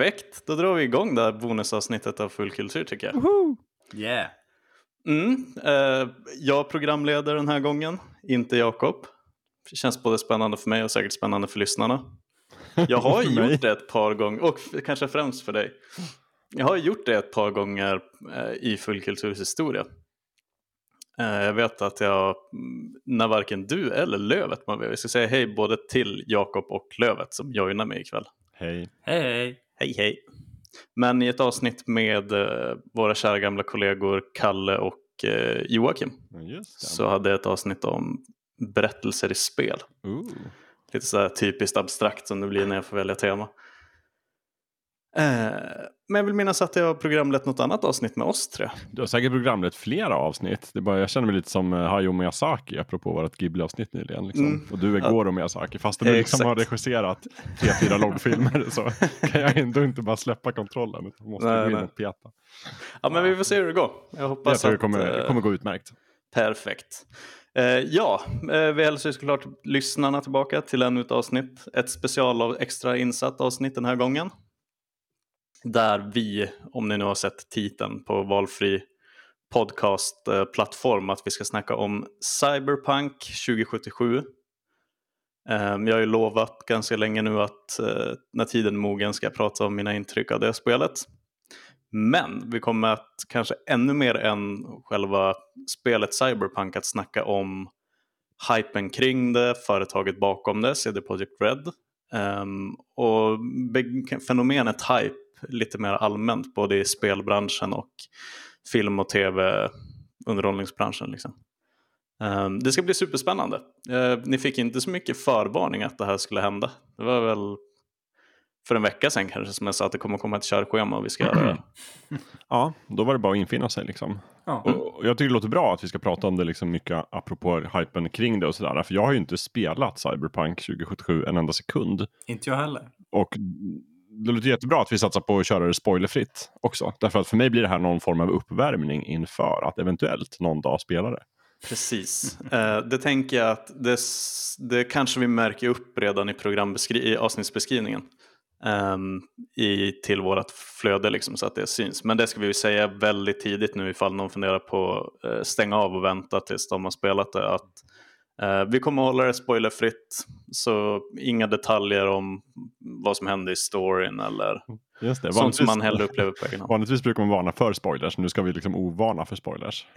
Perfekt, då drar vi igång det här bonusavsnittet av Fullkultur tycker jag. Yeah. Mm, eh, jag programleder den här gången, inte Jakob. Det känns både spännande för mig och säkert spännande för lyssnarna. Jag har gjort det ett par gånger, och kanske främst för dig. Jag har gjort det ett par gånger eh, i Fullkulturs historia. Eh, jag vet att jag, mm, när varken du eller Lövet, man vill, jag ska säga hej både till Jakob och Lövet som joinar mig ikväll. Hej. Hej hej. Hej hej! Men i ett avsnitt med eh, våra kära gamla kollegor Kalle och eh, Joakim så hade jag ett avsnitt om berättelser i spel. Ooh. Lite så här typiskt abstrakt som det blir när jag får välja tema. Eh, men jag vill minnas att jag har programlett något annat avsnitt med oss tre. Du har säkert programlett flera avsnitt. Det bara, jag känner mig lite som uh, Hayao Miyazaki apropå vårt Ghibli-avsnitt nyligen. Liksom. Mm. Och du är Ja. Goro Miyazaki. Fast du liksom har regisserat tre, fyra långfilmer så kan jag ändå inte bara släppa kontrollen. Utan måste Nej, gå in och peta. Ja men vi får se hur det går. Jag Jag hoppas tror det att, kommer, eh, det kommer gå utmärkt. Perfekt. Eh, ja, eh, vi hälsar såklart lyssnarna tillbaka till ännu ett avsnitt. Ett special av extra insatt avsnitt den här gången. Där vi, om ni nu har sett titeln på valfri podcastplattform, att vi ska snacka om Cyberpunk 2077. Ehm, jag har ju lovat ganska länge nu att eh, när tiden är mogen ska jag prata om mina intryck av det spelet. Men vi kommer att kanske ännu mer än själva spelet Cyberpunk att snacka om hypen kring det, företaget bakom det, CD Projekt Red. Ehm, och fenomenet hype lite mer allmänt både i spelbranschen och film och tv underhållningsbranschen. Liksom. Ehm, det ska bli superspännande. Eh, ni fick inte så mycket förvarning att det här skulle hända. Det var väl för en vecka sedan kanske som jag sa att det kommer komma ett körschema och vi ska göra det. Ja, då var det bara att infinna sig liksom. Ja. Och och jag tycker det låter bra att vi ska prata om det liksom mycket apropå hypen kring det och sådär. För jag har ju inte spelat Cyberpunk 2077 en enda sekund. Inte jag heller. Och det låter jättebra att vi satsar på att köra det spoilerfritt också. Därför att för mig blir det här någon form av uppvärmning inför att eventuellt någon dag spela det. Precis. Eh, det tänker jag att det, det kanske vi märker upp redan i, programbeskri- i avsnittsbeskrivningen. eh, i, till vårt flöde liksom, så att det syns. Men det ska vi ju säga väldigt tidigt nu ifall någon funderar på att eh, stänga av och vänta tills de har spelat det. Att, eh, vi kommer att hålla det spoilerfritt, så inga detaljer om vad som hände i storyn eller Just det. sånt som man hellre upplever på egen hand. Vanligtvis brukar man varna för spoilers, nu ska vi liksom ovana för spoilers.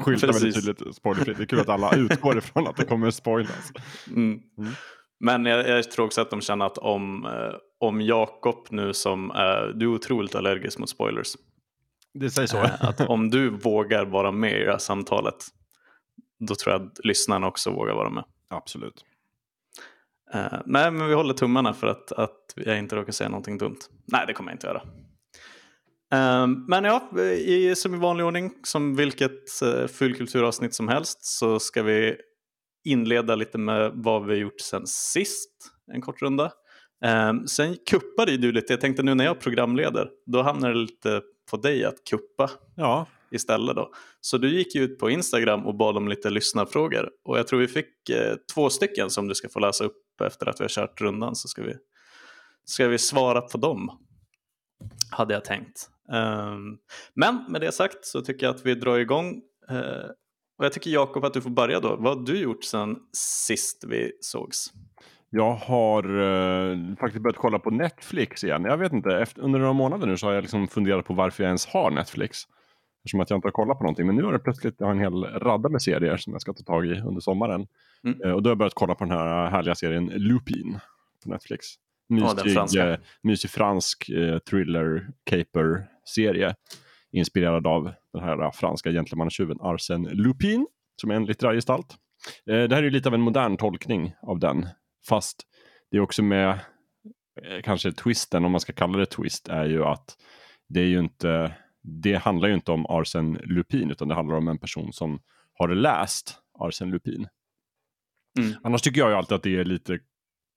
Skylta väldigt tydligt spoilerfritt. Det är kul att alla utgår ifrån att det kommer spoilas. Mm. Mm. Men jag, jag tror också att de känner att om, eh, om Jakob nu som är, du är otroligt allergisk mot spoilers. Det säger så. Eh, att om du vågar vara med i det här samtalet, då tror jag att lyssnarna också vågar vara med. Absolut. Eh, nej, men vi håller tummarna för att, att jag inte råkar säga någonting dumt. Nej, det kommer jag inte göra. Eh, men ja, i, som i vanlig ordning, som vilket uh, fullkulturavsnitt som helst, så ska vi inleda lite med vad vi gjort sen sist, en kort runda. Eh, sen kuppade ju du lite, jag tänkte nu när jag programleder, då hamnar det lite på dig att kuppa Ja, istället då. Så du gick ju ut på Instagram och bad om lite lyssnarfrågor och jag tror vi fick eh, två stycken som du ska få läsa upp efter att vi har kört rundan så ska vi, ska vi svara på dem. Hade jag tänkt. Um, men med det sagt så tycker jag att vi drar igång. Uh, och jag tycker Jakob att du får börja då. Vad har du gjort sen sist vi sågs? Jag har eh, faktiskt börjat kolla på Netflix igen. Jag vet inte, efter, under några månader nu så har jag liksom funderat på varför jag ens har Netflix. Eftersom att jag inte har kollat på någonting. Men nu har det plötsligt jag har en hel radda med serier som jag ska ta tag i under sommaren. Mm. Eh, och då har jag börjat kolla på den här härliga serien Lupin på Netflix. Mysig, franska. eh, mysig fransk eh, thriller caper serie. Inspirerad av den här franska gentlemannatjuven Arsène Lupin. Som är en litterär gestalt. Eh, det här är ju lite av en modern tolkning av den. Fast det är också med eh, kanske twisten, om man ska kalla det twist, är ju att det är ju inte, det handlar ju inte om Arsène Lupin, utan det handlar om en person som har läst Arsène Lupin. Mm. Annars tycker jag ju alltid att det är lite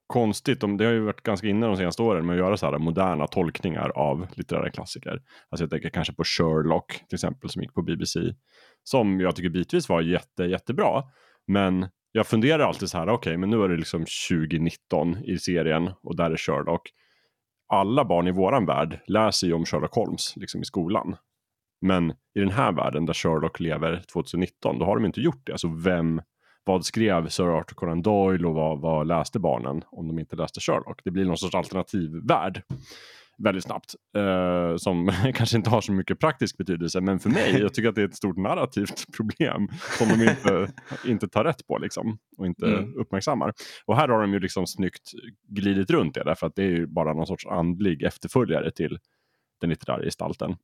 konstigt, om, det har ju varit ganska inne de senaste åren med att göra så här moderna tolkningar av litterära klassiker. Alltså jag tänker kanske på Sherlock till exempel som gick på BBC. Som jag tycker bitvis var jätte, jättebra. Men jag funderar alltid så här, okej, men nu är det liksom 2019 i serien och där är Sherlock alla barn i våran värld läser ju om Sherlock Holmes liksom i skolan. Men i den här världen där Sherlock lever 2019, då har de inte gjort det. Alltså vem, vad skrev Sir Arthur Conan Doyle och vad, vad läste barnen om de inte läste Sherlock? Det blir någon sorts alternativ värld väldigt snabbt. Eh, som kanske inte har så mycket praktisk betydelse, men för mig, jag tycker att det är ett stort narrativt problem som de inte, inte tar rätt på liksom, och inte mm. uppmärksammar. Och här har de ju liksom snyggt glidit runt det, därför att det är ju bara någon sorts andlig efterföljare till den litterära gestalten. Eh,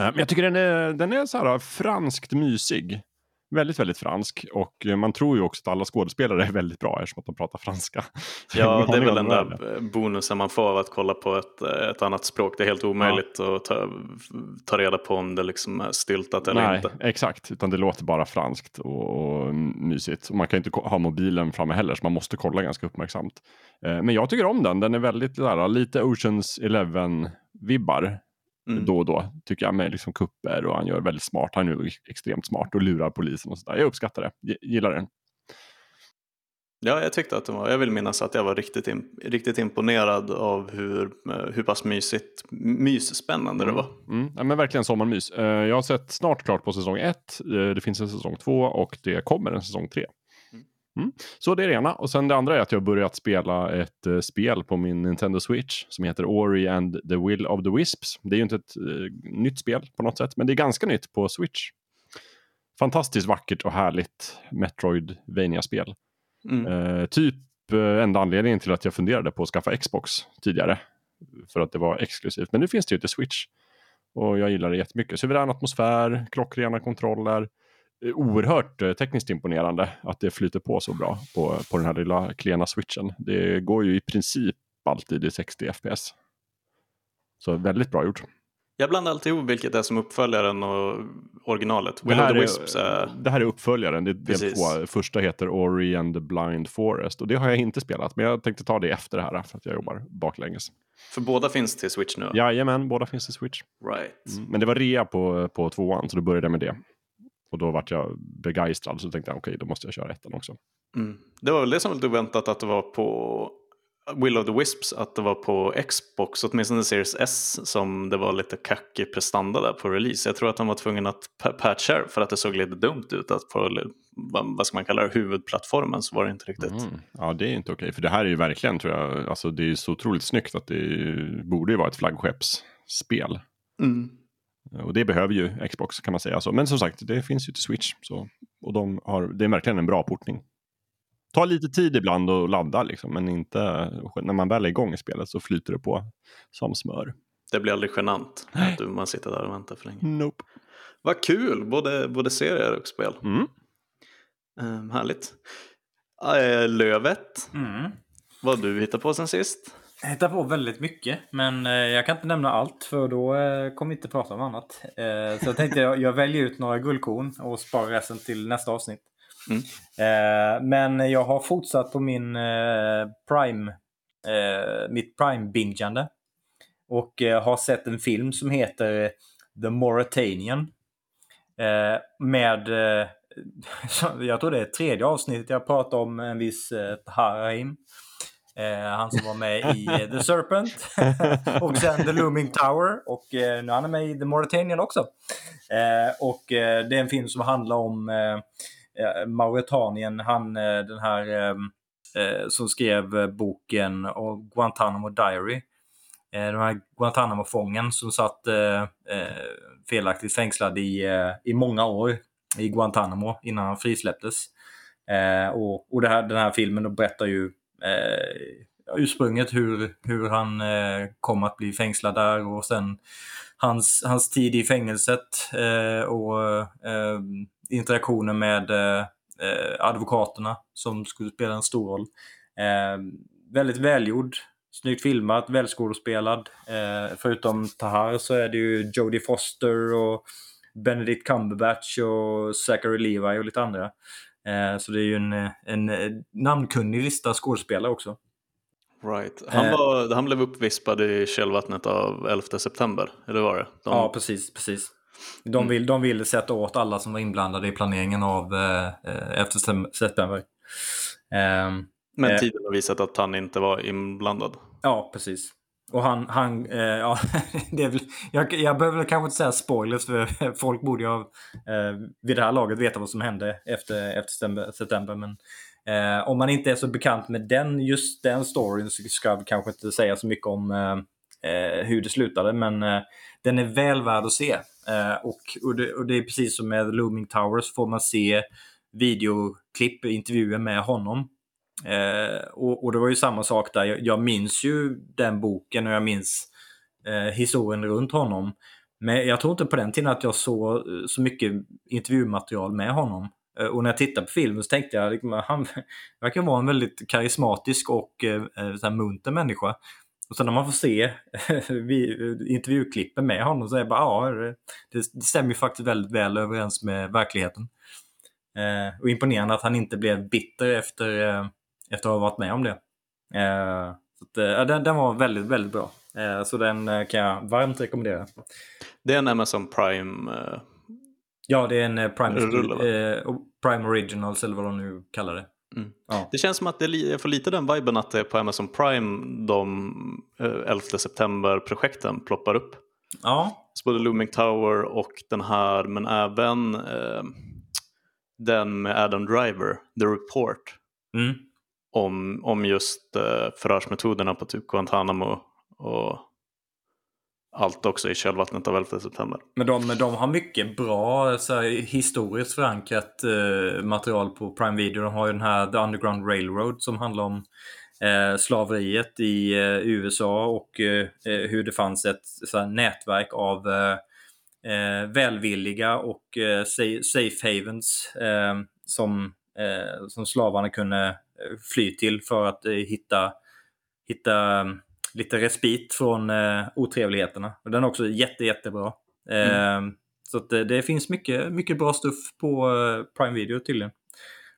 men jag tycker den är, den är så här franskt mysig väldigt, väldigt fransk och man tror ju också att alla skådespelare är väldigt bra eftersom att de pratar franska. Ja, det är väl den där bonusen man får av att kolla på ett, ett annat språk. Det är helt omöjligt ja. att ta, ta reda på om det liksom är styltat eller Nej, inte. Exakt, utan det låter bara franskt och, och mysigt. Och man kan inte ha mobilen framme heller så man måste kolla ganska uppmärksamt. Eh, men jag tycker om den, den är väldigt där, lite Oceans Eleven-vibbar mm. då och då, tycker jag, med liksom kupper och han gör väldigt smart. Han är ju extremt smart och lurar polisen och sådär. Jag uppskattar det, gillar den. Ja, jag tyckte att det var, jag vill minnas att jag var riktigt, riktigt imponerad av hur, eh, hur pass mysigt, mysspännande mm. det var. Mm. Ja, men verkligen sommarmys. Eh, jag har sett snart klart på säsong ett, eh, det finns en säsong två och det kommer en säsong tre. Mm. Så det är det ena. Och sen det andra är att jag har börjat spela ett uh, spel på min Nintendo Switch som heter Ori and the Will of the Wisps. Det är ju inte ett uh, nytt spel på något sätt, men det är ganska nytt på Switch. Fantastiskt vackert och härligt Metroidvania-spel. Mm. Uh, typ enda anledningen till att jag funderade på att skaffa Xbox tidigare. För att det var exklusivt. Men nu finns det ju till Switch. Och jag gillar det jättemycket. Suverän atmosfär, klockrena kontroller oerhört eh, tekniskt imponerande att det flyter på så bra på, på den här lilla klena switchen. Det går ju i princip alltid i 60 FPS. Så väldigt bra gjort. Jag blandar alltid ihop vilket är som uppföljaren och originalet. Will of the Wisps är... Det här är uppföljaren, det är del två. Första heter Ori and the Blind Forest och det har jag inte spelat men jag tänkte ta det efter det här för att jag jobbar baklänges. För båda finns till Switch nu? Jajamän, båda finns till Switch. Right. Mm, men det var rea på, på tvåan så då började jag med det. Och då vart jag begeistrad så tänkte jag okej, okay, då måste jag köra ettan också. Mm. Det var väl det som var lite oväntat att det var på Will of the Wisps, att det var på Xbox, åtminstone Series S, som det var lite kackig prestanda där på release. Jag tror att de var tvungna att patcha för att det såg lite dumt ut. Att på, vad ska man kalla det, huvudplattformen så var det inte riktigt. Mm. Ja, det är inte okej. För det här är ju verkligen, tror jag, alltså det är så otroligt snyggt att det borde ju vara ett flaggskeppsspel. Mm. Och det behöver ju Xbox kan man säga. Så, men som sagt, det finns ju till Switch. Så, och de har, det är verkligen en bra portning. Ta lite tid ibland att ladda liksom, men inte när man väl är igång i spelet så flyter det på som smör. Det blir aldrig genant att man sitter där och väntar för länge. Nope. Vad kul, både, både serier och spel. Mm. Um, härligt. Äh, lövet, mm. vad du hittat på sen sist? Jag hittar på väldigt mycket, men eh, jag kan inte nämna allt för då eh, kommer vi inte prata om annat. Eh, så jag tänkte jag, jag väljer ut några guldkorn och sparar resten till nästa avsnitt. Mm. Men jag har fortsatt på min Prime, mitt Prime-bingeande. Och har sett en film som heter The Mauritanian. Med, jag tror det är tredje avsnittet jag pratar om en viss Taharaim. Eh, han som var med i eh, The Serpent och sen The Looming Tower och eh, nu är han med i The Mauritanian också. Eh, och eh, det är en film som handlar om eh, Mauritanien, han den här som skrev boken och Guantanamo Diary. den här Guantanamo-fången som satt felaktigt fängslad i, i många år i Guantanamo innan han frisläpptes. och och här, den här filmen berättar ju eh, ursprunget hur, hur han eh, kom att bli fängslad där och sen hans, hans tid i fängelset eh, och eh, interaktionen med eh, eh, advokaterna som skulle spela en stor roll. Eh, väldigt välgjord, snyggt filmat, välskådespelad. Eh, förutom Tahar så är det ju Jodie Foster och Benedict Cumberbatch och Zachary Levi och lite andra. Eh, så det är ju en, en namnkunnig lista skådespelare också. Right. Han, eh. var, han blev uppvispad i kölvattnet av 11 september, eller var det? De... Ja, precis. precis. De, mm. vill, de vill sätta åt alla som var inblandade i planeringen av eh, 11 september. Eh, Men tiden har visat att han inte var inblandad. Ja, precis. Och han, han eh, ja, det är väl, jag, jag behöver kanske inte säga spoilers för folk borde ju eh, vid det här laget veta vad som hände efter, efter september. september men eh, om man inte är så bekant med den, just den storyn så ska vi kanske inte säga så mycket om eh, eh hur det slutade. Men eh, den är väl värd att se. Eh, och, och det, och, det, är precis som med Looming Towers får man se videoklipp, intervjuer med honom. Eh, och, och, det var ju samma sak där. Jag, jag minns ju den boken och jag minns eh, historien runt honom. Men jag tror inte på den tiden att jag såg eh, så mycket intervjumaterial med honom. Eh, och när jag tittade på filmen så tänkte jag att liksom, han verkar vara en väldigt karismatisk och eh, eh så munter människa. Och sen när man får se eh, intervjuklippen med honom så är det bara ja, det, det stämmer ju faktiskt väldigt väl överens med verkligheten. Eh, och imponerande att han inte blev bitter efter, eh, efter att ha varit med om det. Eh, så att, eh, den, den, var väldigt, väldigt bra. Eh, så den eh, kan jag varmt rekommendera. Det är en Amazon Prime? ja, det är en Prime, Prime Originals eller vad de nu kallar det. Mm. Ja. Det känns som att det, jag får lite den viben att det är på Amazon Prime de 11 september-projekten ploppar upp. Ja. Så både Looming Tower och den här men även eh, den med Adam Driver, The Report. Mm. Om, om just eh, förhörsmetoderna på typ Guantanamo och allt också i kölvattnet av 11 september. Men de, de har mycket bra så här, historiskt förankrat eh, material på Prime Video. De har ju den här The Underground Railroad som handlar om eh, slaveriet i eh, USA och eh, eh hur det fanns ett så här, nätverk av eh, eh välvilliga och eh, safe havens eh, som, eh, som slavarna kunde fly till för att eh, hitta, hitta lite respit från eh, otrevligheterna. Den är också jätte, jättebra. Mm. Så det, det, finns mycket, mycket bra stuff på Prime Video tydligen.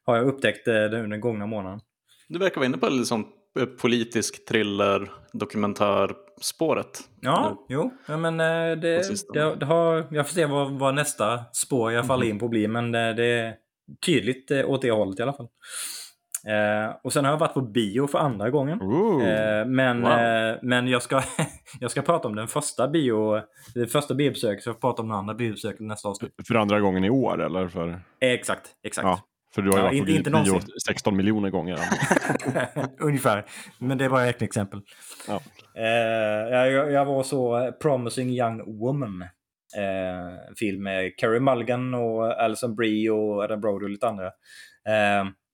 Har jag upptäckt eh, den gångna månaden. Du verkar vara inne på liksom politisk thriller, dokumentär spåret. Ja, nu. jo, ja, men det, det, det, har, jag får se vad, vad nästa spår jag faller mm. in på blir, men det, det är tydligt åt det hållet i alla fall. Eh, och sen har jag varit på bio för andra gången. Eh, men wow. eh, men jag, ska, jag ska prata om den första bio, det första biobesöket, så jag får prata om den andra biobesöket nästa avsnitt. För andra gången i år eller? För... exakt, exakt. Ja, för du har ju ja, varit inte, på bio 16 miljoner gånger. Ungefär, men det var ett exempel. Ja. Eh, jag, jag var så Promising Young Woman. Eh, film med Carey Mulligan och Alison Brie och Adam Brody och lite andra.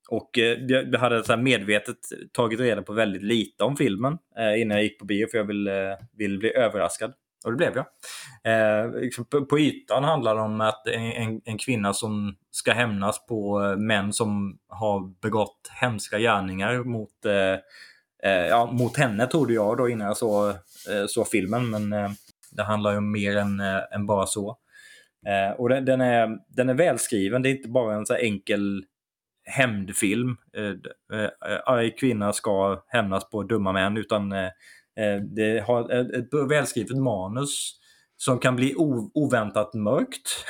Och eh, jag hade så medvetet tagit reda på väldigt lite om filmen eh, innan jag gick på bio för jag ville, eh, ville bli överraskad. Och det blev jag. Liksom på, ytan handlar det om att en, en, kvinna som ska hämnas på män som har begått hemska gärningar mot, ja, mot henne, trodde jag då innan jag såg, så filmen. Men det handlar ju om mer än, än bara så. och den, den, är, den är välskriven, det är inte bara en så enkel hämndfilm. Eh, eh, arg kvinna ska hämnas på dumma män. Utan eh, eh det har ett välskrivet manus som kan bli oväntat mörkt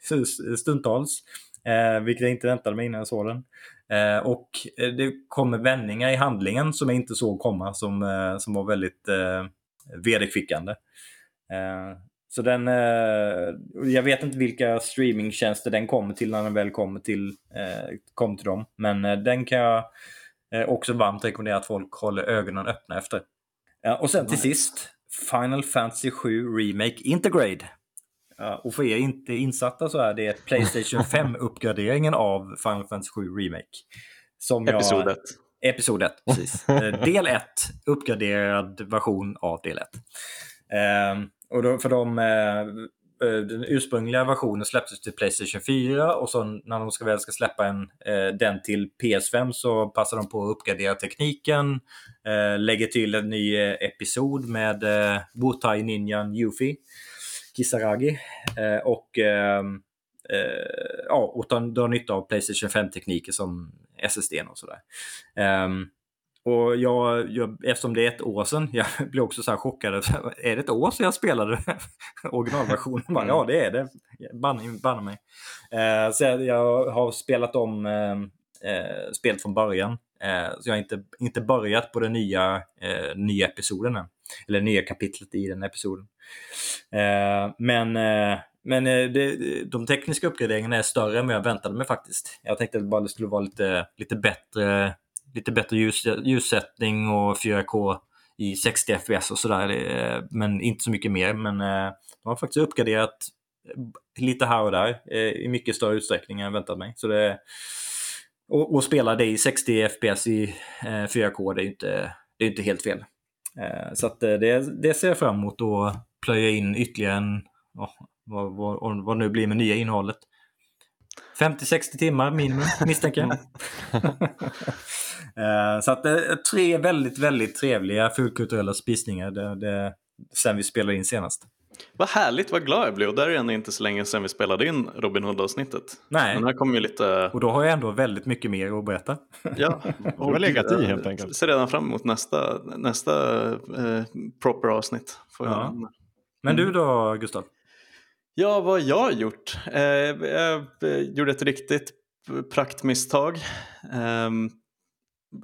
stundtals. Eh, vilket jag inte väntade mig innan jag såg den. Eh, och det kommer vändningar i handlingen som jag inte såg komma som, som var väldigt vederkvickande. Så den, eh, jag vet inte vilka streamingtjänster den kommer till när den väl kommer till, eh, kommer till dem. Men eh, den kan jag eh, också varmt rekommendera att folk håller ögonen öppna efter. och sen till sist, Final Fantasy 7 Remake Intergrade. och för er inte insatta så är det Playstation 5-uppgraderingen av Final Fantasy 7 Remake. Som Episod 1. Episod 1, precis. Eh, del 1, uppgraderad version av del 1. Och då, för de, eh, eh, den ursprungliga versionen släpptes till Playstation 4 och så när de ska väl ska släppa en, eh, den till PS5 så passar de på att uppgradera tekniken, eh, lägger till en ny eh, episod med eh, Wutai Ninjan Yuffie, Kisaragi eh, och ehm, eh, ja, och drar nytta av Playstation 5-tekniker som SSD och sådär. Um, och jag, jag, eftersom det är ett år sedan, jag blev också så här chockad. Är det ett år sedan jag spelade originalversionen? Bara, ja, det är det. Banne, mig. Eh, så jag, jag, har spelat om eh, eh, spelet från början. Eh, så jag har inte, inte börjat på den nya, eh, nya episoden än. Eller nya kapitlet i den episoden. Eh, men eh, men det, de tekniska uppgraderingarna är större än vad jag väntade mig faktiskt. Jag tänkte att det bara skulle vara lite, lite bättre, lite bättre ljus, ljussättning och 4K i 60 FPS och sådär. Eh, men inte så mycket mer. Men eh, de har faktiskt uppgraderat eh, lite här och där i mycket större utsträckning än jag väntat mig. Så det, och, och spela det i 60 FPS i 4K, det är inte, det är inte helt fel. Så att det, det ser jag fram emot att plöja in ytterligare en, vad, vad, vad nu blir med nya innehållet. 50-60 timmar minimum misstänker jag. Eh, så att det är tre väldigt, väldigt trevliga fulkulturella spisningar det, det, sen vi spelade in senast. Vad härligt, vad glad jag blev. Och där är det inte så länge sedan vi spelade in Robin Hood-avsnittet. Nej, Men här kommer ju lite... och då har jag ändå väldigt mycket mer att berätta. Ja, Du har legat i helt enkelt. Ser redan fram emot nästa, nästa eh, proper avsnitt. Får jag Ja. Men du då, Gustav? Ja, vad har jag gjort? Eh, jag eh, gjorde ett riktigt praktmisstag. Ehm,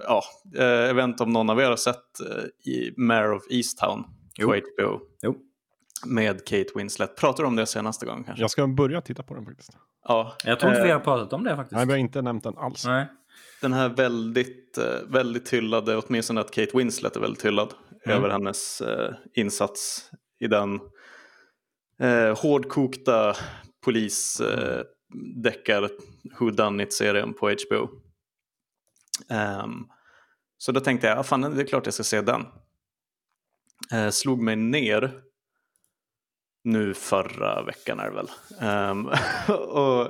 ja, eh, jag vet inte om någon av er har sett eh, Mare of Easttown Jo. på HBO Jo. med Kate Winslet. Pratade du om det senaste gången kanske? Jag ska börja titta på den faktiskt. Ja, Jag tror inte eh, vi har pratat om det faktiskt. Nej, vi har inte nämnt den alls. Nej. den här väldigt, eh, väldigt hyllade, åtminstone att Kate Winslet är väldigt hyllad Mm. över hennes eh, insats i den eh, hårdkokta polisdeckar, eh, Done It-serien på HBO. Um, ehm, så då tänkte jag, ah, fan det är klart jag ska se den. Eh, slog mig ner nu förra veckan är det väl. Um, och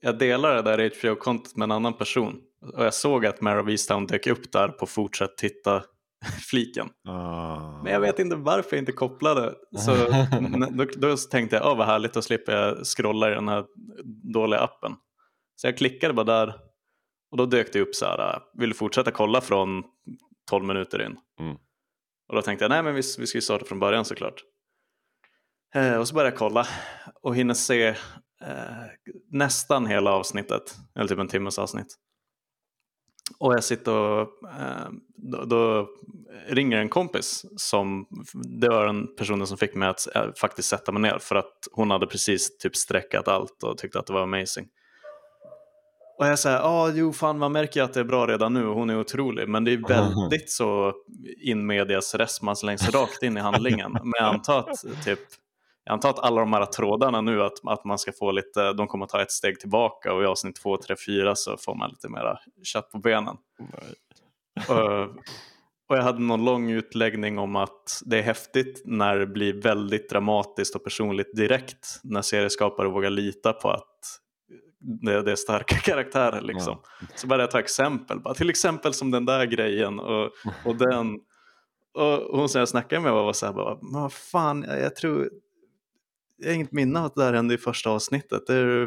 jag delade det där HBO-kontot med en annan person. Och jag såg att Mare of Easttown dök upp där på fortsätt titta-fliken. Ah. Men jag vet inte varför jag inte kopplade. Så då, då tänkte jag, oh, vad härligt, då slipper jag scrolla i den här dåliga appen. Så jag klickade bara där och då dök det upp så här, vill du fortsätta kolla från 12 minuter in? Mm. Och då tänkte jag, nej men vi, vi ska ju starta från början såklart. Eh, och så började jag kolla och hinner se eh, nästan hela avsnittet, eller typ en timmes avsnitt. Och jag sitter och eh, då, då ringer en kompis som, det var den personen som fick mig att eh, faktiskt sätta mig ner för att hon hade precis typ sträckat allt och tyckte att det var amazing. Och jag säger, ja ah, jo fan man märker ju att det är bra redan nu och hon är otrolig men det är väldigt så in medias res, man slängs rakt in i handlingen. Men jag antar att typ jag antar att alla de här trådarna nu att, att man ska få lite, de kommer ta ett steg tillbaka och i avsnitt 2, 3, 4 så får man lite mera kött på benen. och, och jag hade någon lång utläggning om att det är häftigt när det blir väldigt dramatiskt och personligt direkt när serieskapare vågar lita på att det, det är starka karaktärer liksom. Så började jag ta exempel, bara, till exempel som den där grejen och, och den. Och hon som jag snackade med var så här, bara, men vad fan, jag, jag tror, jag har inget minne av att det där hände i första avsnittet. Är du,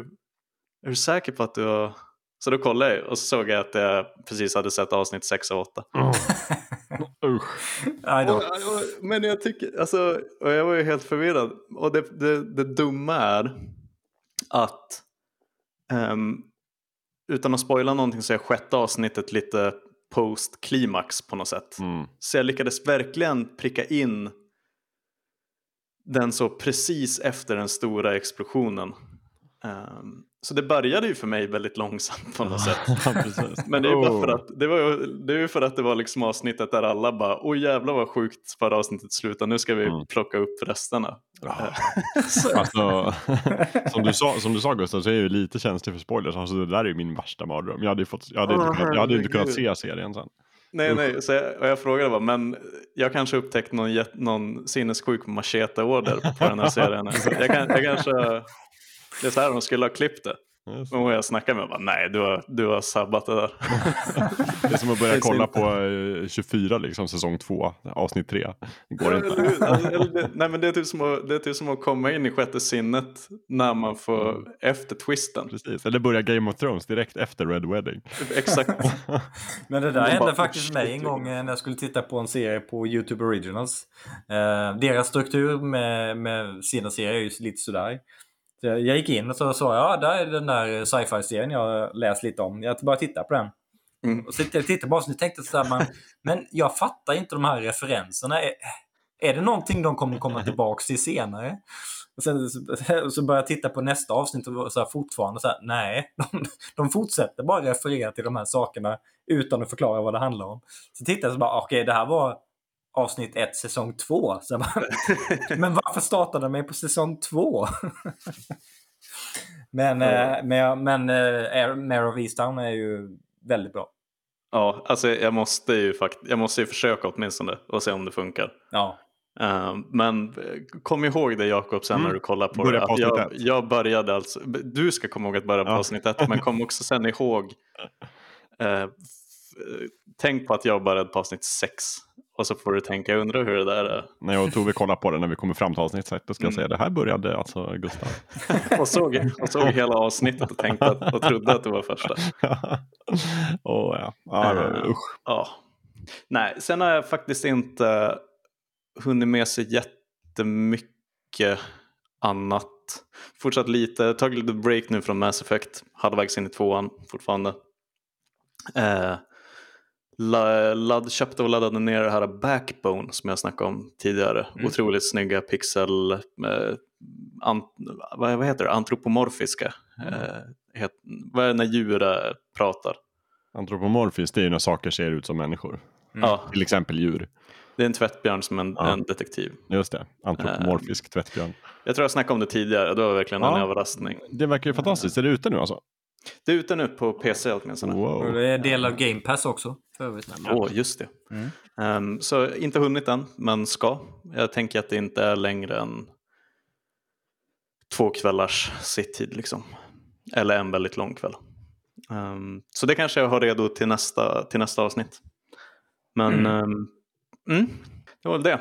är du säker på att du har... Så då kollade jag och så såg jag att jag precis hade sett avsnitt 6 och 8. Usch. Aj då. Och, och, men jag tycker, alltså, och jag var ju helt förvirrad. Och det, det, det dumma är att ehm, utan att spoila någonting så är sjätte avsnittet lite post-klimax på något sätt. Mm. Så jag lyckades verkligen pricka in den så precis efter den stora explosionen. Ehm, så det började ju för mig väldigt långsamt på något sätt. Men det är ju bara för Oh. att det, var det är för att det var liksom avsnittet där alla bara oj jävlar vad sjukt förra avsnittet slutade, nu ska vi Mm. plocka upp resterna. Ja. Så, Alltså, som, du sa, som du sa Gustav så är jag ju lite känslig för spoilers. Alltså, det där är ju min värsta mardröm. Jag hade, fått, jag hade, Åh, inte, kunnat, jag hade inte kunnat se serien sen. nej nej, så jag, och jag frågade bara, men jag kanske upptäckt någon, någon sinnessjuk machete-order på den här serien. Alltså, jag, kan, jag kanske, det är så här de skulle ha klippt det. Hon jag snackade med bara, nej du har, du har sabbat det där. Det är som att börja kolla på eh, 24, liksom, säsong 2, avsnitt 3. Det går inte. Alltså, eller nej men det är, typ som att, det är typ som att komma in i sjätte sinnet när man får Mm. efter twisten. Precis. Eller börja Game of Thrones direkt efter Red Wedding. Exakt. Men det där hände bara, faktiskt mig en gång eh, när jag skulle titta på en serie på YouTube Originals. Eh, deras struktur med, med sina serier är ju lite sådär. Så jag gick in och så sa ja, där är den där sci-fi-serien jag läst lite om. Jag började titta på den. Mm. Och så jag tittade bara och tänkte så här, man, men jag fattar inte de här referenserna. Är, är det någonting de kommer komma tillbaka till senare? Och sen så, så började jag titta på nästa avsnitt och så här, fortfarande så här, nej, de, de fortsätter bara referera till de här sakerna utan att förklara vad det handlar om. Så tittade jag så bara, okej, okay, det här var avsnitt 1, säsong 2. Men varför startade de mig på säsong 2? men mm. men, men äh, Mare of Easttown är ju väldigt bra. Ja, alltså jag måste ju, fakt jag måste ju försöka åtminstone och se om det funkar. Ja. Uh, men kom ihåg det Jakob sen mm. när du kollar på Börja det. På jag, jag, började alltså, du ska komma ihåg att börja på ja. avsnitt ett, men kom också sen ihåg, uh, tänk på att jag började på avsnitt sex. Och så får du tänka, jag undrar hur det där är. När jag och Tove kollar på det när vi kommer fram till avsnitt 6, då ska jag mm. säga det här började alltså Gustav. och, såg, och såg hela avsnittet och tänkte att, och trodde att det var första. oh, ja, ah, uh, usch. Ja. Nej, sen har jag faktiskt inte hunnit med sig jättemycket annat. Fortsatt lite, tagit lite break nu från Mass Effect, halvvägs in i tvåan fortfarande. Eh, ladd, köpte och laddade ner det här Backbone som jag snackade om tidigare. Mm. Otroligt snygga pixel, eh, an, vad, vad heter det, antropomorfiska. Mm. Eh, het, vad är det när djur pratar? Antropomorfiskt, det är ju när saker ser ut som människor. Mm. Till exempel djur. Det är en tvättbjörn som en, ja. en detektiv. Just det, antropomorfisk uh, tvättbjörn. Jag tror jag snackade om det tidigare, det var verkligen ja. en överraskning. Det verkar ju fantastiskt. Är det ute nu alltså? Det är ute nu på PC åtminstone. Wow. Och det är del av Game Pass också. Åh, oh, just det. Mm. Um, så inte hunnit än, men ska. Jag tänker att det inte är längre än två kvällars sitttid liksom. Eller en väldigt lång kväll. Um, så det kanske jag har redo till nästa, till nästa avsnitt. Men mm. Um, mm, det var väl det.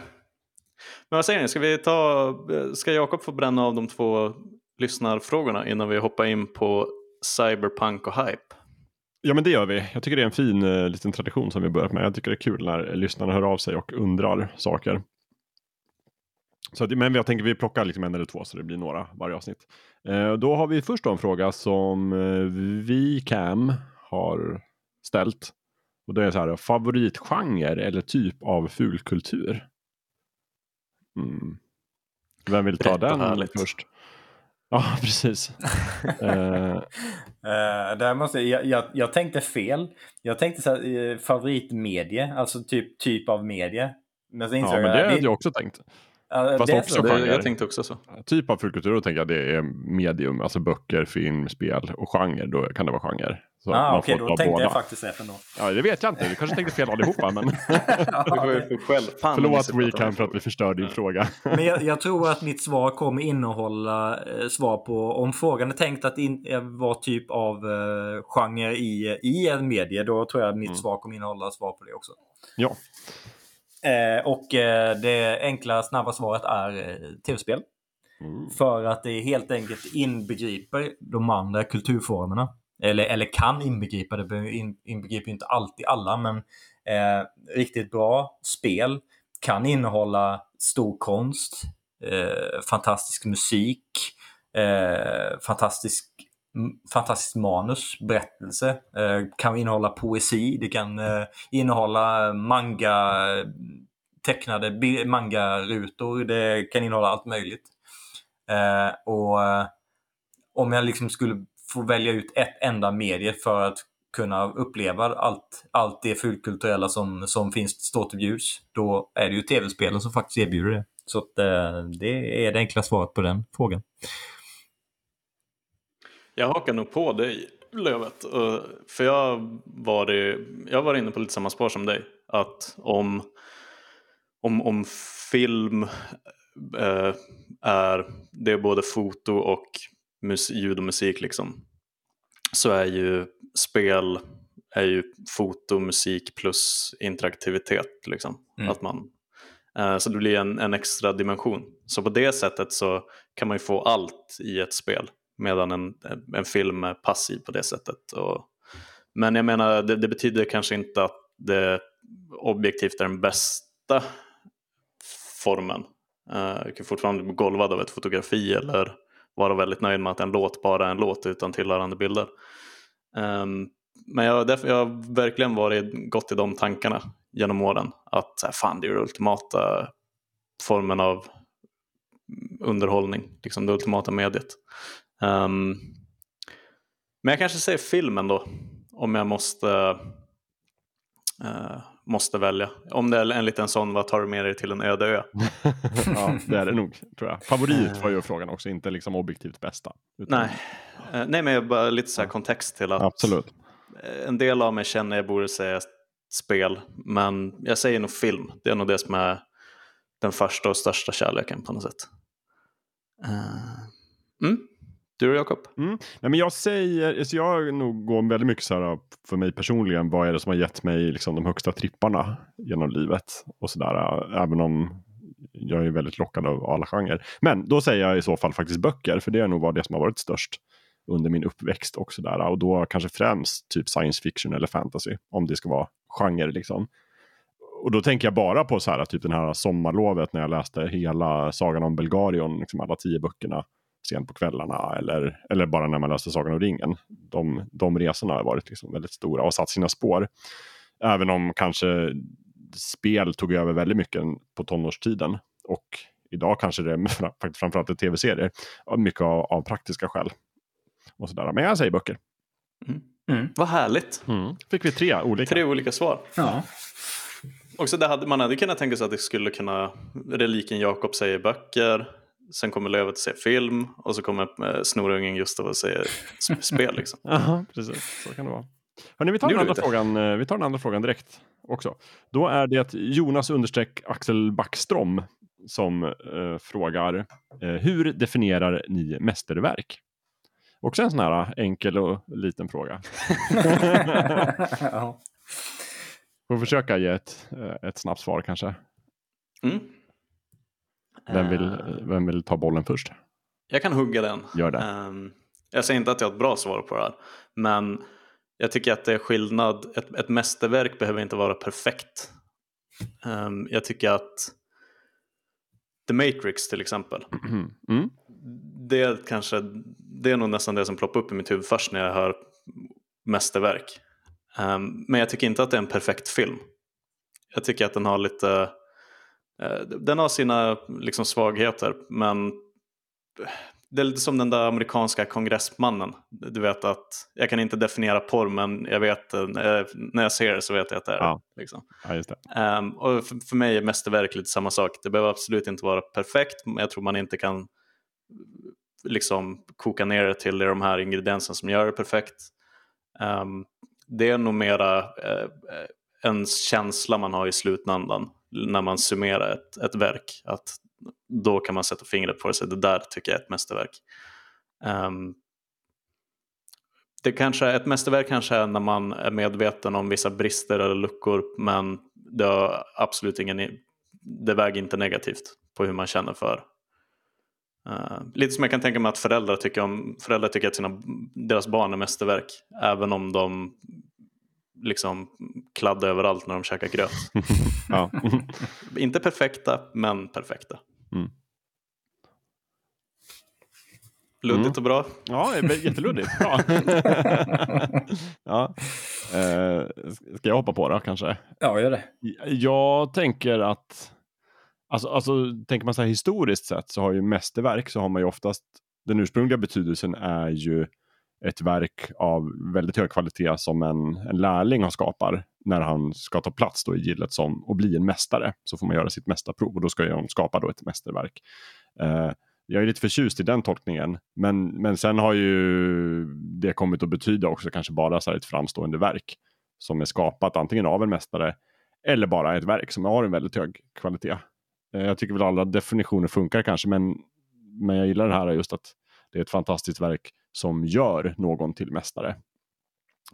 Men vad säger ni, ska, vi ta, ska Jakob få bränna av de två lyssnarfrågorna innan vi hoppar in på cyberpunk och hype? Ja men det gör vi. Jag tycker det är en fin uh, liten tradition som vi börjat med. Jag tycker det är kul när lyssnarna hör av sig och undrar saker. Så att, men jag tänker vi plockar liksom en eller två så det blir några varje avsnitt. Uh, då har vi först en fråga som uh, vi Cam har ställt. Och det är så här, favoritgenre eller typ av fulkultur? Mm. Vem vill ta den först? Ja, precis. uh, uh, där måste, jag, jag, jag, tänkte fel. Jag tänkte så här, uh, favoritmedie, alltså typ, typ av medie. Men ja, men det hade jag också tänkt. Uh, Fast också det, jag tänkte också så. Typ av fulkultur, då tänker jag det är medium, alltså böcker, film, spel och genre, då kan det vara genre. Så ah, Okej, okay, då tänkte båda. jag faktiskt rätt ändå. Ja, det vet jag inte. Vi kanske tänkte fel allihopa. Men... Förlåt WeCam för att vi förstör din fråga. men jag, jag, tror att mitt svar kommer innehålla eh, svar på om frågan är tänkt att in, vara typ av eh, genre i, i en medie. Då tror jag att mitt mm. svar kommer innehålla svar på det också. Ja. Eh, och eh, det enkla snabba svaret är eh, tv-spel. Mm. För att det helt enkelt inbegriper de andra kulturformerna. Eller, eller kan inbegripa det, inbegriper inte alltid alla, men eh, riktigt bra spel kan innehålla stor konst, eh, fantastisk musik, eh, fantastisk, fantastisk manus, berättelse, eh, kan innehålla poesi, det kan eh, innehålla manga, tecknade manga-rutor, det kan innehålla allt möjligt. Eh, och eh, om jag liksom skulle få välja ut ett enda medie för att kunna uppleva allt, allt det fulkulturella som, som finns står till bjuds, då är det ju tv-spelen som faktiskt erbjuder det. Så att, eh, det är det enkla svaret på den frågan. Jag hakar nog på dig Lövet. Eh, för jag var, jag var inne på lite samma spår som dig. Att om, om, om film eh, är, det är både foto och ljud och musik liksom, så är ju spel är ju foto, musik plus interaktivitet. Liksom. Mm. Att man, eh, så det blir en, en extra dimension. Så på det sättet så kan man ju få allt i ett spel medan en, en film är passiv på det sättet. Och, men jag menar, det, det betyder kanske inte att det objektivt är den bästa formen. Uh, jag kan fortfarande bli golvad av ett fotografi eller vara väldigt nöjd med att en låt bara är en låt utan tillhörande bilder. Um, men jag, därför, jag har verkligen varit, gått i de tankarna genom åren. Att fan, det är den ultimata formen av underhållning, liksom det ultimata mediet. Um, men jag kanske säger filmen då, om jag måste, uh, måste välja. Om det är en liten sån, vad tar du med dig till en öde ö? ja, det är det nog, tror jag. Favorit var ju frågan också, inte liksom objektivt bästa. Utan... Nej. Uh, nej, men bara lite så kontext till att Absolut. en del av mig känner jag borde säga spel, men jag säger nog film. Det är nog det som är den första och största kärleken på något sätt. Uh, mm. Du och Jakob? Mm. Nej, men jag säger, så jag nog går väldigt mycket så här för mig personligen, vad är det som har gett mig liksom de högsta tripparna genom livet och sådär. Äh, även om jag är väldigt lockad av alla genrer. Men då säger jag i så fall faktiskt böcker, för det är nog vad det som har varit störst under min uppväxt och sådär. Och då kanske främst typ science fiction eller fantasy, om det ska vara genre liksom. Och då tänker jag bara på så här, typ den här sommarlovet när jag läste hela Sagan om Belgarion, liksom alla tio böckerna sent på kvällarna eller, eller bara när man läste Sagan om ringen. De, de resorna har varit liksom väldigt stora och satt sina spår. Även om kanske spel tog över väldigt mycket på tonårstiden och idag kanske det är framförallt är tv-serier. Mycket av, av, praktiska skäl. Och sådär. Men jag säger böcker. Mm. Mm. Vad härligt. Mm. Fick vi tre olika. Tre olika svar. Ja. Också det hade, man hade kunnat tänka sig att det skulle kunna, reliken Jakob säger böcker, sen kommer Lövet att säga film och så kommer eh, snorungen Gustav och säger spel. Liksom. Aha, precis, så kan det vara. Hörrni, vi, tar den andra frågan, eh, vi tar den andra frågan direkt också. Då är det Jonas understreck Axel Backström som eh, frågar eh, hur definierar ni mästerverk? Också en sån här enkel och liten fråga. ja. Får försöka ge ett, eh, ett snabbt svar kanske. Mm. Vem, vill, uh, vem vill ta bollen först? Jag kan hugga den. Gör det. Um, jag säger inte att jag har ett bra svar på det här. Men jag tycker att det är skillnad. Ett, ett mästerverk behöver inte vara perfekt. Um, jag tycker att The Matrix till exempel. Mm. Det, är kanske, det är nog nästan det som ploppar upp i mitt huvud först när jag hör mästerverk. Um, men jag tycker inte att det är en perfekt film. Jag tycker att den har lite, den har sina liksom, svagheter men det är lite som den där amerikanska kongressmannen. Du vet att jag kan inte definiera porr men jag vet, uh, när jag ser det så vet jag att det är ja. liksom. ja, just det. Um, och för, för, mig är mästerverk lite samma sak. Det behöver absolut inte vara perfekt men jag tror man inte kan liksom koka ner det till de här ingredienserna som gör det perfekt. Um, det är nog mera eh, en känsla man har i slutändan när man summerar ett, ett verk. Att då kan man sätta fingret på det, så det där tycker jag är ett mästerverk. Um, det kanske, ett mästerverk kanske är när man är medveten om vissa brister eller luckor men det, har absolut ingen, det väger inte negativt på hur man känner för. Uh, lite som jag kan tänka mig att föräldrar tycker, om, föräldrar tycker att sina, deras barn är mästerverk även om de liksom kladda överallt när de käkar gröt. Inte perfekta, men perfekta. Mm. Luddigt mm. och bra. Ja, jätteluddigt. Bra. ja. Eh, ska jag hoppa på det kanske? Ja, gör det. Jag tänker att, alltså, alltså tänker man så här historiskt sett så har ju mästerverk så har man ju oftast, den ursprungliga betydelsen är ju ett verk av väldigt hög kvalitet som en, en lärling har skapar när han ska ta plats då i gillet som, och bli en mästare. Så får man göra sitt mästarprov och då ska han skapa då ett mästerverk. Eh, jag är lite förtjust i den tolkningen. Men, men sen har ju det kommit att betyda också kanske bara så ett framstående verk som är skapat antingen av en mästare eller bara ett verk som har en väldigt hög kvalitet. Eh, jag tycker väl alla definitioner funkar kanske, men, men jag gillar det här just att det är ett fantastiskt verk som gör någon till mästare.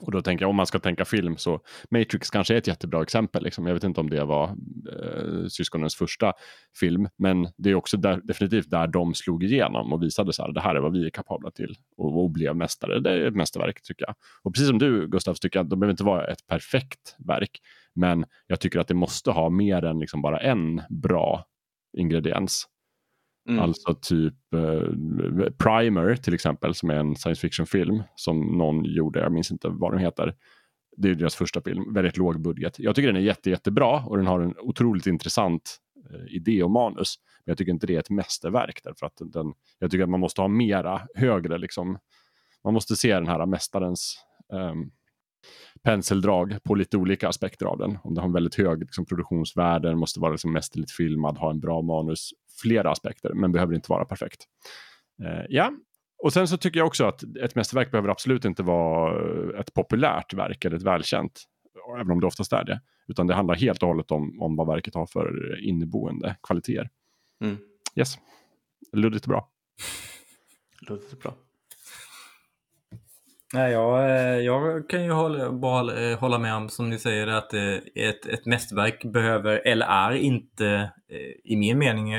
Och då tänker jag om man ska tänka film så Matrix kanske är ett jättebra exempel. Liksom. Jag vet inte om det var eh, syskonens första film, men det är också där, definitivt där de slog igenom och visade så här, det här är vad vi är kapabla till och, och blev mästare. Det är ett mästerverk tycker jag. Och precis som du Gustav, tycker jag att det behöver inte vara ett perfekt verk, men jag tycker att det måste ha mer än liksom bara en bra ingrediens. Mm. Alltså typ eh, Primer till exempel som är en science fiction-film som någon gjorde, jag minns inte vad den heter. Det är deras första film, väldigt låg budget. Jag tycker den är jätte, jättebra och den har en otroligt intressant eh, idé och manus. Men jag tycker inte det är ett mästerverk därför att den, jag tycker att man måste ha mera högre liksom. Man måste se den här mästarens eh, penseldrag på lite olika aspekter av den. Om den har en väldigt hög liksom, produktionsvärde, måste vara liksom, mästerligt filmad, ha en bra manus, flera aspekter, men behöver inte vara perfekt. Uh, ja, och sen så tycker jag också att ett mästerverk behöver absolut inte vara ett populärt verk eller ett välkänt, även om det oftast är det, utan det handlar helt och hållet om, om vad verket har för inneboende kvaliteter. Mm. Yes, luddigt bra. Luddigt bra. Nej, jag, eh, jag kan ju hålla, bara eh, hålla med om som ni säger att eh, ett, ett mästerverk behöver, eller är inte, i min mening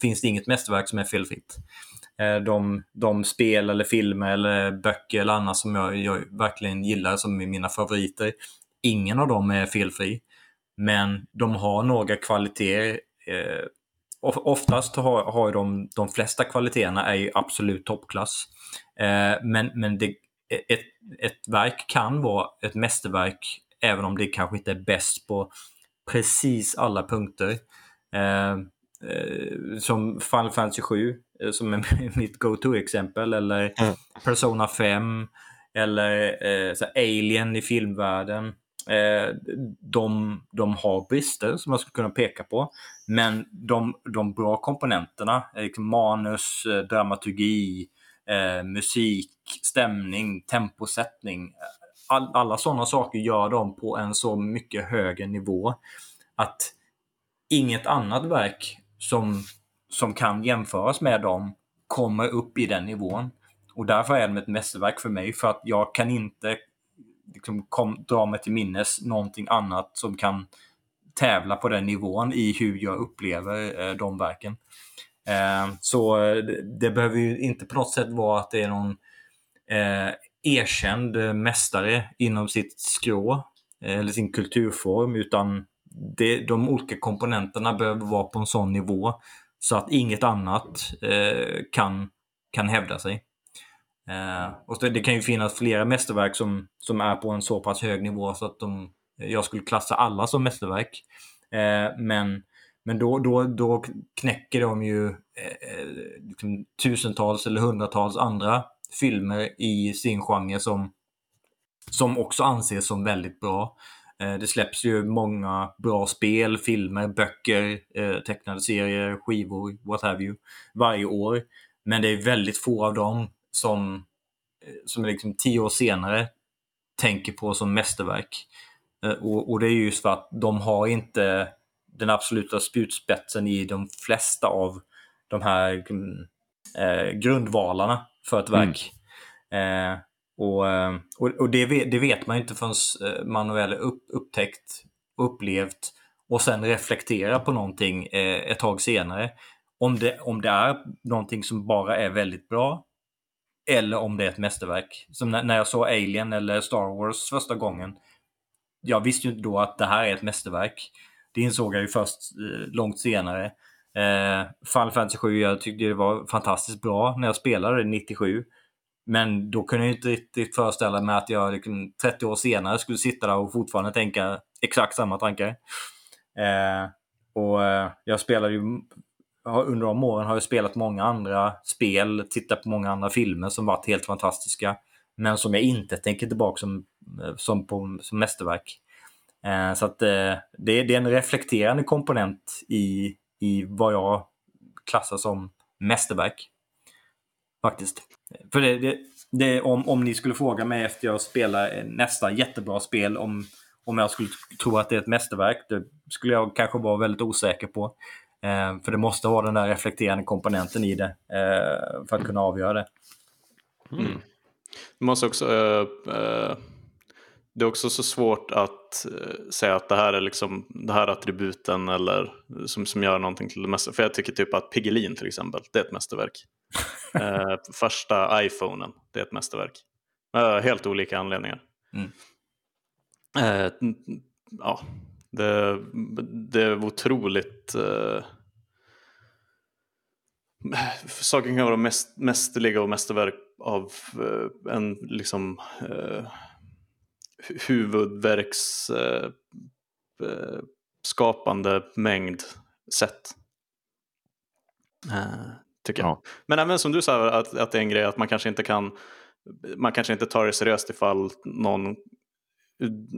finns det inget mästerverk som är felfritt. Eh, de, de spel eller filmer eller böcker eller annat som jag, jag verkligen gillar som är mina favoriter, ingen av dem är felfri. Men de har några kvaliteter. Eh, oftast har, har de, de flesta kvaliteterna är ju absolut toppklass. Eh, men, men det, ett, ett verk kan vara ett mästerverk även om det kanske inte är bäst på precis alla punkter. Eh, eh, som Final Fantasy 7 eh, som är mitt go-to-exempel eller mm. Persona 5 eller eh, Alien i filmvärlden. Eh, de, de har brister som jag skulle kunna peka på. Men de, de bra komponenterna, liksom manus, dramaturgi, musik, stämning, temposättning. All, alla sådana saker gör de på en så mycket högre nivå att inget annat verk som, som kan jämföras med dem kommer upp i den nivån. Och därför är de ett mästerverk för mig, för att jag kan inte liksom, kom, dra mig till minnes någonting annat som kan tävla på den nivån i hur jag upplever eh, de verken. Eh, så eh, det, det, behöver ju inte på något sätt vara att det är någon eh, erkänd eh, mästare inom sitt skrå eh, eller sin kulturform utan det, de olika komponenterna behöver vara på en sån nivå så att inget annat eh, kan, kan hävda sig. Eh, och det, det, kan ju finnas flera mästerverk som, som är på en så pass hög nivå så att de, jag skulle klassa alla som mästerverk. Eh, men men då, då, då knäcker de ju eh, liksom tusentals eller hundratals andra filmer i sin genre som, som också anses som väldigt bra. Eh, det släpps ju många bra spel, filmer, böcker, eh, tecknade serier, skivor, what have you, varje år. Men det är väldigt få av dem som, eh, som är liksom tio år senare tänker på som mästerverk. Och, och, det är just för att de har inte den absoluta spjutspetsen i de flesta av de här eh, grundvalarna för ett verk. Mm. Eh, och, eh, och, och det, vet, det, vet man inte förrän eh, man väl upp, upptäckt, upplevt och sen reflektera på någonting eh, ett tag senare. Om det, om det är någonting som bara är väldigt bra eller om det är ett mästerverk. Som när, jag såg Alien eller Star Wars första gången. Jag visste ju inte då att det här är ett mästerverk. Det insåg jag ju först långt senare. Eh, Final Fantasy 7, jag tyckte det var fantastiskt bra när jag spelade 97. Men då kunde jag inte riktigt föreställa mig att jag liksom 30 år senare skulle sitta där och fortfarande tänka exakt samma tankar. Eh, och eh, jag spelade ju under de åren har jag spelat många andra spel, tittat på många andra filmer som varit helt fantastiska. Men som jag inte tänker tillbaka som, eh, som, på, som mästerverk. Eh, så att eh, det, det är en reflekterande komponent i, i vad jag klassar som mästerverk. Faktiskt. För det, det, det, om, om ni skulle fråga mig efter jag spelar nästa jättebra spel om, om jag skulle tro att det är ett mästerverk, det skulle jag kanske vara väldigt osäker på. Eh, för det måste vara den där reflekterande komponenten i det eh, för att kunna avgöra det. Mm. Du måste också uh, det är också så svårt att uh, säga att det här är liksom det här attributen eller som, som gör någonting till det mesta. För jag tycker typ att Piggelin till exempel, det är ett mästerverk. uh, första iPhonen, det är ett mästerverk. Uh, helt olika anledningar. Mm. ja, det, det är otroligt saker kan vara mäst, mästerliga och mästerverk av eh, en liksom eh, huvudverks eh, eh, skapande mängd sätt. Tycker jag. Ja. Men även som du sa att, att det är en grej att man kanske inte kan man kanske inte tar det seriöst ifall någon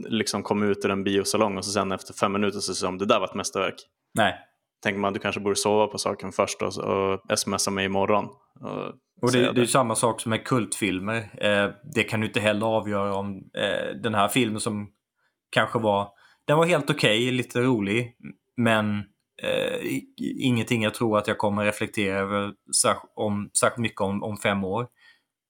liksom kommer ut ur en biosalong och så sen efter fem minuter så säger de det där var ett mästerverk. Nej. Tänker man du kanske borde sova på saken först och, och smsa mig imorgon. Och, och det, det är samma sak som med kultfilmer. Eh, det kan du inte heller avgöra om eh, den här filmen som kanske var, den var helt okej, okay, lite rolig, men eh, ingenting jag tror att jag kommer reflektera över om, särskilt mycket om, om fem år.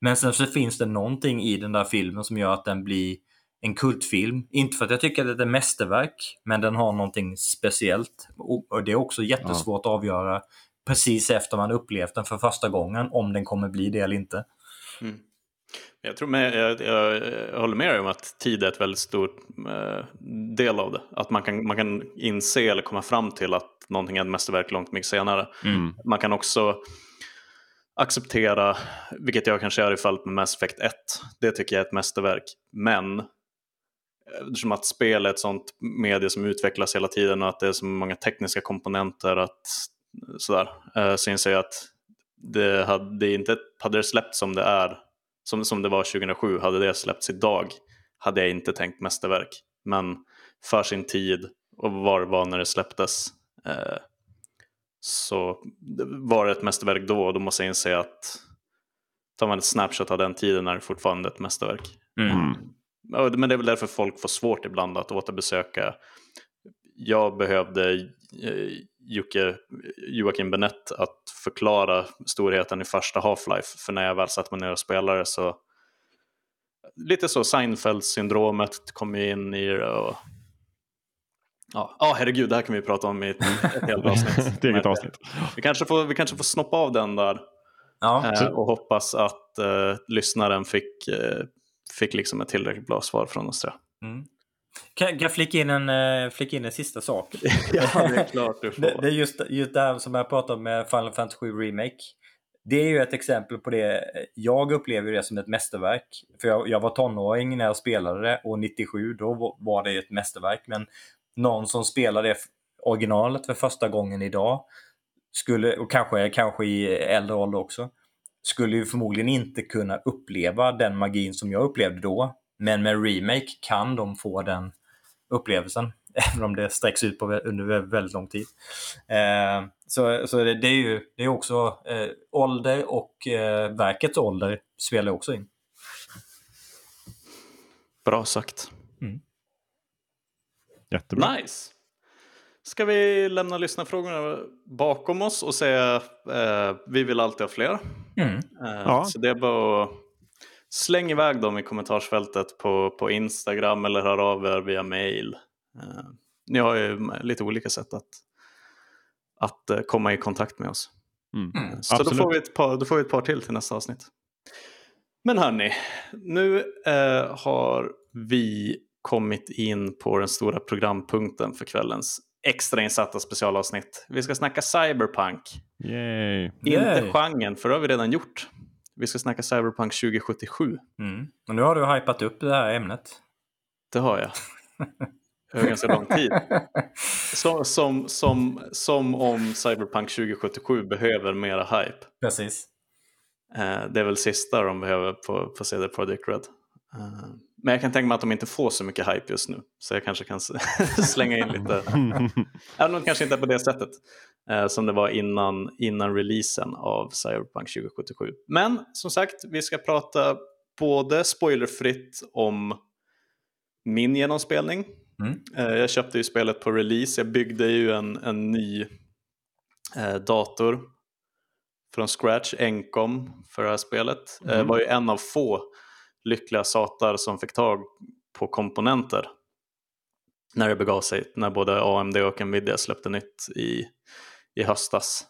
Men sen så finns det någonting i den där filmen som gör att den blir en kultfilm. Inte för att jag tycker att det är ett mästerverk, men den har någonting speciellt. Och det är också jättesvårt ja. att avgöra precis efter man upplevt den för första gången, om den kommer bli det eller inte. Mm. Jag, tror med, jag, jag, jag, håller med dig om att tid är ett väldigt stor eh, del av det. Att man kan, man kan inse eller komma fram till att någonting är ett mästerverk långt mycket senare. Mm. Man kan också acceptera, vilket jag kanske gör i fallet med Mass Effect 1, det tycker jag är ett mästerverk. Men eftersom att spel är ett sånt medie som utvecklas hela tiden och att det är så många tekniska komponenter att sådär, eh, så inser jag att det hade inte hade det släppts som det är, som, som det var 2007, hade det släppts idag hade jag inte tänkt mästerverk. Men för sin tid och var det var när det släpptes eh, så var det ett mästerverk då och då måste jag inse att tar man ett snapshot av den tiden är det fortfarande ett mästerverk. Mm. Men det är väl därför folk får svårt ibland att återbesöka. Jag behövde eh, Jocke, Joakim Benett att förklara storheten i första Half-Life. För när jag väl satt mig ner och spelade så lite så Seinfeld-syndromet kom in i det. Och... Ja, oh, herregud, det här kan vi prata om i ett, ett helt avsnitt. ett eget avsnitt. Vi kanske, får, vi kanske får snoppa av den där. Ja. Eh, och hoppas att eh, lyssnaren fick eh, fick liksom ett tillräckligt bra svar från oss. Mm. Kan jag flika in en, eh, flika in en sista sak? ja, det är klart du får. Det, det, är just, just det här som jag pratade om med Final Fantasy 7 Remake. Det är ju ett exempel på det. Jag upplever det som ett mästerverk. För jag, jag var tonåring när jag spelade det och 97 då var det ett mästerverk. Men någon som spelar det originalet för första gången idag skulle, och kanske, kanske i äldre ålder också, skulle ju förmodligen inte kunna uppleva den magin som jag upplevde då. Men med remake kan de få den upplevelsen, även om det sträcks ut på, under väldigt lång tid. Eh, så så det, det, är ju det är också eh, ålder och eh, verkets ålder spelar också in. Bra sagt. Mm. Jättebra. Nice. Ska vi lämna lyssnarfrågorna bakom oss och säga eh, vi vill alltid ha fler. Mm. Eh, ja. Så det är bara att slänga iväg dem i kommentarsfältet på, på Instagram eller hör av er via mail. Eh, ni har ju lite olika sätt att, att eh, komma i kontakt med oss. Mm. Mm. Så då får, vi ett par, då får vi ett par till till nästa avsnitt. Men hörni, nu eh, har vi kommit in på den stora programpunkten för kvällens extrainsatta specialavsnitt. Vi ska snacka cyberpunk. Yay. Inte Yay. genren, för det har vi redan gjort. Vi ska snacka cyberpunk 2077. Mm. Och nu har du hypat upp det här ämnet. Det har jag. Över ganska lång tid. Som, som, som, som om Cyberpunk 2077 behöver mera hype. Precis. Eh, det är väl sista de behöver på, på CD Projekt Red. Eh, men jag kan tänka mig att de inte får så mycket hype just nu. Så jag kanske kan slänga in lite. Även om det kanske inte är på det sättet. Eh, som det var innan, innan releasen av Cyberpunk 2077. Men som sagt, vi ska prata både spoilerfritt om min genomspelning. Mm. Eh, jag köpte ju spelet på release. Jag byggde ju en, en ny eh, dator från scratch, enkom, för det här spelet. Mm. var ju en av få lyckliga satar som fick tag på komponenter när det begav sig, när både AMD och Nvidia släppte nytt i, i höstas.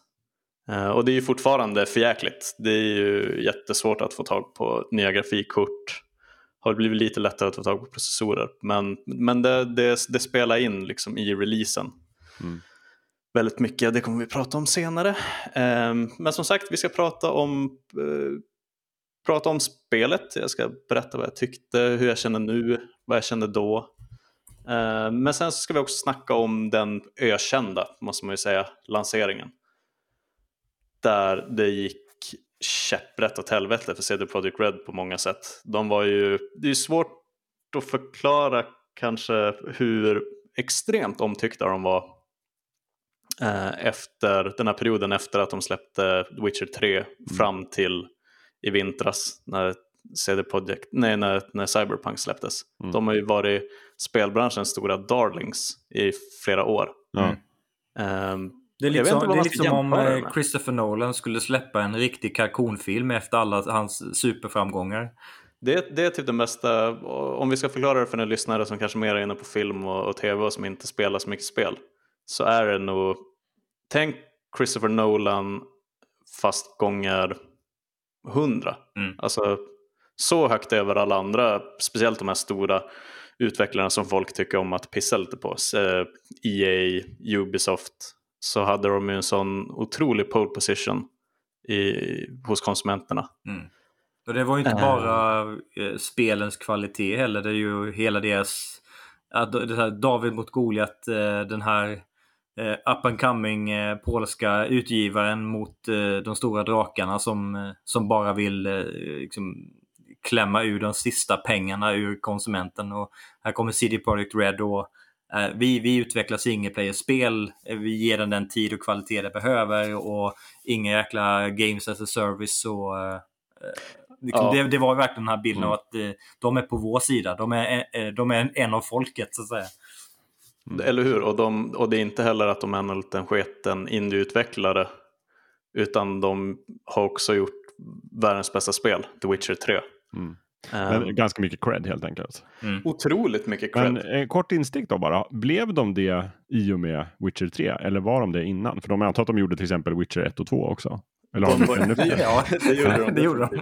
Uh, och det är ju fortfarande förjäkligt. Det är ju jättesvårt att få tag på nya grafikkort. Har blivit lite lättare att få tag på processorer. Men, men det, det, det spelar in liksom i releasen. Mm. väldigt mycket. Det kommer vi prata om senare. Ehm, men som sagt, vi ska prata om, eh, prata om spelet. Jag ska berätta vad jag tyckte, hur jag känner nu, vad jag kände då. Ehm, men sen ska vi också snacka om den ökända, måste man ju säga, lanseringen. Där det gick käpprätt åt helvete för CD Projekt Red på många sätt. De var ju, det är svårt att förklara kanske hur extremt omtyckta de var eh, efter den här perioden efter att de släppte Witcher 3 mm. fram till i vintras när CD Projekt, nej när, när Cyberpunk släpptes. Mm. De har ju varit spelbranschens stora darlings i flera år. Mm. Um, det är liksom, det är liksom om eh, Christopher Nolan skulle släppa en riktig kalkonfilm efter alla hans superframgångar. Det, det är typ det mesta, om vi ska förklara det för en lyssnare som kanske mer är inne på film och, och tv och som inte spelar så mycket spel. Så är det nog, tänk Christopher Nolan fast gånger hundra. Mm. Alltså så högt över alla andra, speciellt de här stora utvecklarna som folk tycker om att pissa lite på. EA, eh, e Ubisoft, så hade de ju en sån otrolig pole position i, hos konsumenterna. Mm. Och det var ju inte uh. bara eh, spelens kvalitet heller, det är ju hela deras det här David mot Goliat, eh, den här eh, up and coming eh, polska utgivaren mot eh, de stora drakarna som, eh, som bara vill liksom, klämma ur de sista pengarna ur konsumenten. Och här kommer CD Projekt Red och Eh, vi, vi utvecklar single player-spel, eh, vi ger den den tid och kvalitet det behöver och inga jäkla games as a service. Och, eh, liksom, ja. det, det, var verkligen den här bilden mm. av att de är på vår sida. De är, de är en, av folket så att säga. Eller hur? Och, de, och det är inte heller att de är en liten sketen indieutvecklare utan de har också gjort världens bästa spel, The Witcher 3. Mm. Men um, ganska mycket cred helt enkelt. Mm. Otroligt mycket cred. Men en kort instick då bara. Blev de det i och med Witcher 3? Eller var de det innan? För de antar att de gjorde till exempel Witcher 1 och 2 också. Eller de var, ja, det gjorde de. det gjorde de.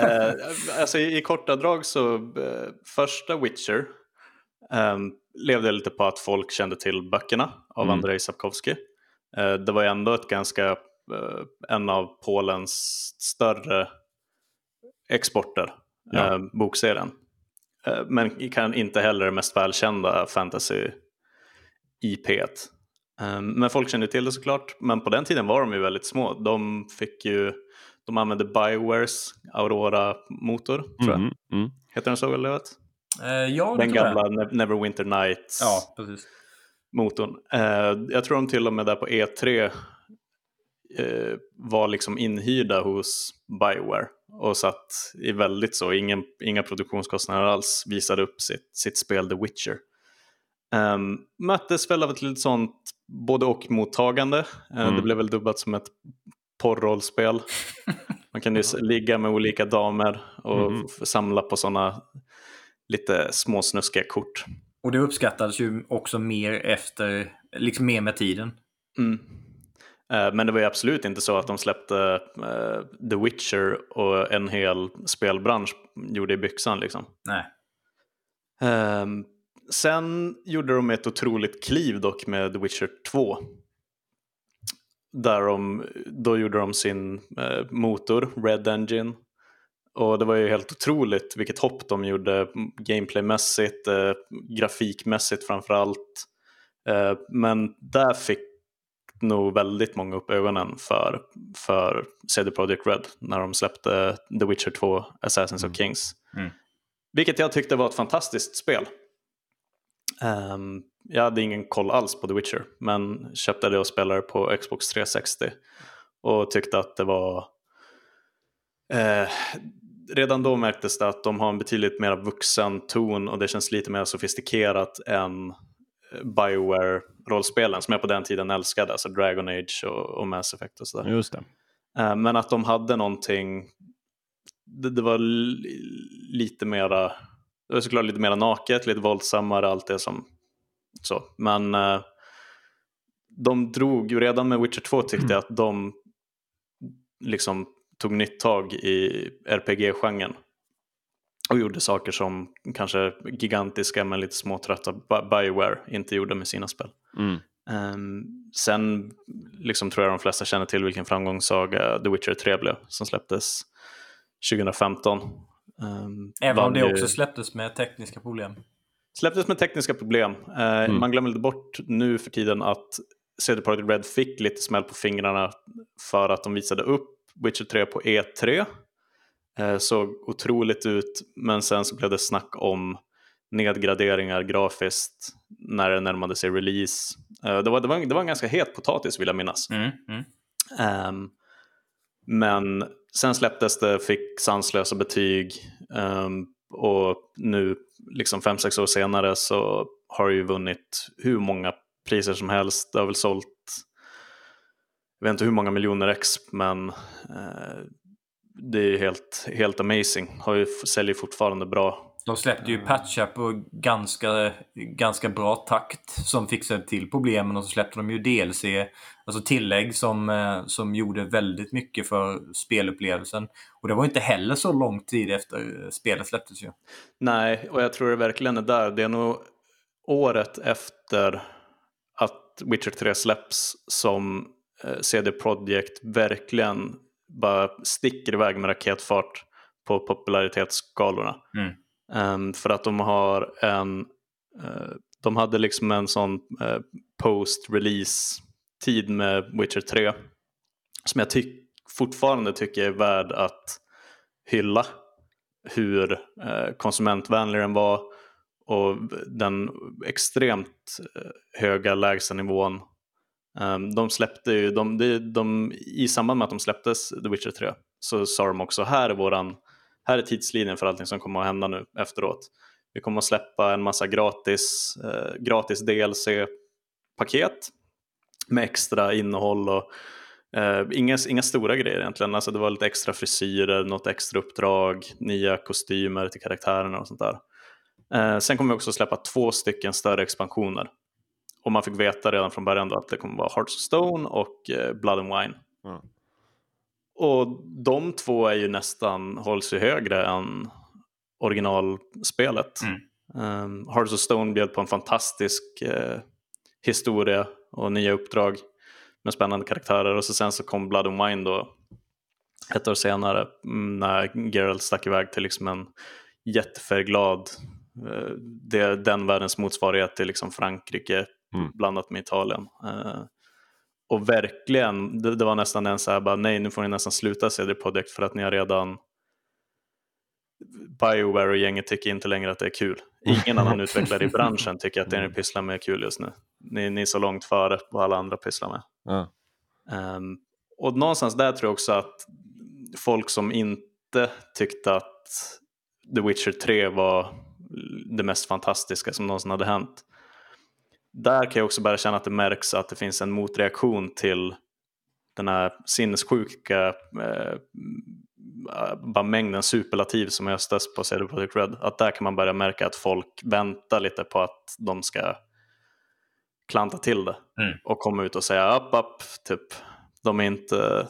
uh, alltså i, i, korta drag så uh, första Witcher um, levde lite på att folk kände till böckerna av mm. Andrzej Sapkowski. Uh, det var ju ändå ett ganska, en av Polens större exporter ja. eh, bokserien. Eh, men kan inte heller det mest välkända fantasy IP. Eh, men folk kände till det såklart, men på den tiden var de ju väldigt små. De fick ju, de använde Biowares Aurora-motor, tror jag. Mm, mm. Heter den så eller vet? Eh, ja, Den gamla jag. Neverwinter Nights. Ja, precis motorn. Eh, jag tror de till och med där på E3 eh, var liksom inhyrda hos Bioware och satt i väldigt så, ingen, inga produktionskostnader alls, visade upp sitt, sitt spel The Witcher. Um, möttes väl av ett litet sånt både och mottagande. Uh, mm. Det blev väl dubbat som ett porrrollspel. Man kan ju ligga med olika damer och mm. samla på sådana lite småsnuskiga kort. Och det uppskattades ju också mer efter, liksom mer med tiden. Mm. Eh, men det var ju absolut inte så att de släppte uh, The Witcher och en hel spelbransch gjorde i byxan. Liksom. Nej. Um, sen gjorde de ett otroligt kliv dock med The Witcher 2. Där de, då gjorde de sin uh, motor, Red Engine. Och det var ju helt otroligt vilket hopp de gjorde gameplaymässigt, grafikmässigt framförallt. Men där fick nog väldigt många upp ögonen för, för CD Projekt Red när de släppte The Witcher 2, Assassins mm. of Kings. Mm. Vilket jag tyckte var ett fantastiskt spel. Um, jag hade ingen koll alls på The Witcher, men köpte det och spelade på Xbox 360 och tyckte att det var... Eh, redan då märktes det att de har en betydligt mer vuxen ton och det känns lite mer sofistikerat än Bioware-rollspelen som jag på den tiden älskade, alltså Dragon Age och, och Mass Effect och sådär. Just det. Uh, men att de hade någonting, det, det var lite mera, det var såklart lite mera naket, lite våldsammare, allt det som så. Men uh, de drog redan med Witcher 2 tyckte jag att de liksom tog nytt tag i RPG-genren och gjorde saker som kanske gigantiska men lite småtrötta Bioware inte gjorde med sina spel. Mm. Um, sen liksom tror jag de flesta känner till vilken framgångssaga The Witcher 3 blev som släpptes 2015. Um, Även om det ju... också släpptes med tekniska problem. Släpptes med tekniska problem. Uh, mm. Man glömmer lite bort nu för tiden att CD Projekt Red fick lite smäll på fingrarna för att de visade upp Witcher 3 på E3. Uh, såg otroligt ut men sen så blev det snack om nedgraderingar grafiskt när det närmade sig release. Uh, det, var, det, var, det var en ganska het potatis vill jag minnas. Mm, mm. Um, men sen släpptes det, fick sanslösa betyg um, och nu, liksom fem sex år senare, så har det ju vunnit hur många priser som helst. Det har väl sålt, jag vet inte hur många miljoner ex, men uh, det är helt, helt amazing. Har ju, säljer fortfarande bra de släppte ju patchar på ganska, ganska bra takt som fixade till problemen och så släppte de ju DLC, alltså tillägg som, eh, som gjorde väldigt mycket för spelupplevelsen. Och det var inte heller så lång tid efter spelet släpptes ju. Nej, och jag tror det verkligen är där. Det är nog året efter att Witcher 3 släpps som eh, CD Projekt verkligen bara sticker iväg med raketfart på popularitetsskalorna. Mm. Um, för att de har en, uh, de hade liksom en sån uh, post-release tid med Witcher 3 som jag ty fortfarande tycker är värd att hylla hur uh, konsumentvänlig den var och den extremt höga lägstanivån. Um, de släppte ju, de, de, de, i samband med att de släpptes The Witcher 3 så sa de också här är våran här är tidslinjen för allting som kommer att hända nu efteråt. Vi kommer att släppa en massa gratis, eh, gratis DLC-paket med extra innehåll och eh, inga, inga stora grejer egentligen. Alltså det var lite extra frisyrer, något extra uppdrag, nya kostymer till karaktärerna och sånt där. Eh, sen kommer vi också släppa två stycken större expansioner. Och man fick veta redan från början att det kommer vara Hearts of Stone och eh, Blood and Wine. Mm. Och de två är ju nästan, hålls ju högre än originalspelet. Mm. Um, Hearts of Stone bjöd på en fantastisk uh, historia och nya uppdrag med spännande karaktärer och så sen så kom Blood and Wine då ett år senare mm, när Geralt stack iväg till liksom en jättefärgglad, uh, det är den världens motsvarighet till liksom Frankrike mm. blandat med Italien. Uh, och verkligen, det, det, var nästan en så här bara, nej nu får ni nästan sluta CD Projekt för att ni har redan Bioware och gänget tycker inte längre att det är kul. Ingen annan utvecklare i branschen tycker att det ni pysslar med är kul just nu. Ni, ni är så långt före vad alla andra pysslar med. Ja. Um, och någonstans där tror jag också att folk som inte tyckte att The Witcher 3 var det mest fantastiska som någonsin hade hänt där kan jag också börja känna att det märks att det finns en motreaktion till den här sinnessjuka eh, bara mängden superlativ som östes på CD Projekt Red. Att där kan man börja märka att folk väntar lite på att de ska klanta till det mm. och komma ut och säga upp, upp, typ. De är inte,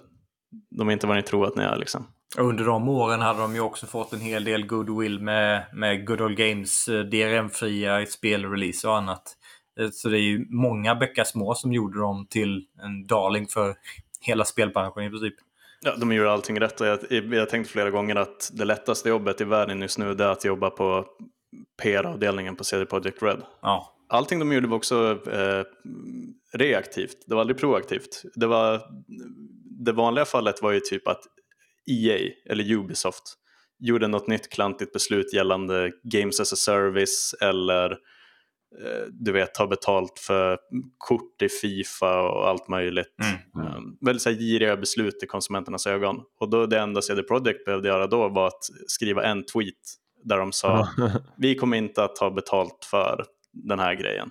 de är inte vad ni tror att ni är liksom. Under de åren hade de ju också fått en hel del goodwill med, med Good Old Games eh, DRM-fria spelrelease och annat. Eh, så det är ju många bäckar små som gjorde dem till en darling för hela spelbranschen i princip. Ja, de gjorde allting rätt och jag, jag tänkte flera gånger att det lättaste jobbet i världen just nu är att jobba på PR-avdelningen på CD Projekt Red. Ja. Allting de gjorde var också eh, reaktivt, det var aldrig proaktivt. Det, var, det vanliga fallet var ju typ att EA eller Ubisoft gjorde något nytt klantigt beslut gällande Games as a Service eller du vet, ta betalt för kort i Fifa och allt möjligt. Mm. Um, väldigt så här, giriga beslut i konsumenternas ögon. Och då det enda CD Projekt behövde göra då var att skriva en tweet där de sa vi kommer inte att ta betalt för den här grejen.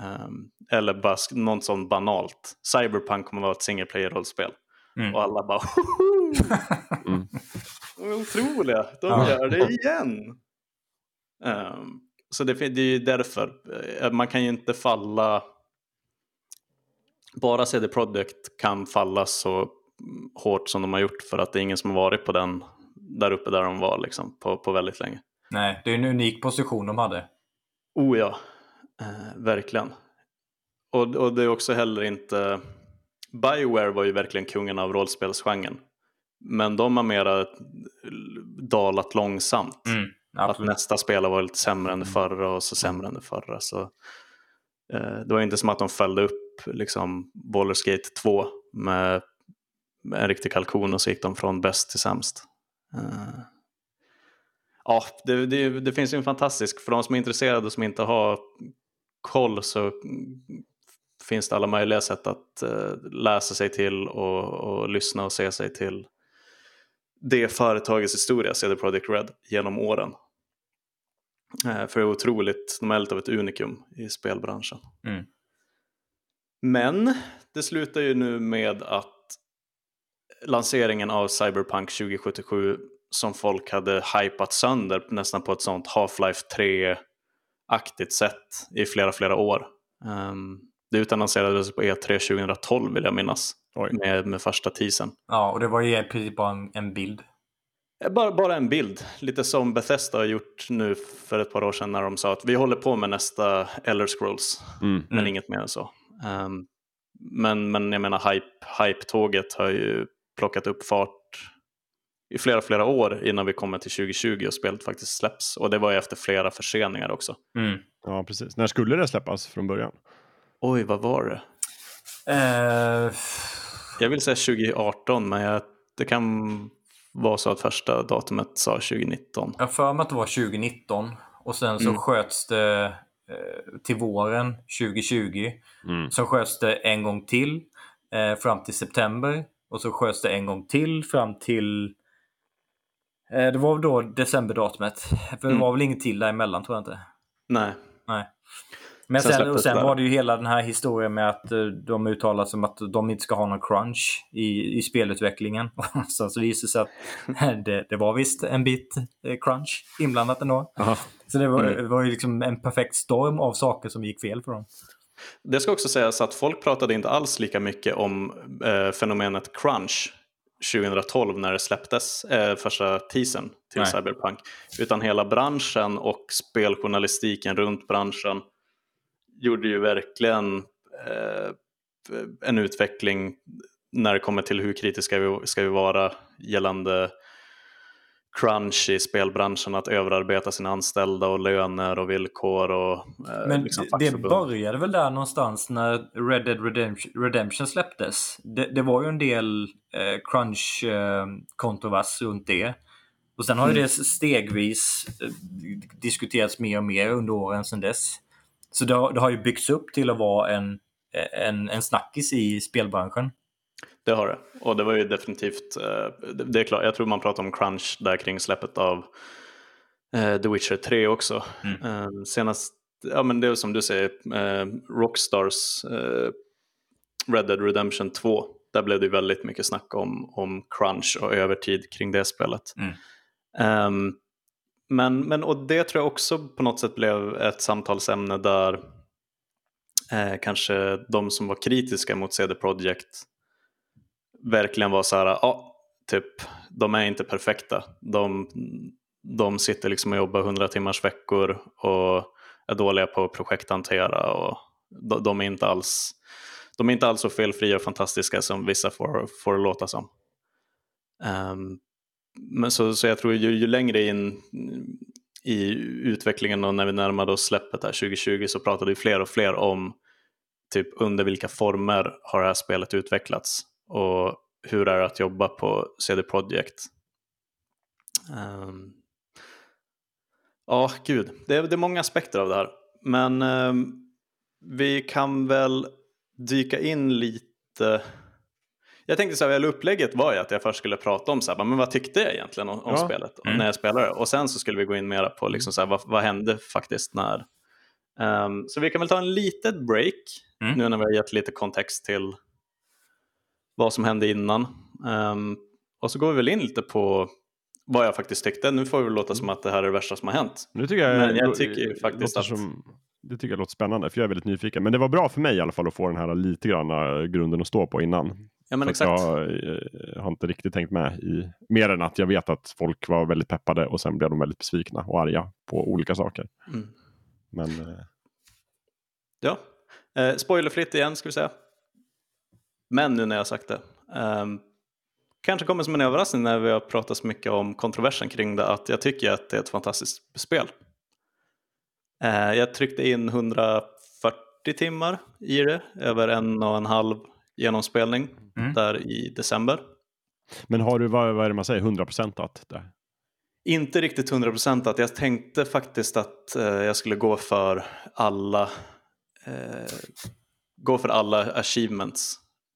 Um, eller bara något sånt banalt. Cyberpunk kommer att vara ett single player-rollspel. Mm. Och alla bara mm. De är otroliga, de gör det igen. Um, så det, det är ju därför. Eh, man kan ju inte falla... Bara CD Projekt kan falla så hårt som de har gjort för att det är ingen som har varit på den där uppe där de var liksom, på, på väldigt länge. Nej, det är en unik position de hade. Oh ja, eh, verkligen. och, och det är också heller inte... Bioware var ju verkligen kungen av rollspelsgenren. Men de har mera dalat långsamt. Mm, att nästa spel var lite sämre än det förra och så sämre än det förra. Så, eh, det var inte som att de följde upp liksom, Baldur's Gate 2 med, med en riktig kalkon och så gick de från bäst till sämst. Eh, ja, det, det, det, finns ju en fantastisk, för de som är intresserade och som inte har koll så finns det alla möjliga sätt att uh, läsa sig till och, och, lyssna och se sig till det företagets historia, CD Projekt Red, genom åren. Uh, för det är otroligt, de är lite av ett unikum i spelbranschen. Mm. Men det slutar ju nu med att lanseringen av Cyberpunk 2077 som folk hade hypat sönder nästan på ett sånt Half-Life 3-aktigt sätt i flera, flera år. Um, det utannonserades på E3 2012 vill jag minnas, med, med första teasern. Ja, och det var ju i princip bara en, en bild. Eh, bara, bara en bild, lite som Bethesda har gjort nu för ett par år sedan när de sa att vi håller på med nästa Elder Scrolls, mm. men mm. inget mer än så. Um, men, men jag menar, hype, hype-tåget har ju plockat upp fart i flera, flera år innan vi kommer till 2020 och spelet faktiskt släpps. Och det var ju efter flera förseningar också. Mm. Ja, precis. När skulle det släppas från början? Oj, vad var det? Uh... Jag vill säga 2018, men jag, det kan vara så att första datumet sa 2019. Jag för mig att det var 2019 och sen så mm. sköts det eh, till våren 2020. Mm. Så sköts det en gång till eh, fram till september och så sköts det en gång till fram till Eh, det var då decemberdatumet. För det mm. var väl inget till däremellan tror jag inte. Nej. Nej. Men sen, sen, och sen var det ju hela den här historien med att eh, de uttalat som att de inte ska ha någon crunch i, i spelutvecklingen. så, så visade det sig att det, det var visst en bit eh, crunch inblandat ändå. Aha. Så det var, mm. det var ju liksom en perfekt storm av saker som gick fel för dem. Det ska också sägas att folk pratade inte alls lika mycket om eh, fenomenet crunch 2012 när det släpptes, eh, första teasern till Nej. Cyberpunk. Utan hela branschen och speljournalistiken runt branschen gjorde ju verkligen eh, en utveckling när det kommer till hur kritiska vi ska vi vara gällande crunch i spelbranschen att överarbeta sina anställda och löner och villkor. Och, eh, Men liksom det började väl där någonstans när Red Dead Redemption, Redemption släpptes. Det, det, var ju en del eh, crunch-kontrovers eh, runt det. Och sen har mm. det stegvis eh, diskuterats mer och mer under åren sedan dess. Så det har, det har ju byggts upp till att vara en, en, en snackis i spelbranschen. Det har det. Och det var ju definitivt, eh, det är klart, jag tror man pratar om crunch där kring släppet av eh, The Witcher 3 också. Mm. Eh, senast, ja men det är som du säger, Rockstars Red Dead Redemption 2, där blev det väldigt mycket snack om, om crunch och övertid kring det spelet. Mm. Um, men, men och det tror jag också på något sätt blev ett samtalsämne där eh, kanske de som var kritiska mot CD Projekt verkligen var så här, ja, typ, de är inte perfekta. De, de sitter liksom och jobbar 100 timmars veckor och är dåliga på att projekthantera och de, de, är inte alls de är inte alls så felfria och fantastiska som vissa får, får låta som. Um, men så, så jag tror ju, ju längre in i utvecklingen och när vi närmade oss släppet här 2020 så pratade ju fler och fler om typ under vilka former har det här spelet utvecklats och hur är det att jobba på CD Projekt. Um, ja, gud, det är, det är många aspekter av det här. Men um, vi kan väl dyka in lite. Jag tänkte så här, eller upplägget var ju att jag först skulle prata om så här, men vad tyckte jag egentligen om, om ja. spelet mm. när jag spelade och sen så skulle vi gå in mera på liksom så här, vad, vad hände faktiskt när. Um, så vi kan väl ta en litet break mm. nu när vi har gett lite kontext till vad som hände innan. Um, och så går vi väl in lite på vad jag faktiskt tyckte. Nu får det låta som att det här är det värsta som har hänt. Nu tycker jag, Men jag tycker faktiskt att... Som, det tycker jag låter spännande, för jag är väldigt nyfiken. Men det var bra för mig i alla fall att få den här lite grann grunden att stå på innan. Ja, men exakt. Jag, jag eh, har inte riktigt tänkt med i mer än att jag vet att folk var väldigt peppade och sen blev de väldigt besvikna och arga på olika saker. Mm. Men... Eh, ja, Eh, spoilerfritt igen ska vi säga. Men nu när jag sagt det. Eh, kanske kommer som en överraskning när vi har pratat så mycket om kontroversen kring det att jag tycker att det är ett fantastiskt spel. Eh, jag tryckte in 140 timmar i det över en och en halv genomspelning mm. där i december. Men har du, vad, vad är det man säger, 100% att det? Inte riktigt 100% att jag tänkte faktiskt att eh, jag skulle gå för alla eh, gå för alla achievements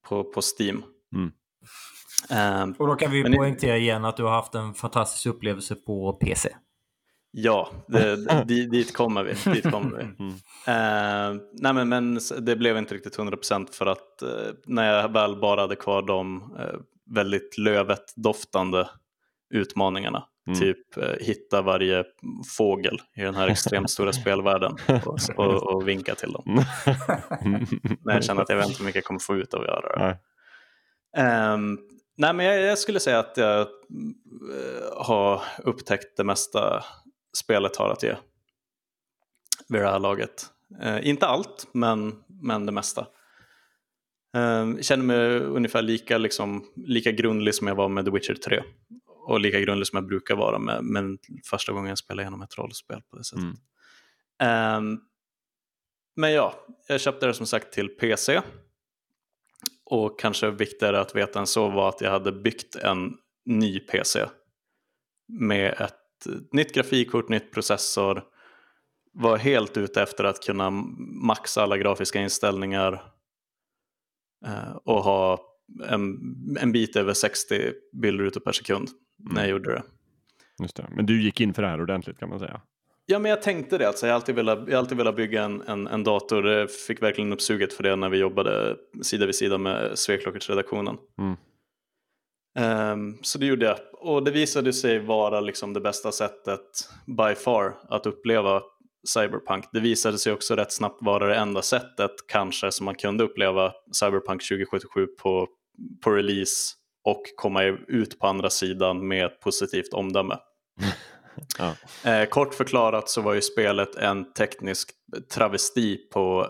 på, på Steam. Mm. Um, och då kan vi poängtera igen att du har haft en fantastisk upplevelse på PC. Ja, det, dit kommer vi. Dit kommer vi. Mm. Uh, nej men, men det blev inte riktigt 100% för att uh, när jag väl bara hade kvar de uh, väldigt lövet doftande utmaningarna. Mm. Typ eh, hitta varje fågel i den här extremt stora spelvärlden och, och, och, vinka till dem. När jag känner att jag vet inte hur mycket jag kommer få ut av att göra det. Nej. Nej men jag, jag, skulle säga att jag uh, har upptäckt det mesta spelet har att ge. Vid det här laget. Uh, inte allt, men, men det mesta. Uh, känner mig ungefär lika, liksom, lika grundlig som jag var med The Witcher 3 och lika grundlig som jag brukar vara med, men första gången jag spelar igenom ett rollspel på det sättet. Mm. Um, men ja, jag köpte det som sagt till PC. Och kanske viktigare att veta än så var att jag hade byggt en ny PC. Med ett nytt grafikkort, nytt processor. Var helt ute efter att kunna maxa alla grafiska inställningar. Uh, och ha en, en bit över 60 bildrutor per sekund när jag mm. gjorde det. Just det. Men du gick in för det här ordentligt kan man säga? Ja, men jag tänkte det. Alltså, jag har alltid velat, jag alltid velat bygga en, en, en dator. Jag fick verkligen uppsuget för det när vi jobbade sida vid sida med Sveklockerts-redaktionen. Mm. Um, så det gjorde jag. Och det visade sig vara liksom det bästa sättet by far att uppleva Cyberpunk. Det visade sig också rätt snabbt vara det enda sättet kanske som man kunde uppleva Cyberpunk 2077 på, på release och komma ut på andra sidan med ett positivt omdöme. ja. eh, kort förklarat så var ju spelet en teknisk travesti på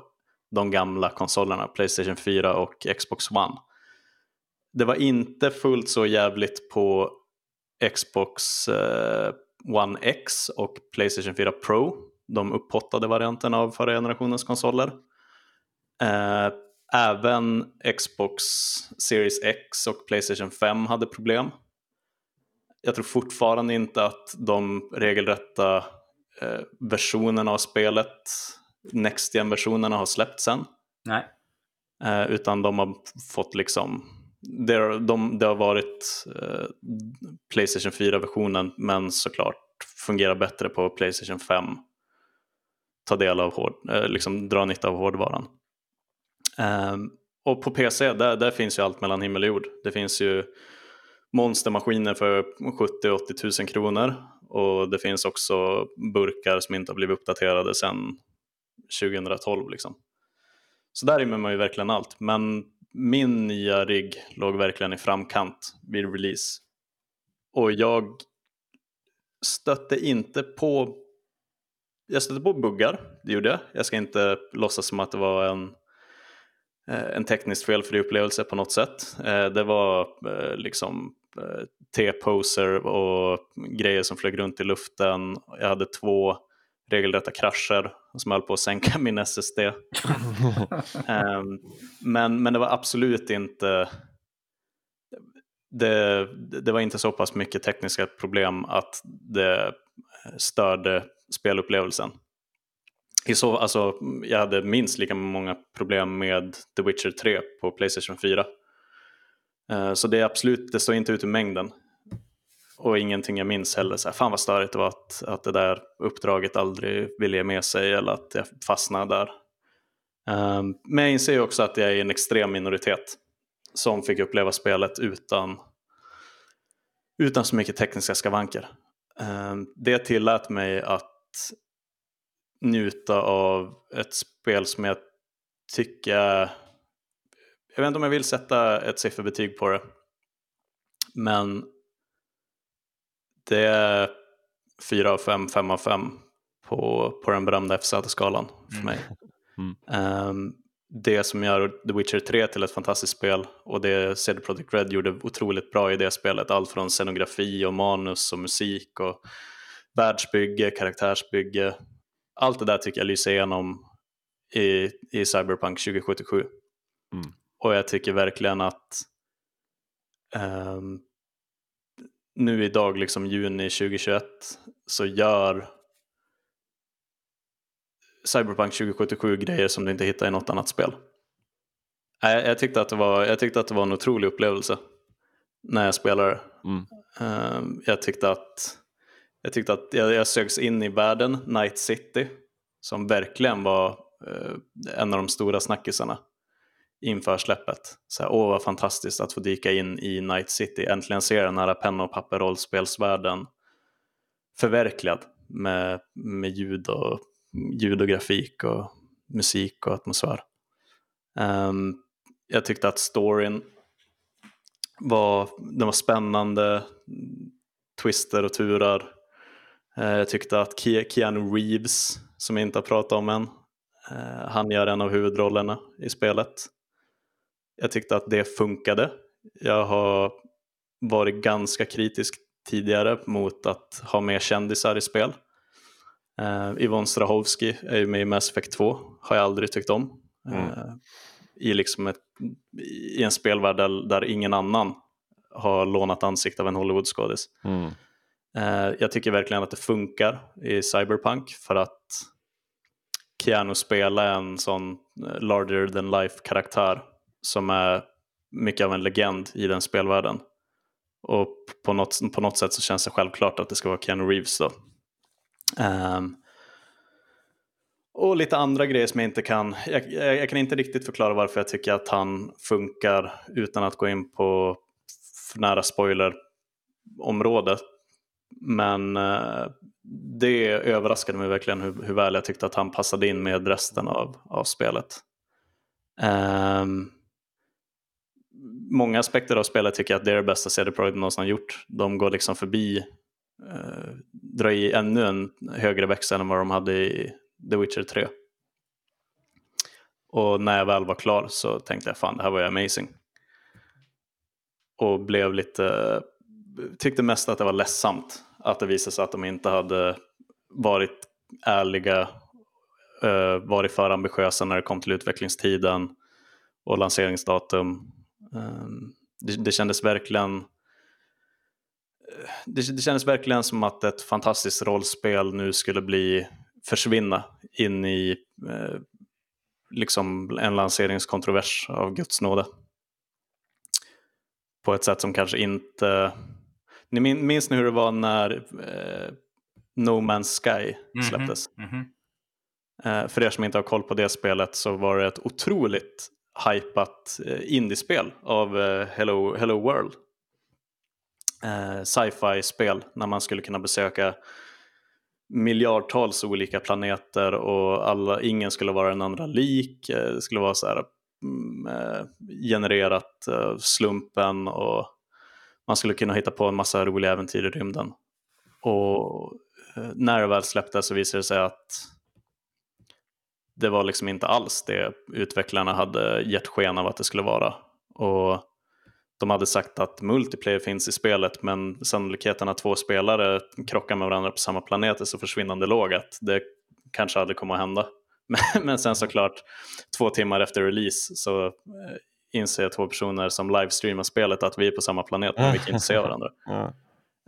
de gamla konsolerna, Playstation 4 och Xbox One. Det var inte fullt så jävligt på Xbox eh, One X och Playstation 4 Pro, de upphottade varianterna av förra generationens konsoler. Eh, Även Xbox Series X och Playstation 5 hade problem. Jag tror fortfarande inte att de regelrätta eh, versionerna av spelet, Next versionerna har släppts än. Nej. Eh, utan de har fått liksom, det har, de, det har varit eh, Playstation 4-versionen men såklart fungerar bättre på Playstation 5. Ta del av hård, eh, liksom dra nytta av hårdvaran. Eh, och på PC, där, där finns ju allt mellan himmel och jord. Det finns ju monstermaskiner för 70-80 000 kronor och det finns också burkar som inte har blivit uppdaterade sedan 2012. Liksom. Så där rymmer man ju verkligen allt. Men min nya rigg låg verkligen i framkant vid release. Och jag stötte inte på jag stötte på buggar, det gjorde jag. Jag ska inte låtsas som att det var en eh, en tekniskt felfri upplevelse på något sätt. Eh, det var eh, liksom T-poser och grejer som flög runt i luften. Jag hade två regelrätta krascher som höll på att sänka min SSD. Ehm, men, men det var absolut inte det, det var inte så pass mycket tekniska problem att det störde spelupplevelsen i så, alltså, jag hade minst lika många problem med The Witcher 3 på Playstation 4. Uh, så det är absolut, det står inte ut i mängden. Och ingenting jag minns heller, så här, fan vad störigt det var att, att det där uppdraget aldrig ville ge med sig eller att jag fastnade där. Um, men jag inser ju också att jag är en extrem minoritet som fick uppleva spelet utan, utan så mycket tekniska skavanker. Um, det tillät mig att njuta av ett spel som jag tycker... Jag vet inte om jag vill sätta ett sifferbetyg på det. Men det är 4 av 5, 5 av 5 på, på den berömda FZ-skalan för mig. Mm. Um, det som gör The Witcher 3 till ett fantastiskt spel och det CD Projekt Red gjorde otroligt bra i det spelet. Allt från scenografi och manus och musik och världsbygge, karaktärsbygge. Allt det där tycker jag lyser igenom i, i Cyberpunk 2077. Mm. Och jag tycker verkligen att um, nu idag, liksom juni 2021, så gör Cyberpunk 2077 grejer som du inte hittar i något annat spel. Jag, jag, tyckte, att det var, jag tyckte att det var en otrolig upplevelse när jag spelade. Mm. Um, jag tyckte att jag tyckte att jag, jag sögs in i världen, Night City, som verkligen var uh, en av de stora snackisarna inför släppet. Så här, åh vad fantastiskt att få dyka in i Night City, äntligen se den här penna och papper rollspelsvärlden förverkligad med, med ljud, och, ljud och grafik och musik och atmosfär. Um, jag tyckte att storyn var, den var spännande, twister och turar. Uh, eh, jag tyckte att Keanu Reeves, som jag inte har pratat om än, uh, han gör en av huvudrollerna i spelet. Jag tyckte att det funkade. Jag har varit ganska kritisk tidigare mot att ha mer kändisar i spel. Uh, Yvonne Strahovski är ju med i Mass Effect 2, har jag aldrig tyckt om. Mm. Uh, i, liksom ett, I en spelvärld där, där, ingen annan har lånat ansikte av en Hollywoodskådis. Mm. Uh, jag tycker verkligen att det funkar i Cyberpunk för att Keanu spelar en sån larger than life karaktär som är mycket av en legend i den spelvärlden. Och på något, på något sätt så känns det självklart att det ska vara Keanu Reeves då. Um, och lite andra grejer som jag inte kan, jag, jag, kan inte riktigt förklara varför jag tycker att han funkar utan att gå in på för nära spoilerområdet. Men uh, det överraskade mig verkligen hur, hur, väl jag tyckte att han passade in med resten av, av spelet. Um, många aspekter av spelet tycker jag att det är det bästa CD Projekt någonsin har gjort. De går liksom förbi, eh, drar i ännu en högre växel än vad de hade i The Witcher 3. Och när jag väl var klar så tänkte jag fan det här var ju amazing. Och blev lite, tyckte mest att det var ledsamt att det visade sig att de inte hade varit ärliga, eh, varit för ambitiösa när det kom till utvecklingstiden och lanseringsdatum det, det kändes verkligen det, det kändes verkligen som att ett fantastiskt rollspel nu skulle bli försvinna in i eh, liksom en lanseringskontrovers av Guds nåde. På ett sätt som kanske inte... Ni minns ni hur det var när eh, No Man's Sky mhm, släpptes? Mm -hmm. Mm -hmm. Eh, för er som inte har koll på det spelet så var det ett otroligt hypat eh, indiespel av eh, Hello, Hello World. Eh, Sci-fi spel när man skulle kunna besöka miljardtals olika planeter och alla, ingen skulle vara den andra lik. Det skulle vara så här, mm, genererat slumpen och man skulle kunna hitta på en massa roliga äventyr i rymden. Och när det väl släpptes så visade det sig att det var liksom inte alls det utvecklarna hade gett sken av att det skulle vara. Och de hade sagt att multiplayer finns i spelet men sannolikheten att två spelare krockar med varandra på samma planet är så försvinnande låg att det kanske aldrig kommer att hända. Men, sen såklart, två timmar efter release så eh, inser två personer som livestreamar spelet att vi är på samma planet men vi kan inte se varandra.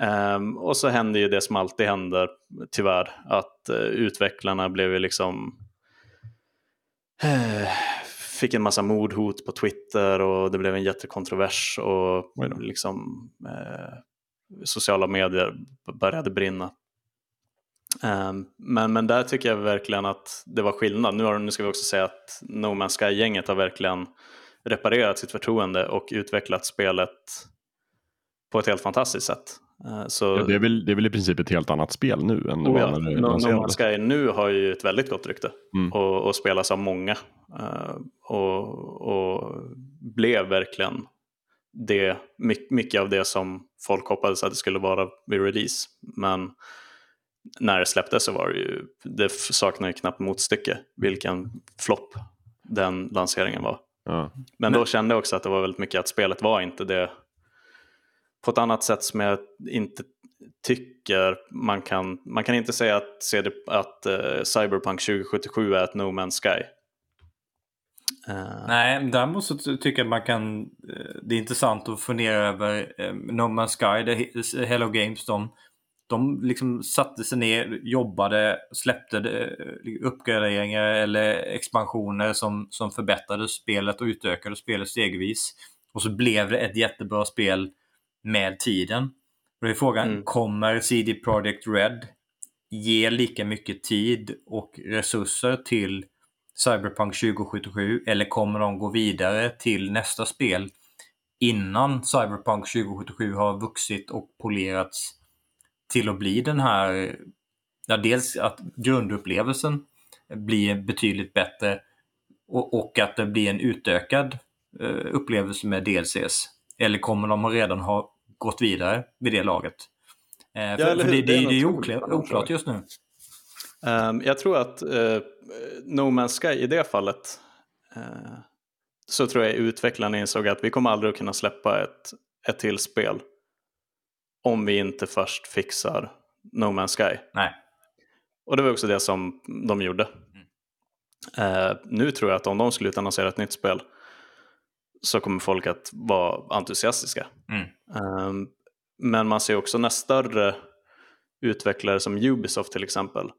Um, och så händer ju det som alltid händer, tyvärr, att uh, utvecklarna blev ju liksom fick en massa mordhot på Twitter och det blev en jättekontrovers och liksom, eh, sociala medier började brinna. Um, men, men där tycker jag verkligen att det var skillnad. Nu, har, nu ska vi också säga att No Man's Sky-gänget har verkligen reparerat sitt förtroende och utvecklat spelet på ett helt fantastiskt sätt. Eh, så... Ja, det, är väl, det är väl i princip ett helt annat spel nu än oh, ja. No, no Sky nu har ju ett väldigt gott rykte mm. och, och spelas av många. Uh, och, och blev verkligen det, mycket av det som folk hoppades att det skulle vara vid release. Men när det släpptes så var det ju, det saknar ju knappt motstycke vilken flopp den lanseringen var. Ja. Men då kände jag också att det var väldigt mycket att spelet var inte det på ett annat sätt som jag inte tycker man kan, man kan inte säga att, CD, att uh, Cyberpunk 2077 är ett No Man's Sky. Uh. Nej, däremot så tycker jag att man kan, eh, det är intressant att fundera över um, No Man's Sky, det, Hello Games, de, de liksom satte sig ner, jobbade, släppte uppgraderingar eller expansioner som, som förbättrade spelet och utökade spelet stegvis. Och så blev det ett jättebra spel med tiden. Då är frågan, mm. kommer CD Projekt Red ge lika mycket tid och resurser till Cyberpunk 2077 eller kommer de gå vidare till nästa spel innan Cyberpunk 2077 har vuxit och polerats till att bli den här, ja, dels att grundupplevelsen blir betydligt bättre och, och att det blir en utökad uh, upplevelse med DLCs. Eller kommer de redan ha gått vidare vid det laget. Eh, ja, för, för det, det, det, är ju oklart, oklart just nu. Um, jag tror att uh, No Man's Sky i det fallet uh, så tror jag utvecklarna insåg att vi kommer aldrig att kunna släppa ett, ett till spel om vi inte först fixar No Man's Sky. Nej. Och det var också det som de gjorde. Mm. Uh, nu tror jag att om de skulle annonsera ett nytt spel så kommer folk att vara entusiastiska. Mm. Um, men man ser också när större utvecklare som Ubisoft till exempel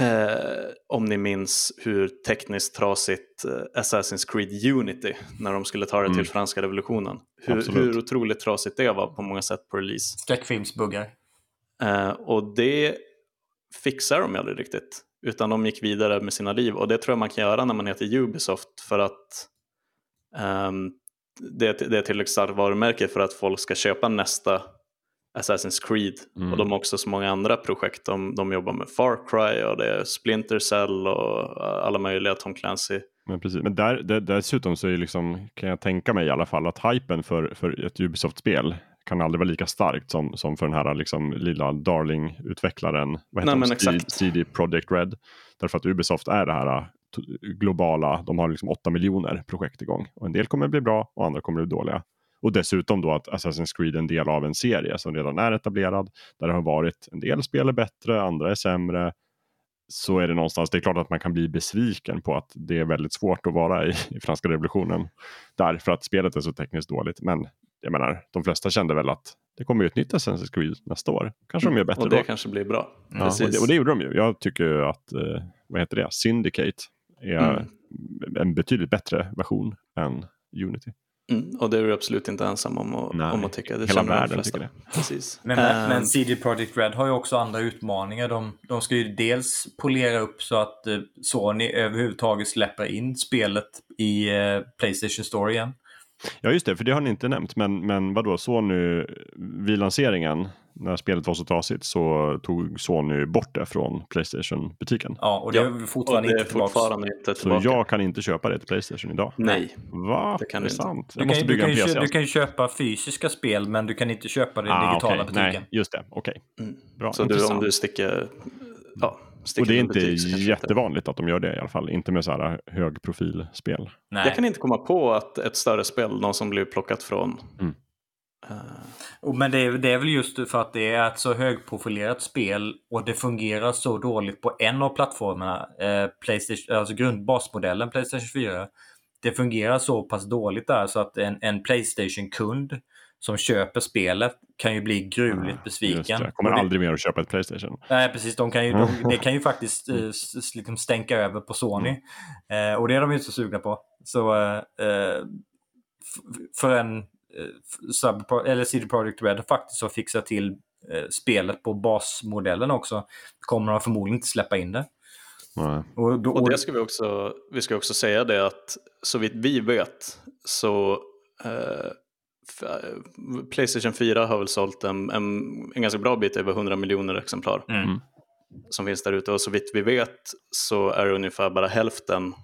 Eh, om ni minns hur tekniskt trasigt eh, Assassin's Creed Unity när de skulle ta det till mm. franska revolutionen. Hur, hur otroligt trasigt det var på många sätt på release. Skräckfilmsbuggar. Eh, och det fixar de aldrig riktigt. Utan de gick vidare med sina liv och det tror jag man kan göra när man heter Ubisoft för att um, det, det är tillräckligt starkt varumärke för att folk ska köpa nästa Assassin's Creed mm. och de har också så många andra projekt. De, de jobbar med Far Cry och det är Splinter Cell och alla möjliga Tom Clancy. Men precis, men där, där, dessutom så är liksom, kan jag tänka mig i alla fall att hypen för, för ett Ubisoft-spel kan aldrig vara lika starkt som, som för den här liksom, lilla Darling-utvecklaren, vad heter Nej? CD Projekt Red. Därför att Ubisoft är det här globala, de har liksom 8 miljoner projekt igång. Och en del kommer bli bra och andra kommer bli dåliga. Och dessutom då att Assassin's Creed är en del av en serie som redan är etablerad. Där det har varit en del spel är bättre, andra är sämre. Så är det någonstans, det är klart att man kan bli besviken på att det är väldigt svårt att vara i, i franska revolutionen. Därför att spelet är så tekniskt dåligt. Men jag menar, de flesta kände väl att det kommer ju ett nytt Assassin's Creed nästa år. Kanske de gör bättre Och det då. kanske blir bra. Ja, och, det, och, det, gjorde de ju. Jag tycker att, eh, vad heter det, Syndicate är mm. en betydligt bättre version än Unity. Mm, och det är du absolut inte ensam om, och, om att tycka. Det Hela världen tycker det. Precis. Men, men, um, men CD Projekt Red har ju också andra utmaningar. De, de ska ju dels polera upp så att uh, Sony överhuvudtaget släpper in spelet i uh, Playstation Store igen. Ja just det, för det har ni inte nämnt. Men, men vadå, Sony vid lanseringen när spelet var så trasigt så tog Sony bort det från Playstation-butiken. Ja, och det är fortfarande, det är inte, fortfarande inte tillbaka. Så jag kan inte köpa det till Playstation idag? Nej. Va? Det kan det är sant? Jag du måste kan, bygga du kan en PC. Du kan ju köpa fysiska spel men du kan inte köpa det i ah, digitala okay. butiken. Nej, just det. Okej. Okay. Mm. Bra. Så du, om du sticker... Ja, och det är inte jättevanligt att de gör det i alla fall. Inte med så här högprofilspel. Nej. Jag kan inte komma på att ett större spel, någon som blir plockat från mm. Uh... Men det är, det är väl just för att det är ett så högprofilerat spel och det fungerar så dåligt på en av plattformarna. Eh, Playstation, alltså grundbasmodellen Playstation 4. Det fungerar så pass dåligt där så att en, en Playstation-kund som köper spelet kan ju bli gruvligt ja, besviken. Jag kommer aldrig mer att köpa ett Playstation. Nej, precis. De kan ju, de, det kan ju faktiskt eh, liksom stänka över på Sony. Mm. Eh, och det är de ju inte så sugna på. Så eh, för en Sub, eller CD Projekt Red faktiskt har fixat till eh, spelet på basmodellen också kommer de förmodligen inte släppa in det. Nej. Och, då, och det ska vi också, vi ska också säga det att så vitt vi vet så eh, Playstation 4 har väl sålt en, en, en, ganska bra bit över 100 miljoner exemplar mm. som finns där ute och så vitt vi vet så är det ungefär bara hälften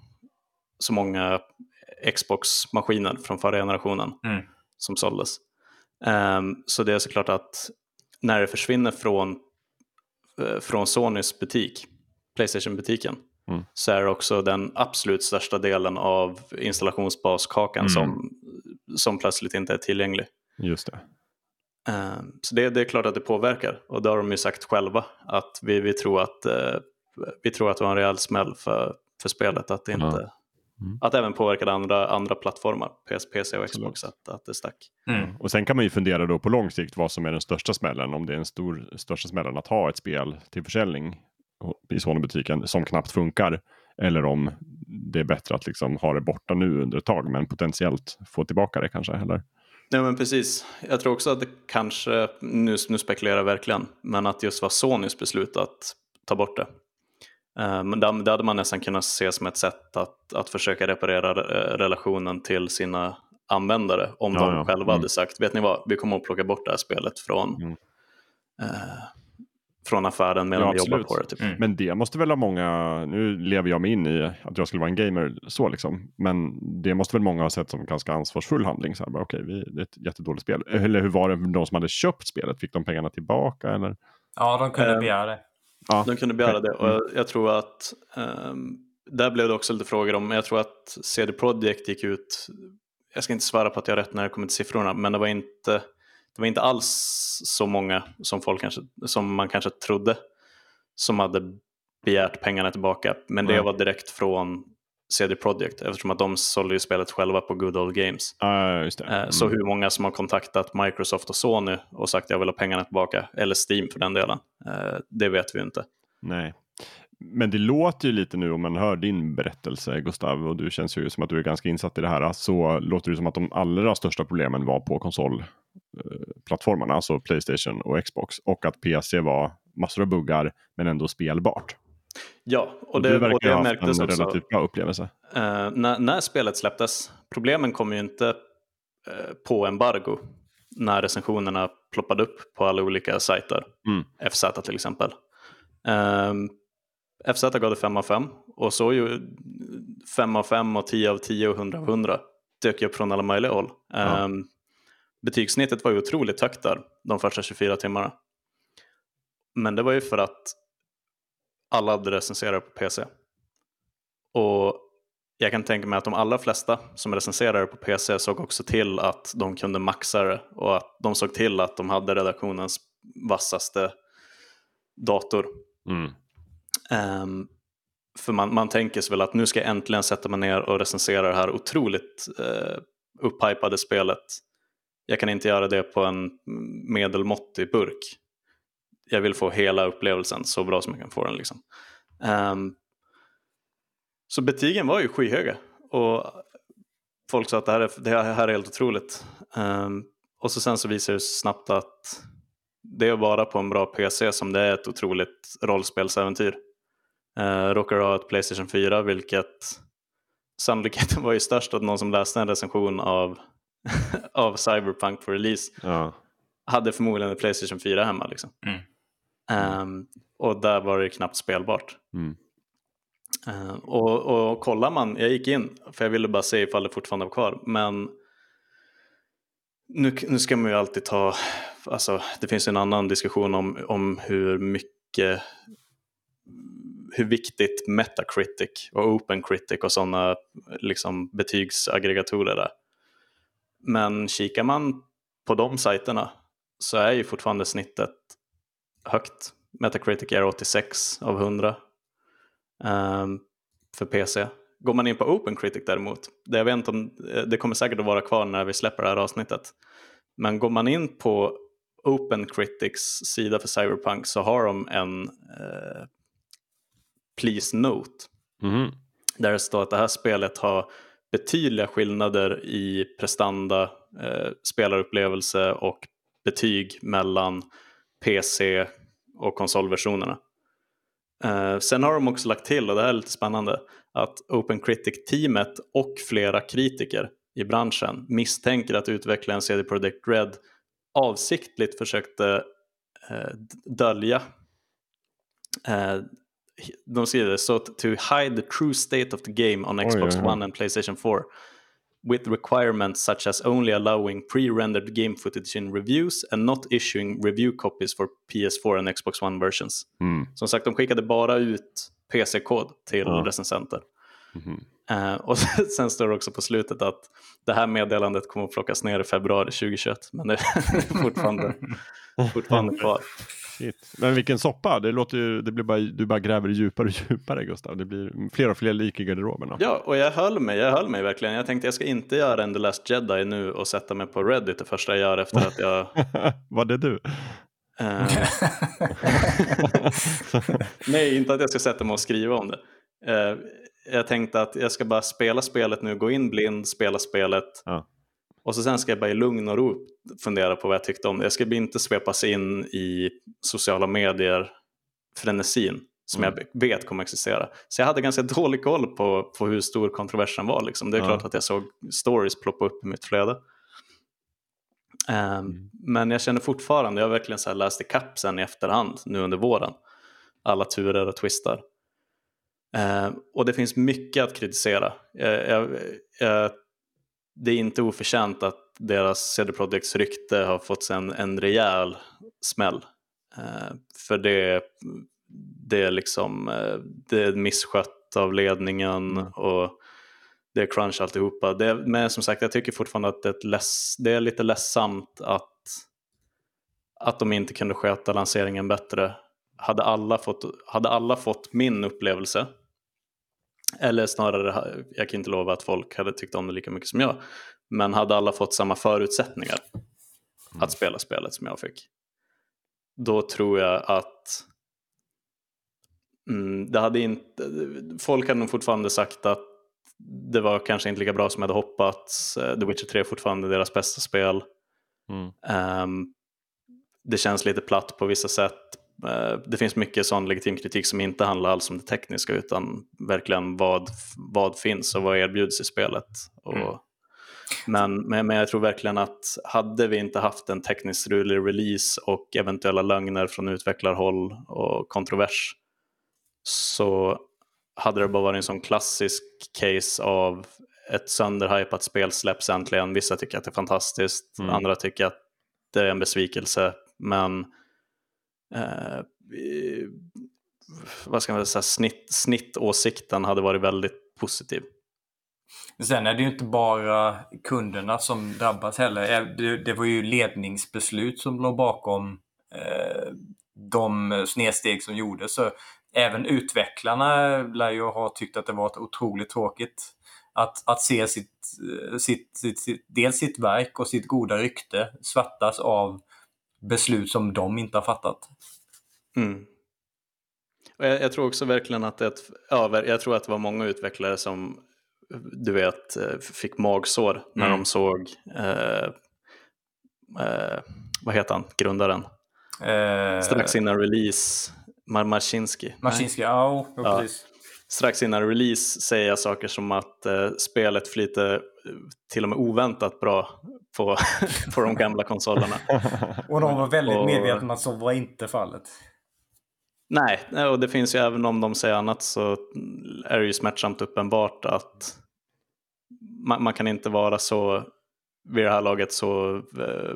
så många Xbox-maskiner från förra generationen. Mm som såldes. Um, så det är såklart att när det försvinner från, uh, från Sonys butik, Playstation-butiken, mm. så är det också den absolut största delen av installationsbaskakan mm. som, som plötsligt inte är tillgänglig. Just det. Uh, så det, det, är klart att det påverkar och det har de ju sagt själva att vi, vi, tror, att, uh, vi tror att det var en rejäl smäll för, för spelet att det inte ja. Mm. Att även påverkade andra, andra plattformar, PS, PC och Xbox, att, att det stack. Mm. Och sen kan man ju fundera då på lång sikt vad som är den största smällen. Om det är den stor, största smällen att ha ett spel till försäljning i Sony-butiken som knappt funkar. Eller om det är bättre att liksom ha det borta nu under ett tag men potentiellt få tillbaka det kanske. Eller? Ja men precis. Jag tror också att det kanske, nu, nu spekulerar jag verkligen, men att just var Sonys beslut att ta bort det. Eh, men det hade man nästan kunnat se som ett sätt att, att försöka reparera eh, relationen till sina användare om ja, de ja. själva mm. hade sagt, vet ni vad, vi kommer att plocka bort det här spelet från, mm. eh, från affären medan ja, vi jobbar på det. Typ. Mm. Men det måste väl ha många, nu lever jag mig in i att jag skulle vara en gamer så liksom, men det måste väl många ha sett som ganska ansvarsfull handling. Så här, bara, okay, vi, det är ett jättedåligt spel. Eller hur var det för de som hade köpt spelet? Fick de pengarna tillbaka? Eller? Ja, de kunde uh, begära det. Ja. De kunde begära det och mm. jag tror att um, där blev det också lite frågor om, jag tror att CD Projekt gick ut, jag ska inte svara på att jag har rätt när det kommer till siffrorna, men det var inte, det var inte alls så många som, folk kanske, som man kanske trodde som hade begärt pengarna tillbaka. Men det var direkt från CD Projekt eftersom att de sålde ju spelet själva på Good Old Games. Ah, mm. Så hur många som har kontaktat Microsoft och Sony och sagt jag vill ha pengarna tillbaka, eller Steam för den delen, eh, det vet vi inte. Nej. Men det låter ju lite nu om man hör din berättelse Gustav och du känns ju som att du är ganska insatt i det här. Så låter det som att de allra största problemen var på konsolplattformarna, alltså Playstation och Xbox. Och att PC var massor av buggar men ändå spelbart. Ja, och det, och det märktes en relativt bra upplevelse. Uh, när, när, spelet släpptes, problemen kom ju inte uh, på embargo när recensionerna ploppade upp på alla olika sajter. Mm. FZ till exempel. Um, FZ gav det 5 av 5 och så ju 5 av 5 och 10 av 10 och 100 av 100 dök upp från alla möjliga håll. Ja. Um, betygssnittet var ju otroligt högt där de första 24 timmarna. Men det var ju för att alla hade recenserat på PC. Och jag kan tänka mig att de allra flesta som recenserade på PC såg också till att de kunde maxa det och att de såg till att de hade redaktionens vassaste dator. Mm. Um, för man, man tänker sig väl att nu ska jag äntligen sätta mig ner och recensera det här otroligt uh, upphypade spelet. Jag kan inte göra det på en medelmåttig burk jag vill få hela upplevelsen så bra som jag kan få den. Liksom. Um, så betygen var ju skyhöga och folk sa att det här är, det här är helt otroligt. Um, och så sen så visade det sig snabbt att det är bara på en bra PC som det är ett otroligt rollspelsäventyr. Uh, råkar ha ett Playstation 4 vilket sannolikheten var ju störst att någon som läste en recension av, av Cyberpunk på release ja. hade förmodligen ett Playstation 4 hemma. Liksom. Mm. Um, och där var det knappt spelbart. Mm. Uh, och, och kollar man, jag gick in för jag ville bara se ifall det fortfarande var kvar, men nu, nu ska man ju alltid ta, alltså det finns en annan diskussion om, om hur mycket, hur viktigt Metacritic och OpenCritic och sådana liksom, betygsaggregatorer är. Men kikar man på de sajterna så är ju fortfarande snittet högt. Metacritic är 86 av 100 um, ehm, för PC. Går man in på OpenCritic däremot, det, jag vet inte om, eh, det kommer säkert att vara kvar när vi släpper det här avsnittet. Men går man in på OpenCritics sida för Cyberpunk så har de en uh, Please Note. Mm. Där det står att det här spelet har betydliga skillnader i prestanda, uh, spelarupplevelse och betyg mellan PC och konsolversionerna. Uh, sen har de också lagt till, och det här är lite spännande, att Open Critic-teamet och flera kritiker i branschen misstänker att utvecklaren CD Projekt Red avsiktligt försökte uh, dölja uh, de skriver så to hide the true state of the game on Xbox oj, oj. One and Playstation 4 with requirements such as only allowing pre-rendered game footage in reviews and not issuing review copies for PS4 and Xbox One versions. Mm. Som sagt, de skickade bara ut PC-kod till ja. recensenter. Mm -hmm. uh, och sen står det också på slutet att det här meddelandet kommer att plockas ner i februari 2021 men det är fortfarande, fortfarande kvar. Shit. Men vilken soppa, det låter ju, det blir bara, du bara gräver djupare och djupare Gustav. Det blir fler och fler lik i garderoberna. Ja, och jag höll mig, jag höll mig verkligen. Jag tänkte jag ska inte göra en The Last Jedi nu och sätta mig på Reddit det första jag gör efter att jag... Var det du? Uh... Nej, inte att jag ska sätta mig och skriva om det. Uh, jag tänkte att jag ska bara spela spelet nu, gå in blind, spela spelet. Ja. Och så sen ska jag bara i lugn och ro fundera på vad jag tyckte om det. Jag ska inte svepas in i sociala medier frenesin som mm. jag vet kommer existera. Så jag hade ganska dålig koll på, på hur stor kontroversen var. Liksom. Det är ja. klart att jag såg stories ploppa upp i mitt flöde. Um, mm. Men jag känner fortfarande, jag har verkligen så läst ikapp sen i efterhand nu under våren. Alla turer och twistar. Uh, och det finns mycket att kritisera. Jag, jag, jag det är inte oförtjänt att deras CD Projekts rykte har fått en, en rejäl smäll. Eh, för det, det är liksom eh, det är misskött av ledningen mm. och det är crunch alltihopa. Det, men som sagt, jag tycker fortfarande att det är, less, det är lite ledsamt att, att de inte kunde sköta lanseringen bättre. Hade alla fått, hade alla fått min upplevelse eller snarare, jag kan inte lova att folk hade tyckt om det lika mycket som jag. Men hade alla fått samma förutsättningar mm. att spela spelet som jag fick. Då tror jag att mm, det hade inte, folk hade nog fortfarande sagt att det var kanske inte lika bra som jag hade hoppats. Eh, The Witcher 3 är fortfarande deras bästa spel. Mm. Um, det känns lite platt på vissa sätt. Eh, det finns mycket sån legitim kritik som inte handlar alls om det tekniska utan verkligen vad, vad finns och vad erbjuds i spelet. Och, mm. men, men, men jag tror verkligen att hade vi inte haft en tekniskt strulig release och eventuella lögner från utvecklarhåll och kontrovers så hade det bara varit en sån klassisk case av ett sönderhypat spel släpps äntligen. Vissa tycker att det är fantastiskt, mm. andra tycker att det är en besvikelse. Men eh, vad ska man säga, snitt, snittåsikten hade varit väldigt positiv. Sen är det ju inte bara kunderna som drabbas heller. Eh, det, det var ju ledningsbeslut som låg bakom eh, de snedsteg som gjordes. Så även utvecklarna lär ju ha tyckt att det varit otroligt tråkigt att, att se sitt, eh, sitt, sitt, sitt, dels sitt verk och sitt goda rykte svartas av beslut som de inte har fattat. Mm. Och jag, jag, tror också verkligen att det, ja, jag tror att det var många utvecklare som du vet eh, fick magsår när mm. de såg eh, eh, vad heter han, grundaren? Eh, Strax innan release, Mar Marcinski. Marcinski, ja, ja, precis. Strax innan release säger jag saker som att eh, spelet flyter till och med oväntat bra på, på de gamla konsolerna. och de var väldigt och, medvetna om att så var inte fallet. Nej, och det finns ju även om de säger annat så är det ju smärtsamt uppenbart att man, man kan inte vara så vid det här laget så eh,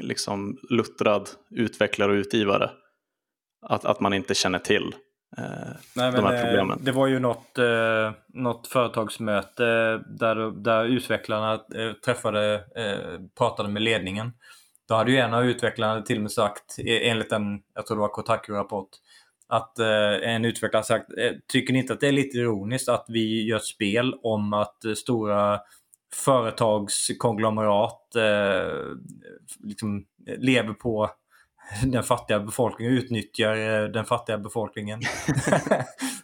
liksom luttrad utvecklare och utgivare att, att man inte känner till eh, Nej, de här eh, problemen. Det var ju något, eh, något företagsmöte där, där utvecklarna eh, träffade, eh, pratade med ledningen. Då hade ju en av utvecklarna till och med sagt, e, enligt en, jag tror det var Kotaku-rapport, att eh, en utvecklare sagt, tycker ni inte att det är lite ironiskt att vi gör ett spel om att stora företagskonglomerat eh, liksom lever på den fattiga befolkningen, utnyttjar eh, den fattiga befolkningen.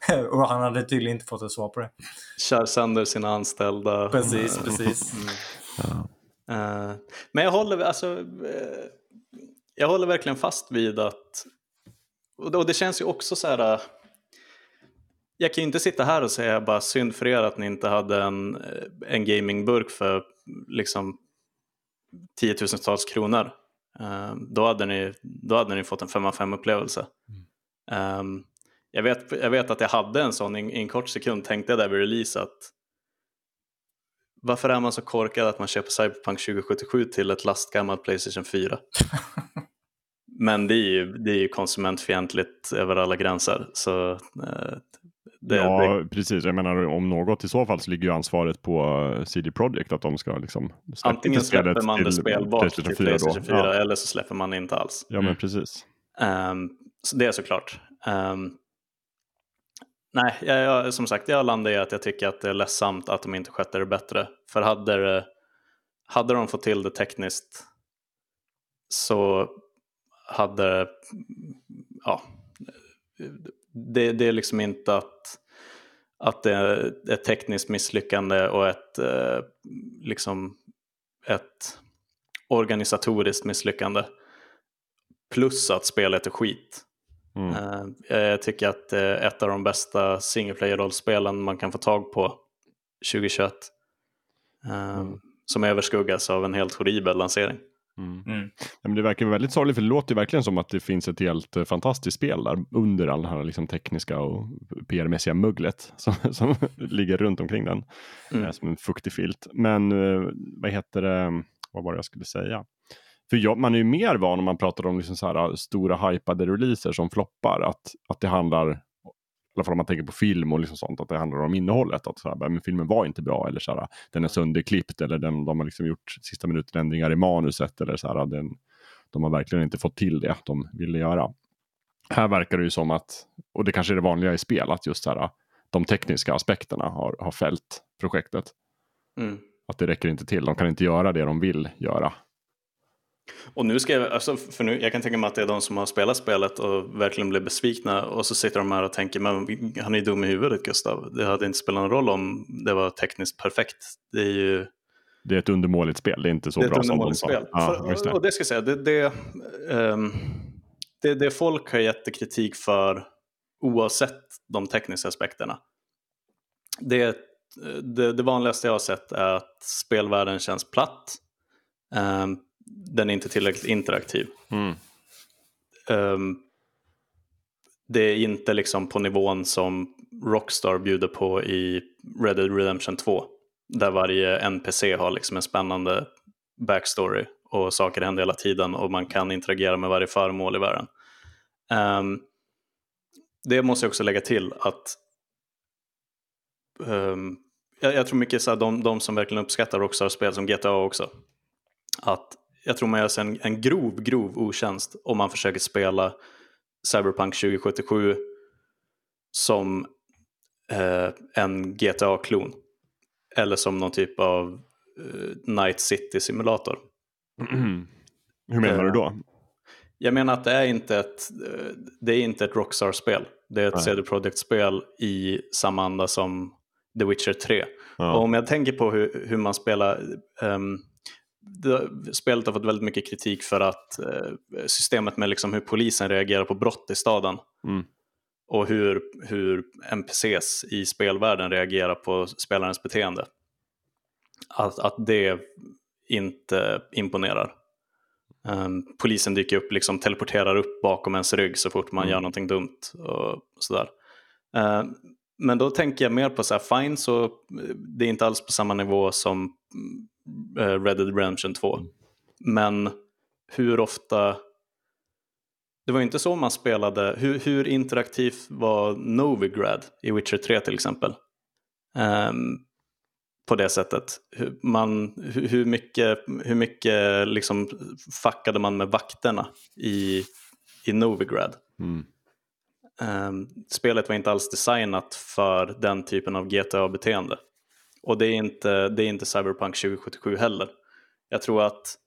och han hade tydligen inte fått ett svar på det. Kör sönder sina anställda. Precis, precis. Mm. Uh, men jag håller, alltså, uh, jag håller verkligen fast vid att och det känns ju också så här. Jag kan ju inte sitta här och säga bara synd för er att ni inte hade en, en gamingburk för liksom tiotusentals kronor. Um, då, hade ni, då hade ni fått en 5 av 5 upplevelse. Mm. Um, jag, vet, jag vet att jag hade en sån i en kort sekund, tänkte jag där vid release att varför är man så korkad att man köper Cyberpunk 2077 till ett lastgammalt Playstation 4? Men det är ju, det är ju konsumentfientligt över alla gränser. Så eh, Det, ja, det, precis. Jag menar om något i så fall så ligger ju ansvaret på eh, CD Projekt att de ska liksom Antingen släpper man det spelbart till Playstation 4 ja. eller så släpper man det inte alls. Ja, men precis. Um, så det är såklart. Um, nej, jag, jag, som sagt, jag landar i att jag tycker att det är ledsamt att de inte skötte det bättre. För hade, hade de fått till det tekniskt så hade, ja, det, det är liksom inte att, att det är ett tekniskt misslyckande och ett, eh, liksom ett organisatoriskt misslyckande. Plus att spelet är skit. Mm. Eh, jag tycker att det är ett av de bästa single player-rollspelen man kan få tag på 2021. Eh, mm. Som överskuggas av en helt horribel lansering. Mm. Mm. Men det verkar väldigt sorgligt för det låter verkligen som att det finns ett helt fantastiskt spel där under all det här liksom tekniska och PR-mässiga mugglet som, som ligger runt omkring den. Mm. Som en fuktig filt. Men vad heter det, vad var det jag skulle säga? För jag, man är ju mer van om man pratar om liksom så här, stora hypade releaser som floppar, att, att det handlar, alla fall om man tänker på film och liksom sånt, att det handlar om innehållet. Att så här, men filmen var inte bra eller så här, den är sönderklippt eller den, de har liksom gjort sista minuten ändringar i manuset eller så här, den, de har verkligen inte fått till det de ville göra. Här verkar det ju som att, och det kanske är det vanliga i spel, att just så här, de tekniska aspekterna har, har fällt projektet. Mm. Att det räcker inte till, de kan inte göra det de vill göra. Och nu ska jag, alltså, för nu, jag kan tänka mig att det är de som har spelat spelet och verkligen blir besvikna och så sitter de här och tänker, men han är ju dum i huvudet Gustav. Det hade inte spelat någon roll om det var tekniskt perfekt. Det är ju... Det är ett undermåligt spel, det är inte så det bra som de sa. Spel. Ja, för, det. Och det ska jag säga, det, det, um, det, det folk har gett kritik för oavsett de tekniska aspekterna. Det, det, det vanligaste jag har sett är att spelvärlden känns platt. Um, den är inte tillräckligt interaktiv. Mm. Um, det är inte liksom på nivån som Rockstar bjuder på i Red Dead Redemption 2. Där varje NPC har liksom en spännande backstory och saker händer hela tiden och man kan interagera med varje föremål i världen. Um, det måste jag också lägga till att um, jag, jag, tror mycket så här, de, de som verkligen uppskattar Rockstar-spel som GTA också, att jag tror man gör sig en, en grov, grov otjänst om man försöker spela Cyberpunk 2077 som eh, en GTA-klon. Eller som någon typ av eh, Night City-simulator. Mm. Hur menar du då? Eh, jag menar att det är inte ett, eh, det är inte ett Rockstar-spel. Det är ett CD Projekt-spel i samma anda som The Witcher 3. Ja. Och om jag tänker på hur, hur man spelar um, spelet har fått väldigt mycket kritik för att eh, systemet med liksom hur polisen reagerar på brott i staden mm. och hur, hur NPCs i spelvärlden reagerar på spelarens beteende. Att, att det inte imponerar. Um, polisen dyker upp, liksom teleporterar upp bakom ens rygg så fort man mm. gör någonting dumt och sådär. Uh, men då tänker jag mer på så här, fine, så det är inte alls på samma nivå som Eh, Red Dead Redemption 2. Mm. Men hur ofta... Det var inte så man spelade. Hur, hur interaktivt var Novigrad i Witcher 3 till exempel? Um, på det sättet. Hur, man, hur mycket, hur mycket liksom fuckade man med vakterna i, i Novigrad? Mm. Um, spelet var inte alls designat för den typen av GTA-beteende. Och det är inte, det är inte Cyberpunk 2077 heller. Jag tror att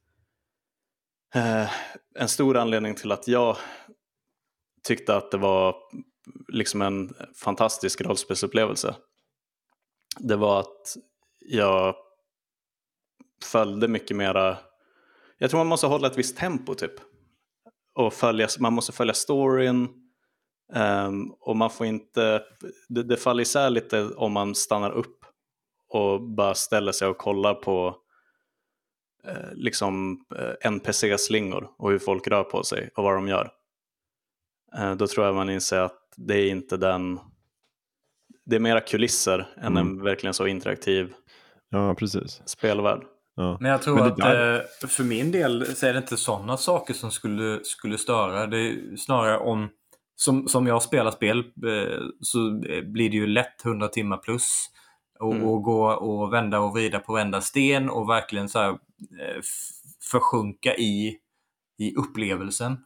eh, en stor anledning till att jag tyckte att det var liksom en fantastisk rollspelsupplevelse det var att jag följde mycket mera jag tror man måste hålla ett visst tempo typ och följa, man måste följa storyn um, och man får inte det, det faller isär lite om man stannar upp och bara ställer sig och kollar på eh, liksom eh, NPC-slingor och hur folk rör på sig och vad de gör. Eh, då tror jag man inser att det är inte den, det är mera kulisser än mm. en verkligen så interaktiv ja, precis. spelvärld. Ja. Men jag tror Men att där... Eh, för min del så är det inte sådana saker som skulle, skulle störa. Det är snarare om som, som jag spelar spel eh, så blir det ju lätt 100 timmar plus. Och, mm. och gå och vända och vrida på varenda sten och verkligen så här, eh, försjunka i, i upplevelsen.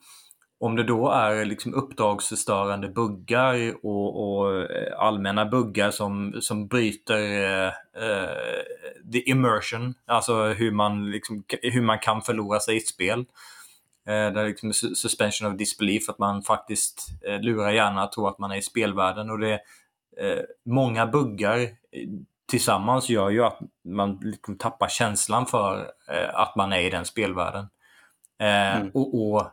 Om det då är liksom uppdragsförstörande buggar och, och eh, allmänna buggar som, som bryter eh, eh, the immersion, alltså hur man, liksom, hur man kan förlora sig i ett spel. Eh, där liksom suspension of disbelief, att man faktiskt eh, lurar hjärnan att tro att man är i spelvärlden. Och det, många buggar eh, tillsammans gör ju att man liksom tappar känslan för eh, att man är i den spelvärlden. Eh, mm. och, och,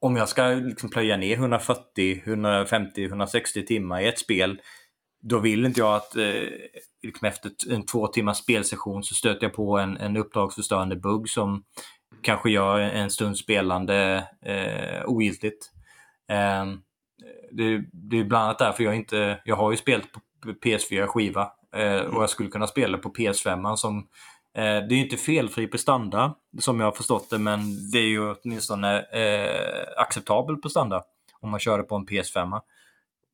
om jag ska liksom plöja ner 140, 150, 160 timmar i ett spel, då vill inte jag att eh, liksom efter en två timmars spelsession så stöter jag på en, en uppdragsförstörande bugg som kanske gör en stund spelande eh, ogiltigt. Eh, det, det, är bland annat därför jag inte, jag har ju spelat på PS4-skiva eh, och jag skulle kunna spela på PS5 som Eh, det är ju inte felfri prestanda som jag har förstått det, men det är ju åtminstone eh, acceptabel prestanda om man kör det på en PS5.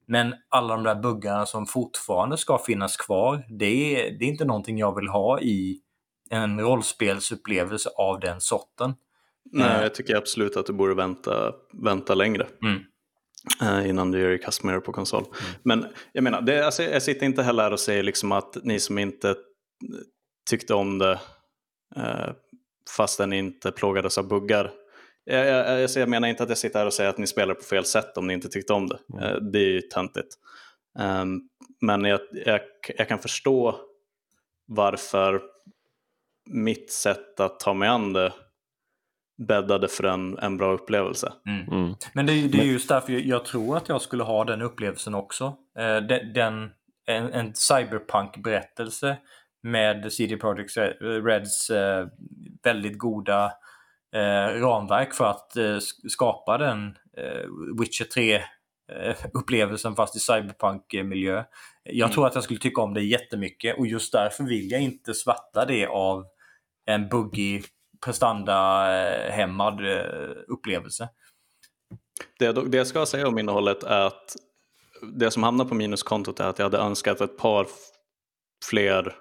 Men alla de där buggarna som fortfarande ska finnas kvar, det är, det är inte någonting jag vill ha i en rollspelsupplevelse av den sorten. Nej, eh. jag tycker absolut att du borde vänta, vänta längre. Mm. Eh, innan du gör det kastmer på konsol. Mm. Men jag menar, det, alltså, jag sitter inte heller här och säger liksom att ni som inte tyckte om det eh, fast den inte plågades av buggar. Jag, jag, jag, menar inte att jag sitter här och säger att ni spelar på fel sätt om ni inte tyckte om det. Mm. Eh, det är ju töntigt. Um, men jag, jag, jag, kan förstå varför mitt sätt att ta mig an det bäddade för en, en bra upplevelse. Mm. Mm. Men det, är, det är just därför jag, jag, tror att jag skulle ha den upplevelsen också. Eh, den, den, en, en cyberpunk-berättelse med CD Projekt Reds eh, väldigt goda eh, ramverk för att skapa den Witcher 3 upplevelsen fast i cyberpunk-miljö. Jag mm. tror att jag skulle tycka om det jättemycket och just därför vill jag inte svarta det av en buggig prestanda-hämmad upplevelse. Det, det jag ska säga om innehållet är att det som hamnar på minuskontot är att jag hade önskat ett par fler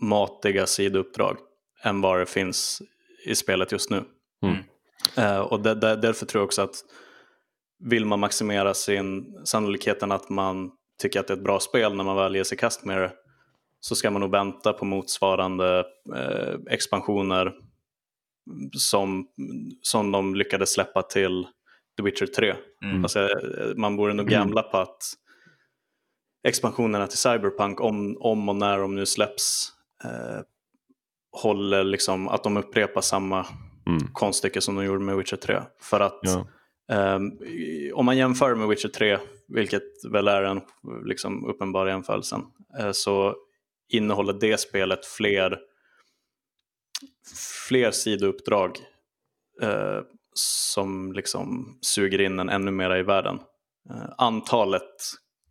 matiga sidouppdrag än vad det finns i spelet just nu. Mm. Uh, och där, där, därför tror jag också att vill man maximera sin sannolikheten att man tycker att det är ett bra spel när man väl ger sig kast med det så ska man nog vänta på motsvarande eh, expansioner som, som de lyckades släppa till The Witcher 3. Mm. Alltså, eh, man borde nog gamla på att expansionerna till Cyberpunk, om, om och när de nu släpps, eh, håller liksom, att de upprepar samma mm. konststycke som de gjorde med Witcher 3. För att ja. eh, om man jämför med Witcher 3, vilket väl är den liksom, uppenbara jämförelsen, eh, så innehåller det spelet fler, fler sidouppdrag eh, som liksom suger in en ännu mera i världen. Eh, antalet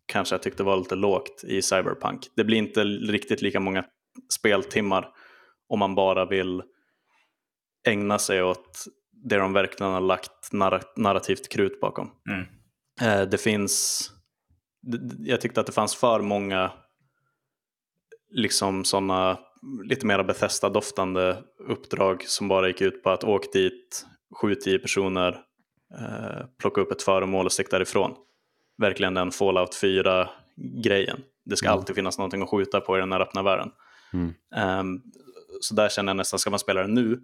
kanske jag tyckte var lite lågt i Cyberpunk. Det blir inte riktigt lika många speltimmar om man bara vill ägna sig åt det de verkligen har lagt narr narrativt krut bakom. Mm. Eh, det finns, jag tyckte att det fanns för många liksom sådana lite mera Bethesda-doftande uppdrag som bara gick ut på att åka dit, 7-10 personer, eh, plocka upp ett föremål och stick därifrån. Verkligen den Fallout 4-grejen. Det ska mm. alltid finnas någonting att skjuta på i den här öppna världen. Mm. Um, så där känner jag nästan, ska man spela det nu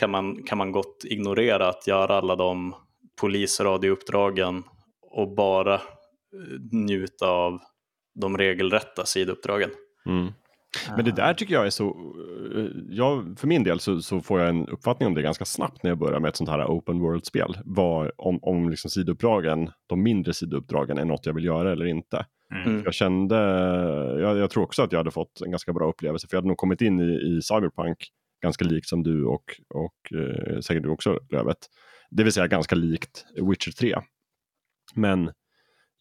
kan man, kan man gott ignorera att göra alla de polisradiouppdragen och bara eh, njuta av de regelrätta sidouppdragen. Mm. Men det där tycker jag är så, eh, jag, för min del så, så, får jag en uppfattning om det ganska snabbt när jag börjar med ett sånt här open world-spel. om om liksom sidouppdragen, de mindre sidouppdragen är något jag vill göra eller inte. Mm. Jag kände, jag, jag, tror också att jag hade fått en ganska bra upplevelse för jag hade nog kommit in i, i Cyberpunk ganska likt som du och, och eh, säkert du också Lövet. Det vill säga ganska likt Witcher 3. Men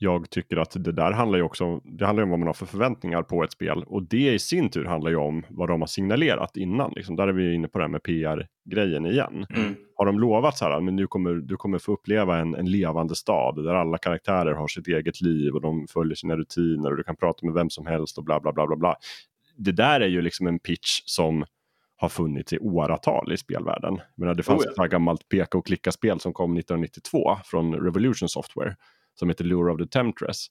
jag tycker att det där handlar ju också det handlar om vad man har för förväntningar på ett spel och det i sin tur handlar ju om vad de har signalerat innan. Liksom, där är vi inne på det här med PR-grejen igen. Mm. har de lovat så här, men nu kommer du kommer få uppleva en, en levande stad där alla karaktärer har sitt eget liv och de följer sina rutiner och du kan prata med vem som helst och bla bla bla bla bla. Det där är ju liksom en pitch som har funnits i åratal i spelvärlden. Men det fanns oh ja. ett gammalt peka och klicka-spel som kom 1992 från Revolution Software som heter Lure of the Temptress.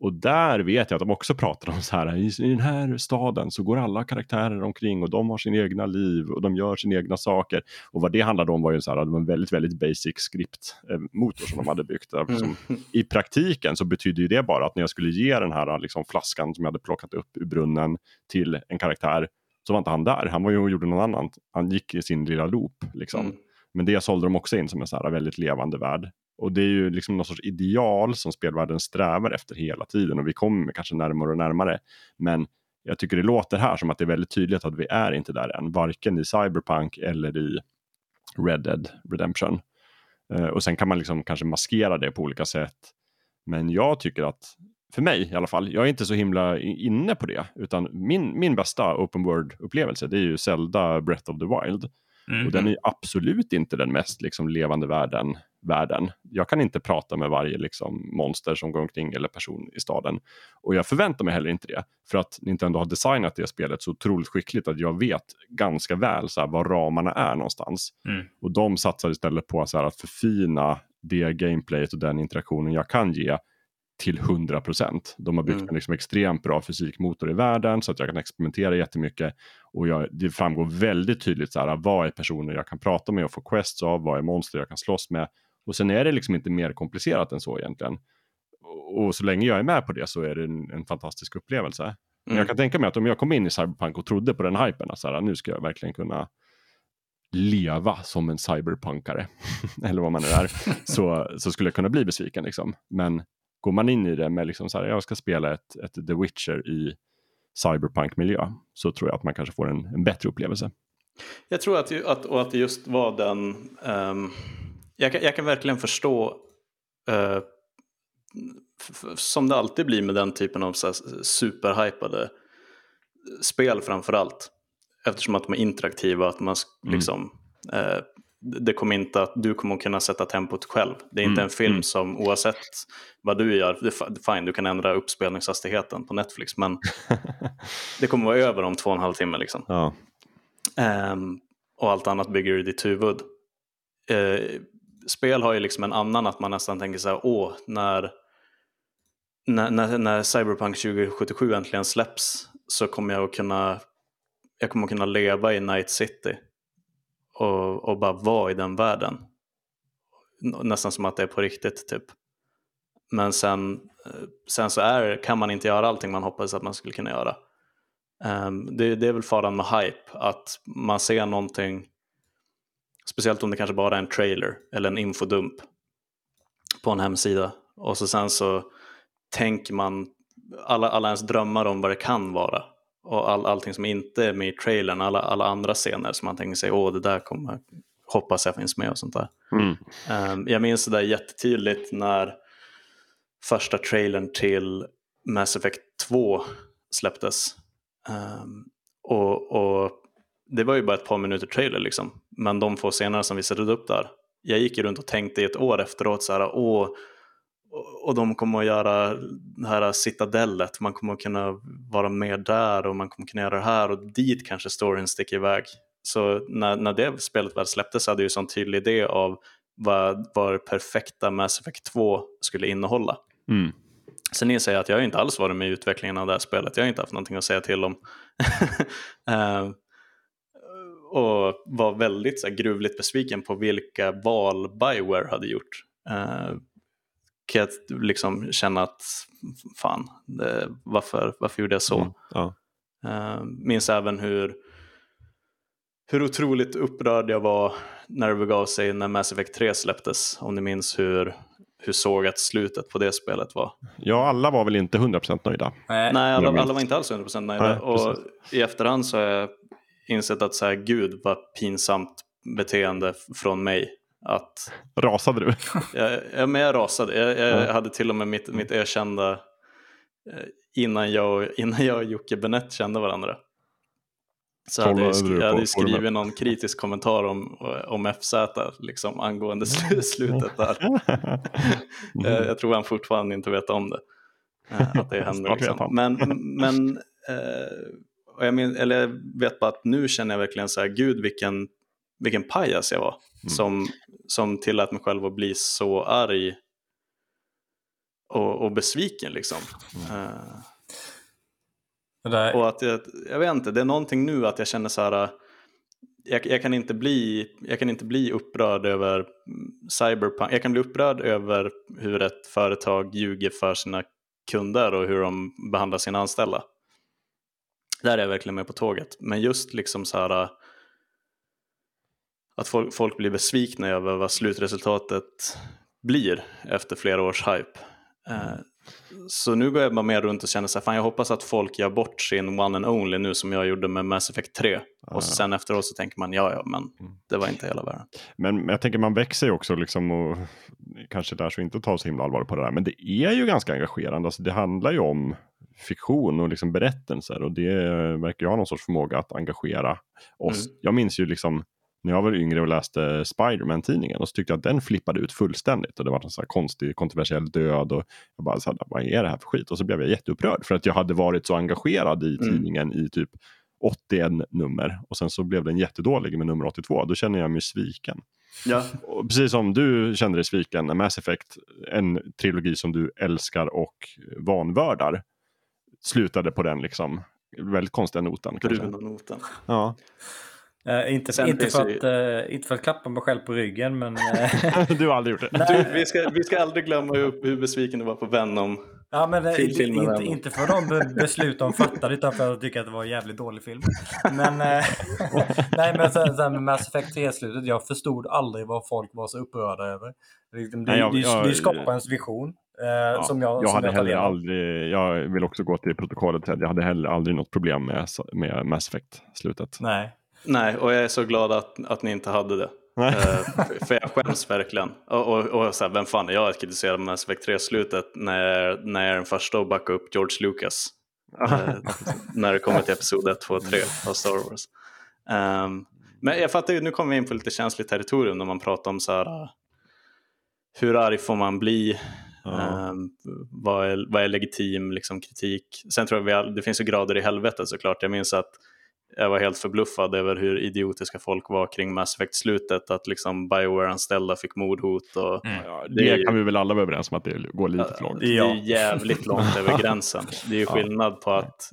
Och där vet jag att de också pratar om så här, i, i den här staden så går alla karaktärer omkring och de har sin egna liv och de gör sina egna saker. Och vad det handlade om var ju så här, det var en väldigt, väldigt basic skriptmotor som de hade byggt. Mm. I praktiken så betyder ju det bara att när jag skulle ge den här liksom, flaskan som jag hade plockat upp ur brunnen till en karaktär så var inte han där. Han var ju och gjorde något annat. Han gick i sin lilla loop. Liksom. Mm. Men det sålde de också in som en så här väldigt levande värld. Och det är ju liksom någon sorts ideal som spelvärlden strävar efter hela tiden och vi kommer kanske närmare och närmare. Men jag tycker det låter här som att det är väldigt tydligt att vi är inte där än, varken i Cyberpunk eller i Red Dead Redemption. Eh, och sen kan man liksom kanske maskera det på olika sätt. Men jag tycker att, för mig i alla fall, jag är inte så himla inne på det, utan min, min bästa open world-upplevelse det är ju Zelda Breath of the Wild. Mm. Och den är absolut inte den mest liksom, levande världen världen. Jag kan inte prata med varje liksom, monster som går omkring eller person i staden. Och jag förväntar mig heller inte det. För att Nintendo har designat det spelet så otroligt skickligt att jag vet ganska väl så här, var ramarna är någonstans. Mm. Och de satsar istället på så här, att förfina det gameplayet och den interaktionen jag kan ge till 100 procent. De har byggt mm. en liksom extremt bra fysikmotor i världen så att jag kan experimentera jättemycket. Och jag, det framgår väldigt tydligt så här, vad är personer jag kan prata med och få quests av, vad är monster jag kan slåss med och sen är det liksom inte mer komplicerat än så egentligen. Och så länge jag är med på det så är det en, en fantastisk upplevelse. Mm. Men jag mm. kan tänka mig att om jag kom in i Cyberpunk och trodde på den hypen, att så här, nu ska jag verkligen kunna leva som en cyberpunkare, eller vad man nu är, så, så skulle jag kunna bli besviken. Liksom. Men går man in i det med liksom så här, jag ska spela ett, ett The Witcher i cyberpunk-miljö, så tror jag att man kanske får en, en bättre upplevelse. Jag tror att, att, och att det just var den um jag, kan, jag kan verkligen förstå, eh, som det alltid blir med den typen av superhypade spel framför allt. Eftersom att de är interaktiva, att man mm. liksom, eh, det kommer inte att du kommer att kunna sätta tempot själv. Det är inte mm. en film mm. som oavsett vad du gör, fine, du kan ändra uppspelningshastigheten på Netflix, men det kommer vara över om två och en halv timme. Liksom. Ja. Um, och allt annat bygger i ditt huvud. Uh, spel har ju liksom en annan att man nästan tänker så här, åh, när, när, när, när Cyberpunk 2077 äntligen släpps så kommer jag att kunna, jag kommer att kunna leva i Night City och, och bara vara i den världen. Nästan som att det är på riktigt typ. Men sen, eh, sen så är, kan man inte göra allting man hoppades att man skulle kunna göra. Um, det, det, är väl faran med hype, att man ser någonting Speciellt om det kanske bara är en trailer eller en infodump på en hemsida. Och så sen så tänker man alla, alla ens drömmar om vad det kan vara. Och all, allting som inte är med i trailern, alla, alla andra scener som man tänker sig, åh det där kommer, hoppas jag finns med och sånt där. Mm. Um, jag minns det där jättetydligt när första trailern till Mass Effect 2 släpptes. Um, och, och det var ju bara ett par minuter trailer liksom. Men de få scener som visades upp där. Jag gick ju runt och tänkte i ett år efteråt så här, åh, och de kommer att göra det här citadellet, man kommer att kunna vara med där och man kommer att kunna göra det här och dit kanske storyn sticker iväg. Så när, när det spelet väl släpptes hade jag ju en sån tydlig idé av vad, vad perfekta Mass Effect 2 skulle innehålla. Mm. Sen inser jag att jag inte alls varit med i utvecklingen av det här spelet, jag har inte haft någonting att säga till om. uh, och var väldigt så här, gruvligt besviken på vilka val Bioware hade gjort. Uh, kan jag liksom känna att fan, det, varför, varför gjorde jag så? Mm, ja. uh, minns även hur, hur otroligt upprörd jag var när det begav sig när Mass Effect 3 släpptes. Om ni minns hur, hur sågat slutet på det spelet var. Ja, alla var väl inte 100% nöjda. Nej, alla, alla var inte alls 100% nöjda. Nej, och i efterhand så är insett att så här, gud vad pinsamt beteende från mig. Att, rasade du? jag, ja, men jag rasade. Jag, jag ja. hade till och med mitt, mitt erkända eh, innan jag, innan jag och Jocke Benett kände varandra. så hade jag, skri- jag hade skrivit någon kritisk kommentar om, om FZ liksom, angående slutet där. mm. jag tror han fortfarande inte vet om det. Eh, att det händer. Liksom. Men, men och jag, men, eller jag vet bara att nu känner jag verkligen så här, gud vilken, vilken pajas jag var. Mm. Som, som tillät mig själv att bli så arg och, och besviken liksom. Mm. Uh, och att jag, jag vet inte, det är någonting nu att jag känner så här, jag, jag, kan inte bli, jag kan inte bli upprörd över cyberpunk, jag kan bli upprörd över hur ett företag ljuger för sina kunder och hur de behandlar sina anställda. Där är jag verkligen med på tåget. Men just liksom så här att folk, folk blir besvikna över vad slutresultatet blir efter flera års hype. Eh, så nu går jag bara mer runt och känner så här, fan jag hoppas att folk gör bort sin one and only nu som jag gjorde med Mass Effect 3. Ja, och sen efteråt så tänker man, ja ja, men mm. det var inte hela världen. Men jag tänker man växer ju också liksom och kanske där så inte tar så himla allvar på det där. Men det är ju ganska engagerande, alltså det handlar ju om fiktion och liksom berättelser och det verkar ju ha någon sorts förmåga att engagera oss. Mm. Jag minns ju liksom när jag var yngre och läste Spiderman-tidningen och så tyckte jag att den flippade ut fullständigt och det var en så konstig kontroversiell död och jag bara så här, vad är det här för skit? Och så blev jag jätteupprörd för att jag hade varit så engagerad i mm. tidningen mm. i typ 81 nummer och sen så blev den jättedålig med nummer 82. Då känner jag mig sviken. Ja. Och precis som du kände dig sviken när Mass Effect, en trilogi som du älskar och vanvördar, slutade på den liksom väldigt konstiga noten. Bruna noten. Ja. Uh, inte, inte, för att, uh, inte för att klappa mig själv på ryggen men... Uh... du har aldrig gjort det. Du, vi, ska, vi ska aldrig glömma hur, hur besviken du var på Venom. Ja men inte, inte, inte för de beslut de fattade utan för att jag tycker att det var en jävligt dålig film. Men, nej men sen, sen med Mass Effect 3-slutet, jag förstod aldrig vad folk var så upprörda över. Det, det, jag, jag, det skapar ens vision. Ja, som jag, jag som hade jag heller aldrig, jag vill också gå till protokollet, jag hade heller aldrig något problem med, med Mass Effect-slutet. Nej. Nej, och jag är så glad att, att ni inte hade det. uh, för jag skäms verkligen. Och, och, och så här, vem fan är jag att kritisera Mass Effect 3-slutet när, när jag är den första att backa upp George Lucas? uh, när det kommer till episod 1, 2 och 3 av Star Wars. Um, men jag fattar ju, nu kommer vi in på lite känsligt territorium när man pratar om så här, hur arg får man bli? Ja. Um, vad, är, vad är legitim liksom, kritik? Sen tror jag vi all, det finns ju grader i helvetet såklart. Jag minns att jag var helt förbluffad över hur idiotiska folk var kring Mass Effect-slutet. Att liksom Bioware-anställda fick mordhot. Och mm. ja, det, det kan vi väl alla vara överens om att det går lite för långt. Det är jävligt långt över gränsen. Det är ju skillnad på att,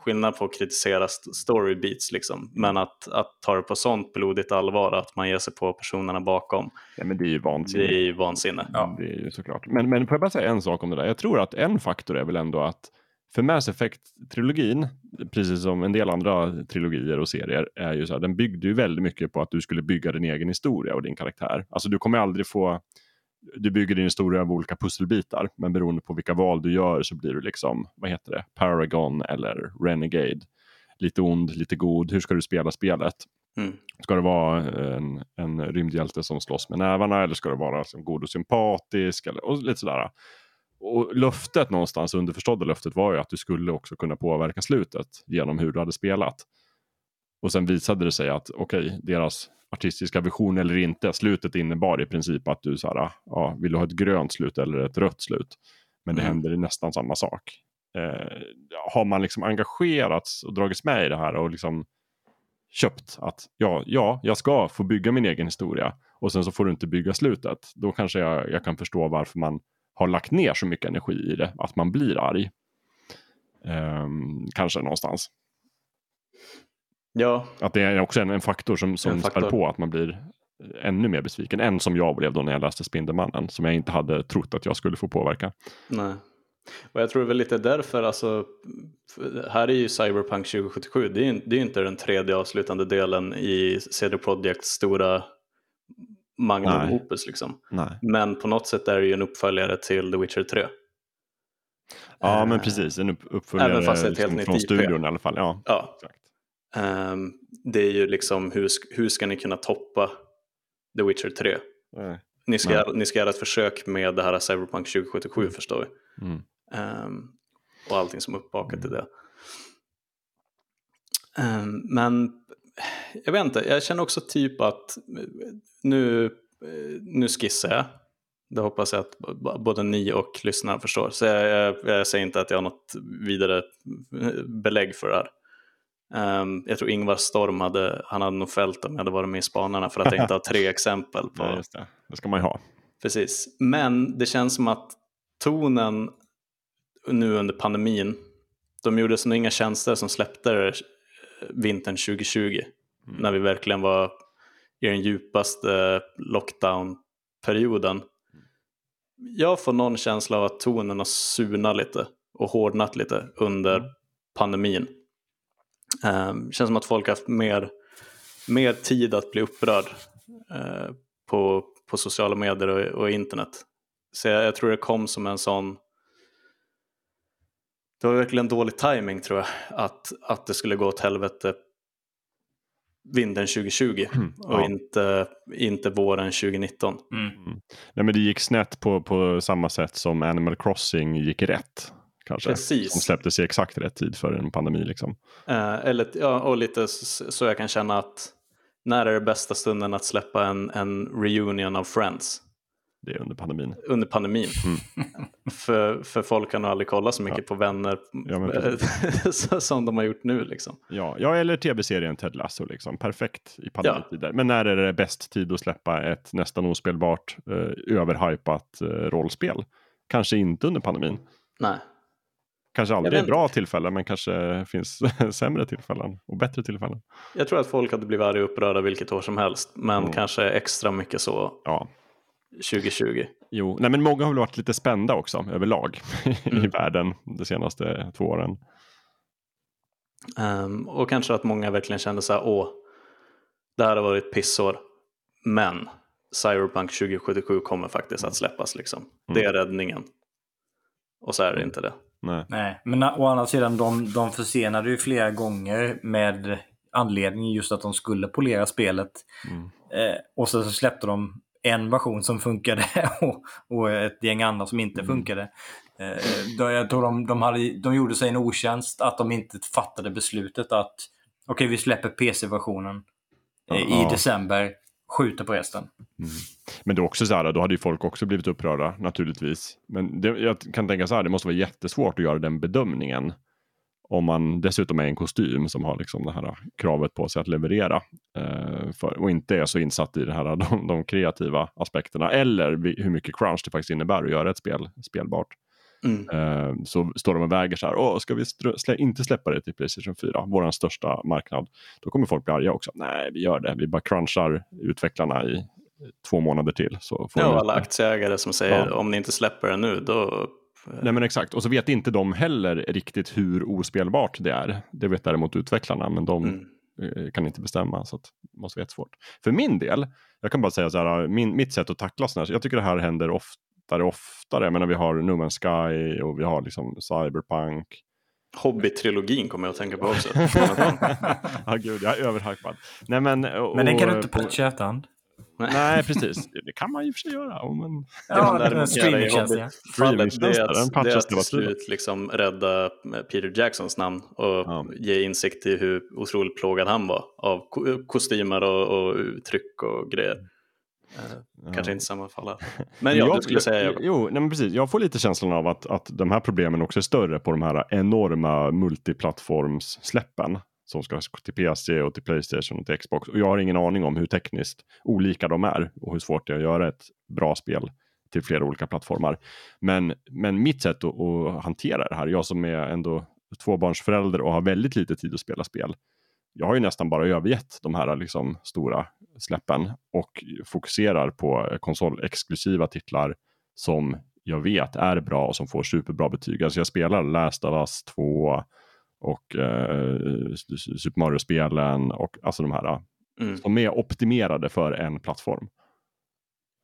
skillnad på att kritisera storybeats liksom. Men att, att ta det på sånt blodigt allvar, att man ger sig på personerna bakom. Ja, men det är ju vansinne. Det är ju vansinne. Ja, det är ju såklart. Men, men får jag bara säga en sak om det där. Jag tror att en faktor är väl ändå att för Mass Effect-trilogin, precis som en del andra trilogier och serier, är ju så här, den byggde ju väldigt mycket på att du skulle bygga din egen historia och din karaktär. Alltså du kommer aldrig få, du bygger din historia av olika pusselbitar, men beroende på vilka val du gör så blir du liksom, vad heter det, Paragon eller Renegade. Lite ond, lite god, hur ska du spela spelet? Mm. Ska det vara en, en rymdhjälte som slåss med nävarna eller ska det vara liksom god och sympatisk? Eller, och lite sådär och löftet någonstans, underförstådda löftet var ju att du skulle också kunna påverka slutet genom hur du hade spelat. Och sen visade det sig att okej, okay, deras artistiska vision eller inte, slutet innebar i princip att du så här, ja, vill du ha ett grönt slut eller ett rött slut? Men det mm. händer nästan samma sak. Eh, har man liksom engagerats och dragits med i det här och liksom köpt att ja, ja, jag ska få bygga min egen historia och sen så får du inte bygga slutet. Då kanske jag, jag kan förstå varför man har lagt ner så mycket energi i det att man blir arg. Um, kanske någonstans. Ja. Att det är också en, en faktor som, som faktor. spär på att man blir ännu mer besviken. Än som jag blev då när jag läste Spindelmannen. Som jag inte hade trott att jag skulle få påverka. Nej. Och jag tror väl lite därför, alltså, här är ju Cyberpunk 2077, det är ju det är inte den tredje avslutande delen i CD Projekts stora magnum Nej. opus liksom. Nej. Men på något sätt är det ju en uppföljare till The Witcher 3. Ja men precis, en uppföljare Även fast ett liksom, helt från studion i alla fall. Ja, ja. Um, det är ju liksom hur, hur ska ni kunna toppa The Witcher 3? Nej. Ni, ska, ni ska göra ett försök med det här Cyberpunk 2077 mm. förstår vi. Mm. Um, och allting som är uppbakat mm. i det. Um, men jag vet inte, jag känner också typ att nu, nu skissar jag. Det hoppas jag att både ni och lyssnarna förstår. Så jag, jag, jag säger inte att jag har något vidare belägg för det här. Um, jag tror Ingvar Storm hade, han hade nog fällt om jag hade varit med i Spanarna för att jag inte har tre exempel. På... Ja, det. det ska man ju ha. Precis, men det känns som att tonen nu under pandemin, de gjorde så inga tjänster som släppte vintern 2020 mm. när vi verkligen var i den djupaste lockdown-perioden. Jag får någon känsla av att tonen har surnat lite och hårdnat lite under mm. pandemin. Um, känns som att folk har haft mer, mer tid att bli upprörd uh, på, på sociala medier och, och internet. Så jag, jag, tror det kom som en sån det var verkligen dålig timing tror jag att, att det skulle gå åt helvete vintern 2020 mm, och inte, inte våren 2019. Mm. Mm. Nej, men det gick snett på, på samma sätt som Animal Crossing gick rätt. Kanske. Precis. Som släpptes i exakt rätt tid för en pandemi. Liksom. Eh, eller, ja, och lite så jag kan känna att när är det bästa stunden att släppa en, en reunion av Friends? Det är under pandemin. Under pandemin. Mm. för, för folk har nog aldrig kollat så mycket ja. på vänner ja, som de har gjort nu. Liksom. Ja, ja eller tv-serien Ted Lasso. Liksom. Perfekt i pandemitider. Ja. Men när är det bäst tid att släppa ett nästan ospelbart, eh, överhypat eh, rollspel? Kanske inte under pandemin. Nej. Kanske aldrig är bra tillfällen, men kanske finns sämre tillfällen och bättre tillfällen. Jag tror att folk hade blivit arga och upprörda vilket år som helst, men mm. kanske extra mycket så ja. 2020. Jo, nej men många har väl varit lite spända också överlag mm. i världen de senaste två åren. Um, och kanske att många verkligen kände så här, åh, det här har varit pissår, men Cyberpunk 2077 kommer faktiskt att släppas liksom. Mm. Det är räddningen. Och så är det inte det. Nej. Nej, men å andra sidan, de, de försenade ju flera gånger med anledning just att de skulle polera spelet. Mm. Eh, och så släppte de en version som funkade och, och ett gäng andra som inte mm. funkade. Eh, jag tror de, de, hade, de gjorde sig en otjänst att de inte fattade beslutet att okej, okay, vi släpper PC-versionen eh, i ja. december, skjuter på resten. Mm. Men det är också så här, då hade ju folk också blivit upprörda naturligtvis. Men det, jag kan tänka så här, det måste vara jättesvårt att göra den bedömningen om man dessutom är en kostym som har liksom det här kravet på sig att leverera eh, för, och inte är så insatt i det här, de, de kreativa aspekterna eller hur mycket crunch det faktiskt innebär att göra ett spel spelbart. Mm. Eh, så står de och väger så här, Åh, ska vi slä, inte släppa det till Playstation 4, vår största marknad? Då kommer folk bli arga också. Nej, vi gör det, vi bara crunchar utvecklarna i två månader till. Så får ja, alla aktieägare som säger ja. om ni inte släpper det nu, då Nej men exakt, och så vet inte de heller riktigt hur ospelbart det är. Det vet däremot utvecklarna, men de mm. Eh, kan inte bestämma. Så det måste vara jättesvårt. För min del, jag kan bara säga så här, min, mitt sätt att tackla sådana här, jag tycker det här händer oftare och oftare. Men vi har No Man's Sky och vi har liksom Cyberpunk. Hobbit-trilogin kommer jag att tänka på också. ja, gud, jag är överhypad. Nej, men, och, men den kan du inte patcha efterhand? Nej, precis. Det kan man ju för sig göra. Men... Ja, det, det streamingtjänsten. Fallet det är att, det är att till slut liksom rädda Peter Jacksons namn och ja. ge insikt i hur otroligt plågad han var av kostymer och, och tryck och grejer. Uh, kanske inte sammanfalla. Men ja, jag, du skulle säga Jacob. Jo, nej men precis. Jag får lite känslan av att, att de här problemen också är större på de här enorma multiplattformssläppen som ska till PC och till Playstation och till Xbox. Och jag har ingen aning om hur tekniskt olika de är och hur svårt det är att göra ett bra spel till flera olika plattformar. Men, men mitt sätt att, att hantera det här, jag som är ändå tvåbarnsförälder och har väldigt lite tid att spela spel. Jag har ju nästan bara övergett de här liksom, stora släppen och fokuserar på konsolexklusiva titlar som jag vet är bra och som får superbra betyg. Alltså jag spelar Last of Us 2, och eh, Super Mario-spelen och alltså de här mm. som är optimerade för en plattform.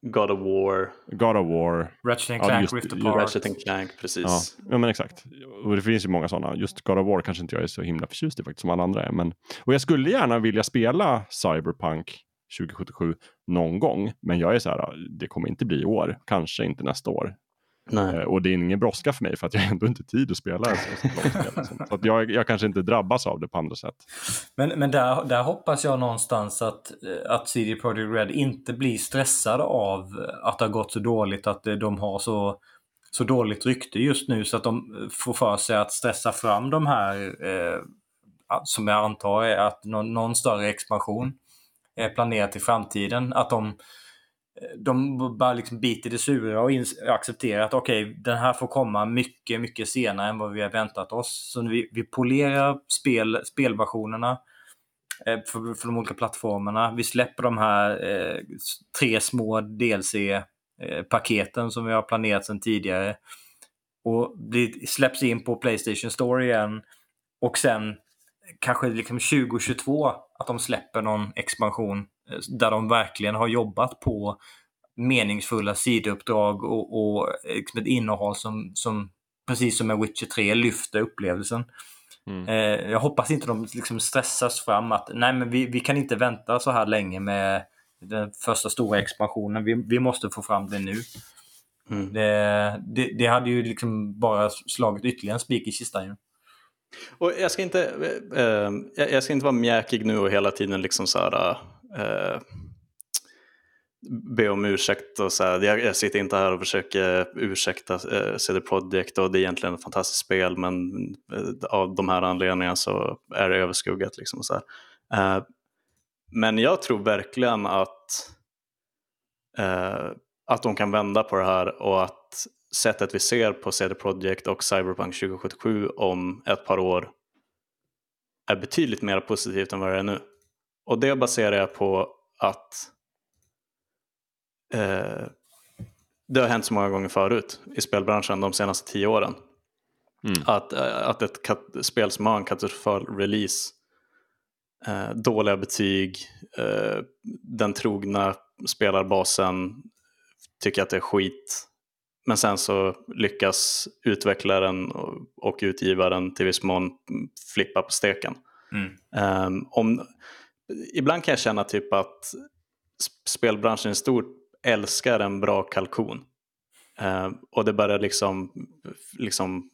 God of War. God of War. Ratchet Clank, ja, just, Rift Apart. Ratchet Clank, precis. Ja, ja, men exakt. Och det finns ju många sådana. Just God of War kanske inte jag är så himla förtjust i faktiskt som alla andra är. Men... Och jag skulle gärna vilja spela Cyberpunk 2077 någon gång. Men jag är så här, det kommer inte bli i år. Kanske inte nästa år. Eh, och det är ingen brådska för mig för att jag har ändå inte tid att spela ett så Så att jag, jag kanske inte drabbas av det på andra sätt. Men, men där, där hoppas jag någonstans att, eh, att CD Projekt Red inte blir stressade av att det har gått så dåligt, att de har så, så dåligt rykte just nu så att de får för sig att stressa fram de här, eh, som jag antar är att någon, någon större expansion är planerad till framtiden. Att de de bara liksom biter det sura och accepterar att okej, okay, den här får komma mycket, mycket senare än vad vi har väntat oss. Så vi, vi polerar spel, spelversionerna eh, för, för de olika plattformarna. Vi släpper de här eh, tre små DLC-paketen eh, som vi har planerat sedan tidigare. Och det släpps in på Playstation Store igen. Och sen kanske liksom 2022 att de släpper någon expansion där de verkligen har jobbat på meningsfulla sidouppdrag och, och liksom ett innehåll som, som precis som med Witcher 3 lyfter upplevelsen. Mm. Eh, jag hoppas inte de liksom stressas fram att nej men vi, vi kan inte vänta så här länge med den första stora expansionen. Vi, vi måste få fram det nu. Mm. Det, det, det, hade ju liksom bara slagit ytterligare en spik i kistan. Ju. Och jag ska inte, äh, jag ska inte vara mjäkig nu och hela tiden liksom så här, eh, be om ursäkt och så här, jag, jag, sitter inte här och försöker ursäkta eh, CD Projekt och det är egentligen ett fantastiskt spel men eh, av de här anledningarna så är det överskuggat. Liksom, så eh, men jag tror verkligen att, eh, att de kan vända på det här och att sättet vi ser på CD Projekt och Cyberpunk 2077 om ett par år är betydligt mer positivt än vad det är nu. Och det baserar jag på att eh, det har hänt så många gånger förut i spelbranschen de senaste tio åren. Mm. Att, eh, att ett spel som har en katastrofal release, eh, dåliga betyg, eh, den trogna spelarbasen tycker att det är skit. Men sen så lyckas utvecklaren och utgivaren till viss mån flippa på steken. Mm. Um, om, ibland kan jag känna typ att spelbranschen i stort älskar en bra kalkon. Uh, och det börjar liksom, liksom,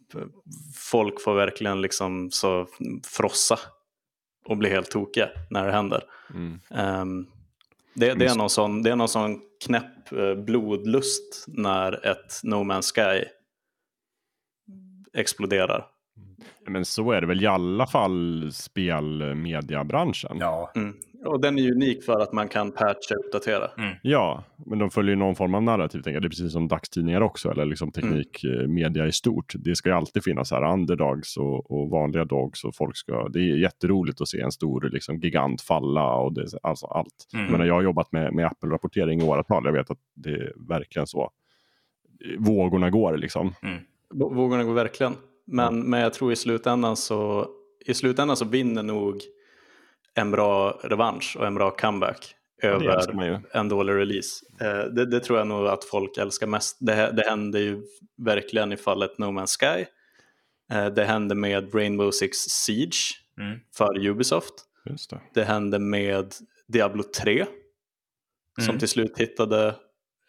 folk får verkligen liksom så frossa och bli helt tokiga när det händer. Mm. Um, det, det, är någon sån, det är någon sån knäpp uh, blodlust när ett No Man's Sky exploderar. Men så är det väl i alla fall spelmediabranschen. Ja. Mm. Och den är unik för att man kan patcha och uppdatera. Mm. Ja, men de följer någon form av narrativ. Det är precis som dagstidningar också, eller liksom teknikmedia mm. i stort. Det ska ju alltid finnas här underdogs och, och, vanliga dogs. Och folk ska, det är jätteroligt att se en stor liksom, gigant falla och det, alltså allt. Mm. Men jag har jobbat med, med Apple-rapportering i åratal. Jag vet att det är verkligen så. Vågorna går liksom. Mm. Vågorna går verkligen. Men, men jag tror i slutändan så, i slutändan så vinner nog en bra revansch och en bra comeback över en dålig release. Eh, det, det, tror jag nog att folk älskar mest. Det, det hände ju verkligen i fallet No Man's Sky. Eh, det hände med Rainbow Six Siege mm. för Ubisoft. Det. det. hände med Diablo 3 mm. som till slut hittade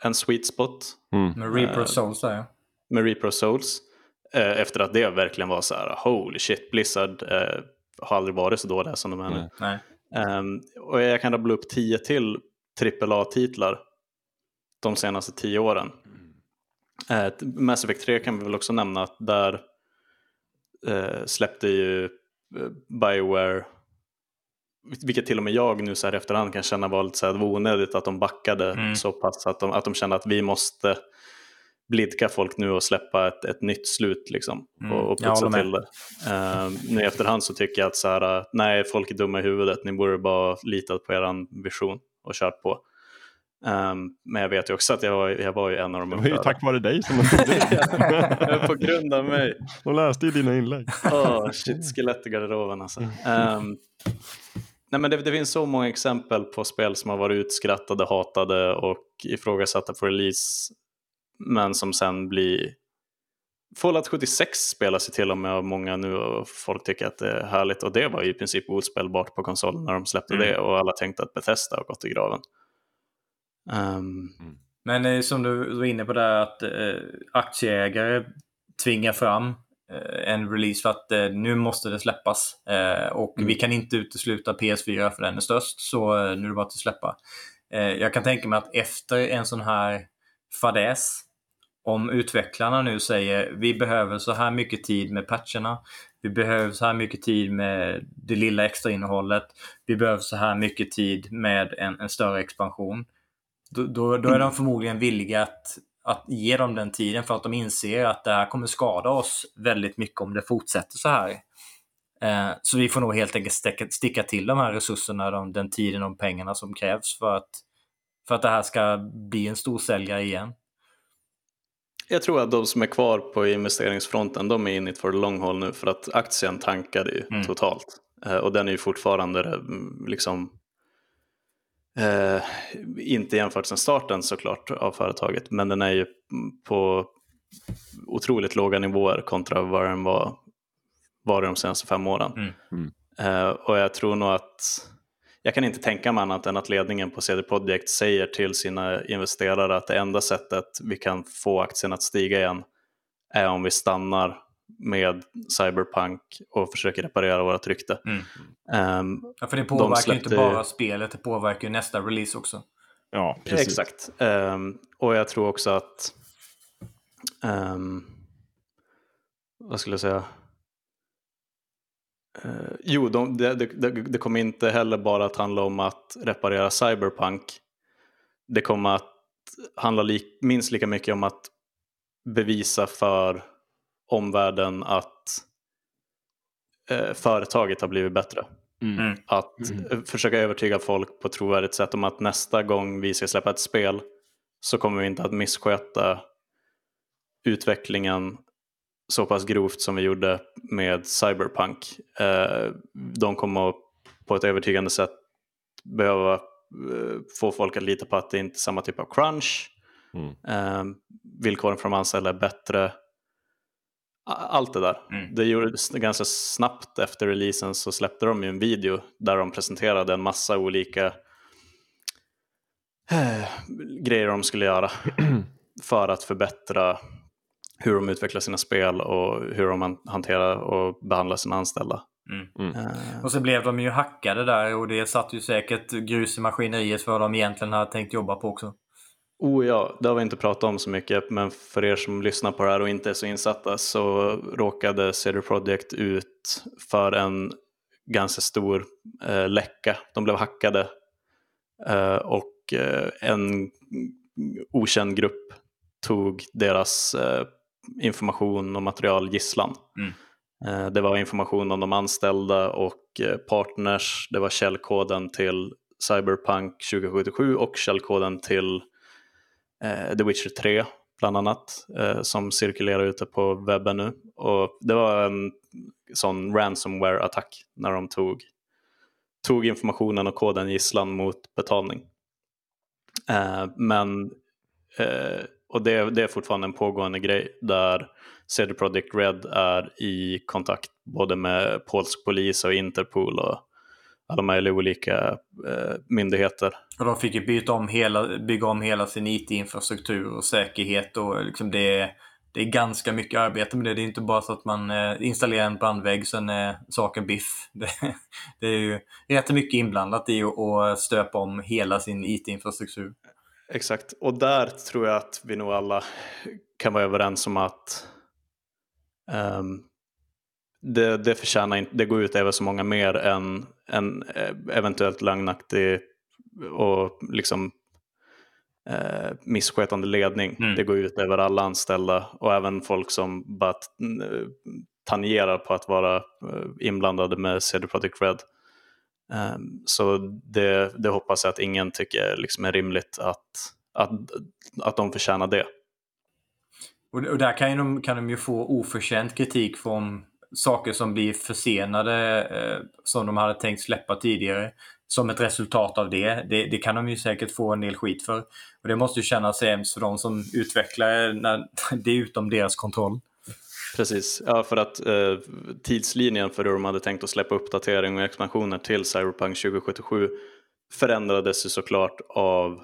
en sweet spot. Mm. Med Reaper Souls där ja. Med Reaper Souls. Eh, efter att det verkligen var så här, holy shit, Blizzard eh, har aldrig varit så dåliga som de är nu. Um, och jag kan rabbla upp tio till AAA-titlar de senaste tio åren. Uh, Mass Effect 3 kan vi väl också nämna att där uh, släppte ju Bioware vilket till och med jag nu så här efterhand kan känna var lite så här, det var onödigt att de backade mm. så pass att de, att de kände att vi måste blidka folk nu och släppa ett, ett nytt slut liksom, mm. och, och putsa till det. Uh, nu i efterhand så tycker jag att så här, nej, folk är dumma i huvudet, ni borde bara litat på er vision och kört på. Um, men jag vet ju också att jag var, jag var ju en av de Det var ju tack vare dig som det På grund av mig. De läste ju dina inlägg. oh, shit, skelett i garderoben alltså. Um, nej, men det, det, finns så många exempel på spel som har varit utskrattade, hatade och ifrågasatta på release men som sen blir Fallout 76 spelas ju till och med av många nu och folk tycker att det är härligt och det var ju i princip ospelbart på konsolen när de släppte mm. det och alla tänkte att Bethesda har gått i graven. Um, mm. Men eh, som du var inne på där att eh, aktieägare tvingar fram eh, en release för att eh, nu måste det släppas. Eh, och mm. vi kan inte utesluta PS4 för den är störst, så eh, nu är det bara att släppa. jag kan tänka mig att efter en sån här fadäs, om utvecklarna nu säger vi behöver så här mycket tid med patcherna, vi behöver så här mycket tid med det lilla extra innehållet. Vi behöver så här mycket tid med en, en större expansion. Då, då, då, är de förmodligen villiga att, att ge dem den tiden för att de inser att det här kommer skada oss väldigt mycket om det fortsätter så här. Eh, så vi får nog helt enkelt sticka, sticka till de här resurserna, de, den tiden och pengarna som krävs för att, för att det här ska bli en stor säljare igen. Jag tror att de som är kvar på investeringsfronten, de är in it for the long haul nu för att aktien tankade ju mm. totalt. Eh, och den är ju fortfarande mm, liksom eh, inte jämfört sen starten såklart av företaget, men den är ju på otroligt låga nivåer kontra vad den var, var de senaste fem åren. Mm. Mm. Eh, och jag tror nog att jag kan inte tänka mig annat än att ledningen på CD Projekt säger till sina investerare att det enda sättet vi kan få aktien att stiga igen är om vi stannar med Cyberpunk och försöker reparera vårt rykte. Mm. Um, ja, för det påverkar de släppte... inte bara spelet, det påverkar ju nästa release också. Ja, precis. Exakt. Um, och jag tror också att... Um, vad skulle jag säga? Uh, jo, de, det, det, det, kommer inte heller bara att handla om att reparera Cyberpunk. Det kommer att handla li, minst lika mycket om att bevisa för omvärlden att uh, företaget har blivit bättre. Mm. mm. Att mm. försöka övertyga folk på ett trovärdigt sätt om att nästa gång vi ska släppa ett spel så kommer vi inte att missköta utvecklingen så pass grovt som vi gjorde med Cyberpunk. Eh, de kommer på ett övertygande sätt behöva eh, få folk att lita på att det inte är samma typ av crunch. Mm. Eh, villkoren för de anställda är bättre. Allt det där. Mm. Det gjordes ganska snabbt efter releasen så släppte de ju en video där de presenterade en massa olika grejer de skulle göra för att förbättra hur de utvecklar sina spel och hur de hanterar och behandlar sina anställda. Mm. Mm. Uh, och så blev de ju hackade där och det satt ju säkert grus i maskineriet för vad de egentligen hade tänkt jobba på också. Oh ja, det har vi inte pratat om så mycket, men för er som lyssnar på det här och inte är så insatta så råkade CD Projekt ut för en ganska stor eh, läcka. De blev hackade eh, och eh, en okänd grupp tog deras eh, information och material gisslan. Mm. Eh, det var information om de anställda och eh, partners. Det var källkoden till Cyberpunk 2077 och källkoden till eh, The Witcher 3 bland annat som cirkulerar ute på webben nu. Och det var en sån ransomware-attack när de tog, tog informationen och koden gisslan mot betalning. men och det, det, är fortfarande en pågående grej där CD Projekt Red är i kontakt både med polsk polis och Interpol och alla möjliga olika eh, myndigheter. Och de fick ju byta om hela, bygga om hela sin IT-infrastruktur och säkerhet och liksom det, det är ganska mycket arbete med det. Det är inte bara så att man eh, installerar en brandvägg sen eh, är saken biff. Det, det är ju rätt mycket inblandat i att stöpa om hela sin IT-infrastruktur. Exakt, och där tror jag att vi nog alla kan vara överens om att um, det, det förtjänar inte, det går ut över så många mer än en eh, eventuellt lögnaktig och liksom eh, misskötande ledning. Mm. Det går ut över alla anställda och även folk som bara tangerar på att vara eh, inblandade med CD Projekt Red. Ehm, så det, det, hoppas jag att ingen tycker liksom är rimligt att, att, att de förtjänar det. Och, och där kan, de, kan de ju få oförtjänt kritik från saker som blir försenade eh, som de hade tänkt släppa tidigare. Som ett resultat av det. det. det. kan de ju säkert få en del skit för. Och det måste ju kännas hemskt för de som utvecklar när det är utom deras kontroll. Precis, ja, för att eh, tidslinjen för hur de hade tänkt att släppa uppdatering och expansioner till Cyberpunk 2077 förändrades ju såklart av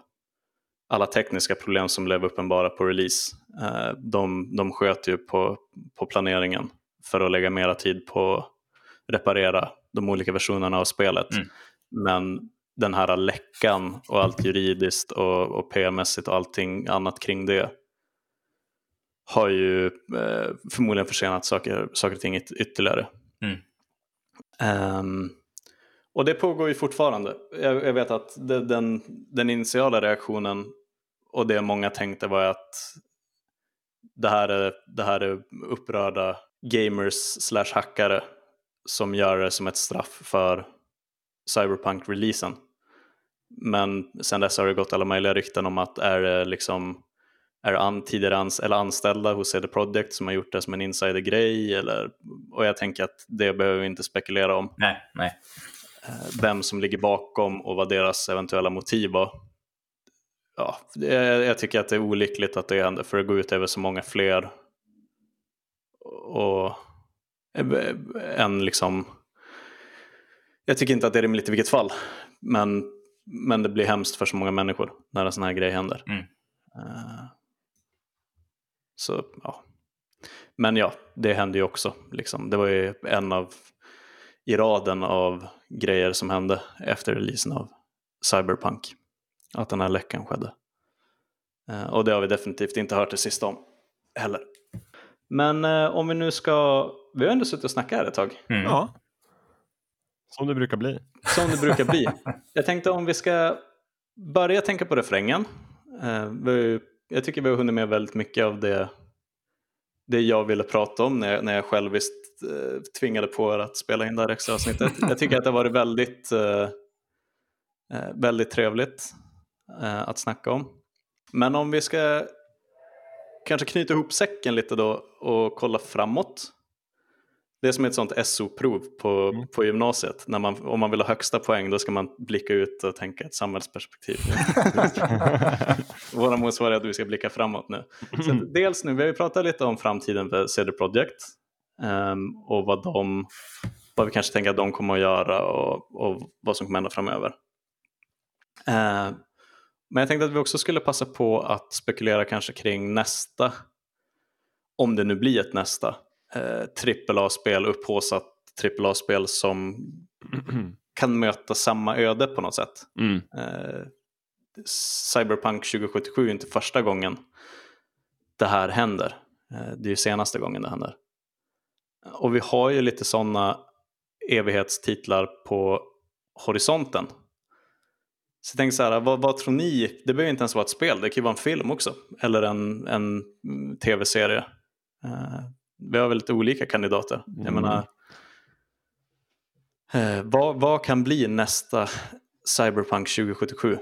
alla tekniska problem som blev uppenbara på release. Eh, de, de sköt ju på, på planeringen för att lägga mera tid på att reparera de olika versionerna av spelet. Mm. Men den här läckan och allt juridiskt och, och PR-mässigt och allting annat kring det har ju eh, förmodligen försenat saker, saker och ting ytterligare. Mm. Um, och det pågår ju fortfarande. Jag, jag vet att det, den, den initiala reaktionen och det många tänkte var att det här är, det här är upprörda gamers slash hackare som gör det som ett straff för Cyberpunk-releasen. Men sen dess har det gått alla möjliga rykten om att är det liksom är an, tidigare ans eller anställda hos CD Projekt som har gjort det som en insidergrej eller och jag tänker att det behöver vi inte spekulera om. Nej, nej. Eh, vem som ligger bakom och vad deras eventuella motiv var. Ja, jag tycker att det är olyckligt att det händer för det går ut över så många fler och än liksom jag tycker inte att det är rimligt i vilket fall men, men det blir hemskt för så många människor när en sån här grej händer. Mm. Uh, så ja. Men ja, det hände ju också. Liksom. Det var ju en av i raden av grejer som hände efter releasen av Cyberpunk. Att den här läckan skedde. Uh, och det har vi definitivt inte hört det sista om heller. Men uh, om vi nu ska, vi har ändå suttit och snackat här ett tag. Mm. Ja. Som det brukar bli. Som det brukar bli. Jag tänkte om vi ska börja tänka på refrängen. Uh, jag tycker vi har hunnit med väldigt mycket av det, det jag ville prata om när när jag själviskt uh, tvingade på er att spela in det här extra avsnittet. jag tycker att det har varit väldigt, uh, väldigt trevligt att snacka om. Men om vi ska kanske knyta ihop säcken lite då och kolla framåt. Det är som ett sånt SO-prov på, mm. på gymnasiet. När man, om man vill ha högsta poäng då ska man blicka ut och tänka ett samhällsperspektiv. Våra motsvarighet att vi ska blicka framåt nu. Så dels nu, vi har ju pratat lite om framtiden för CD Projekt um, och vad, de, vad vi kanske tänker att de kommer att göra och, och vad som kommer hända framöver. Uh, men jag tänkte att vi också skulle passa på att spekulera kanske kring nästa, om det nu blir ett nästa, eh, AAA-spel, upphåsat AAA-spel som kan möta samma öde på något sätt. Mm. Eh, Cyberpunk 2077 är inte första gången det här händer. Eh, det är ju senaste gången det händer. Och vi har ju lite sådana evighetstitlar på horisonten. Så jag tänkte så här, vad, vad, tror ni? Det behöver inte ens vara ett spel, det kan ju vara en film också. Eller en, en tv-serie. Uh, vi har väl lite olika kandidater. Mm. Jag menar, eh, vad, vad kan bli nästa Cyberpunk 2077?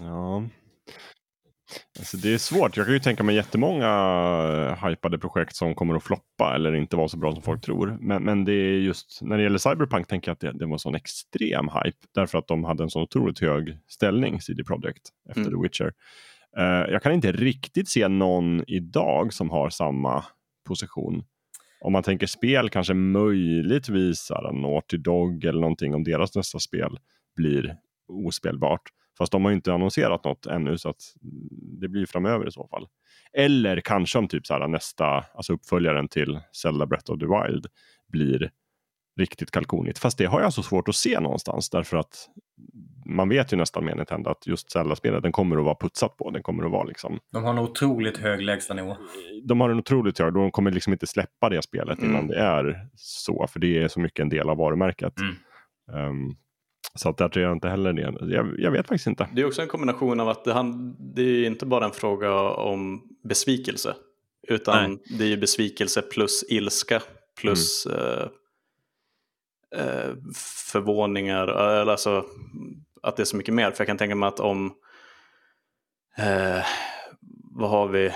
Ja, alltså det är svårt. Jag kan ju tänka mig jättemånga eh, hypade projekt som kommer att floppa eller inte vara så bra som folk tror. Men, men det är just när det gäller Cyberpunk tänker jag att det, det var en sån extrem hype därför att de hade en så otroligt hög ställning, CD Projekt, efter mm. The Witcher. Uh, jag kan inte riktigt se någon idag som har samma position. Om man tänker spel kanske möjligtvis Naughty Dog eller någonting om deras nästa spel blir ospelbart. Fast de har inte annonserat något ännu så att det blir framöver i så fall. Eller kanske om typ så här, nästa, alltså uppföljaren till Zelda Breath of the Wild blir riktigt kalkonigt. Fast det har jag så svårt att se någonstans därför att man vet ju nästan med Nintendo att just Zelda-spelet den kommer att vara putsat på. Den kommer att vara liksom... De har en otroligt hög lägstanivå. De har en otroligt hög, de kommer liksom inte släppa det spelet mm. innan det är så, för det är så mycket en del av varumärket. Mm. Um, så att där tror jag inte heller det. Jag, jag, vet faktiskt inte. Det är också en kombination av att det, han, det är inte bara en fråga om besvikelse. Utan Nej. det är ju besvikelse plus ilska plus mm. eh, eh, förvåningar. Alltså, att det är så mycket mer. För jag kan tänka mig att om, eh, vad har vi,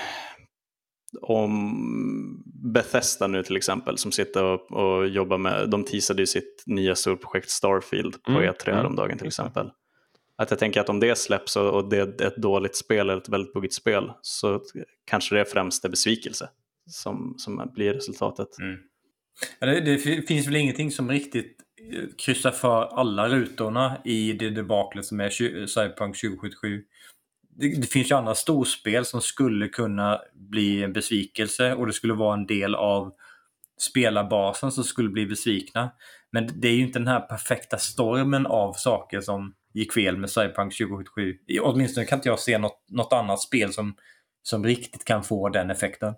om Bethesda nu till exempel som sitter och, och jobbar med, de teasade ju sitt nya storprojekt Starfield på mm. E3 mm. häromdagen till exempel. Att jag tänker att om det släpps och, och det är ett dåligt spel eller ett väldigt buggigt spel så kanske det är främst är besvikelse som, som blir resultatet. Mm. Ja, det, det, finns väl ingenting som riktigt eh, kryssar för alla rutorna i det debaklet som är Cyberpunk 2077. det, det, finns ju andra storspel som skulle kunna bli en besvikelse och det skulle vara en del av spelarbasen som skulle bli besvikna. Men det är ju inte den här perfekta stormen av saker som gick fel med Cyberpunk 2077. Åtminstone kan inte jag se något, något annat spel som, som riktigt kan få den effekten.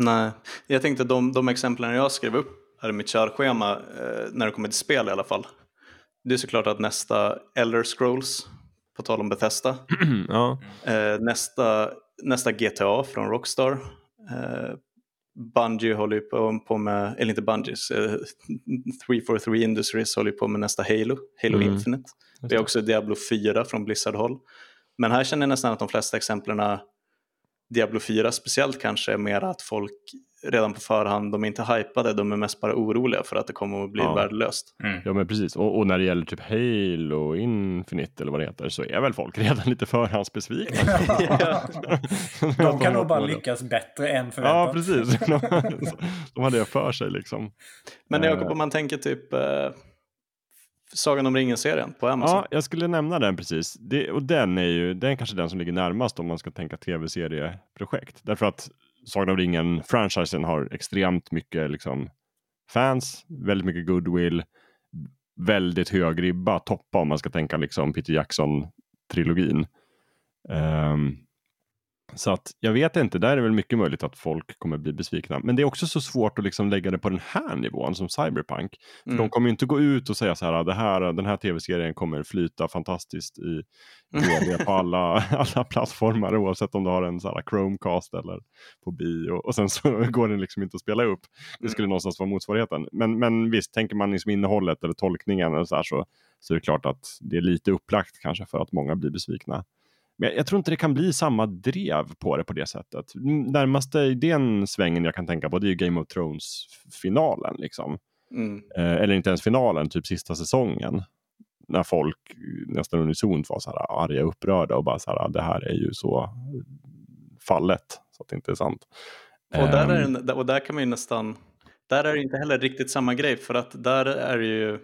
Nej, jag tänkte de, de exemplen jag skrev upp här i mitt körschema, eh, när det kommer till spel i alla fall. Det är såklart att nästa Elder Scrolls, på tal om Bethesda, ja. eh, nästa, nästa GTA från Rockstar, eh, Bungie håller ju på, med, eller inte Bungies, eh, 343 Industries håller ju på med nästa Halo, Halo mm. Infinite. Vi har också Diablo 4 från Blizzard-håll. Men här känner jag nästan att de flesta exemplen Diablo 4 speciellt kanske är mer att folk redan på förhand, de är inte hypade, de är mest bara oroliga för att det kommer att bli ja. värdelöst. Mm. Ja men precis, och, och, när det gäller typ Halo, Infinite eller vad det heter så är väl folk redan lite förhandsbesvikna. de kan nog bara lyckas bättre än förväntat. Ja precis, de har det för sig liksom. Men Jakob, eh. om man tänker typ eh, Sagan om ringen-serien på Amazon. Ja, jag skulle nämna den precis. Det, och den är ju den är kanske den som ligger närmast om man ska tänka tv-serieprojekt. Därför att Sagan om ringen-franchisen har extremt mycket liksom, fans, väldigt mycket goodwill, väldigt hög ribba toppa om man ska tänka liksom Peter Jackson-trilogin. Um, så att jag vet inte, där är det väl mycket möjligt att folk kommer bli besvikna. Men det är också så svårt att liksom lägga det på den här nivån som Cyberpunk. För mm. de kommer ju inte gå ut och säga så här, det här den här tv-serien kommer flyta fantastiskt i tv på alla, alla plattformar oavsett om du har en så här Chromecast eller på bio och sen så går den liksom inte att spela upp. Det skulle mm. någonstans vara motsvarigheten. Men, men visst, tänker man liksom innehållet eller tolkningen eller så, här, så, så är det klart att det är lite upplagt kanske för att många blir besvikna. Men jag, tror inte det kan bli samma drev på det på det sättet. Närmaste idén svängen jag kan tänka på det är Game of Thrones-finalen. Liksom. Mm. Eh, eller inte ens finalen, typ sista säsongen. När folk nästan unisont var så här arga och upprörda och bara så här, det här är ju så fallet så att det inte är sant. Och där, är ehm. och där kan man ju nästan, där är det inte heller riktigt samma grej för att där är det ju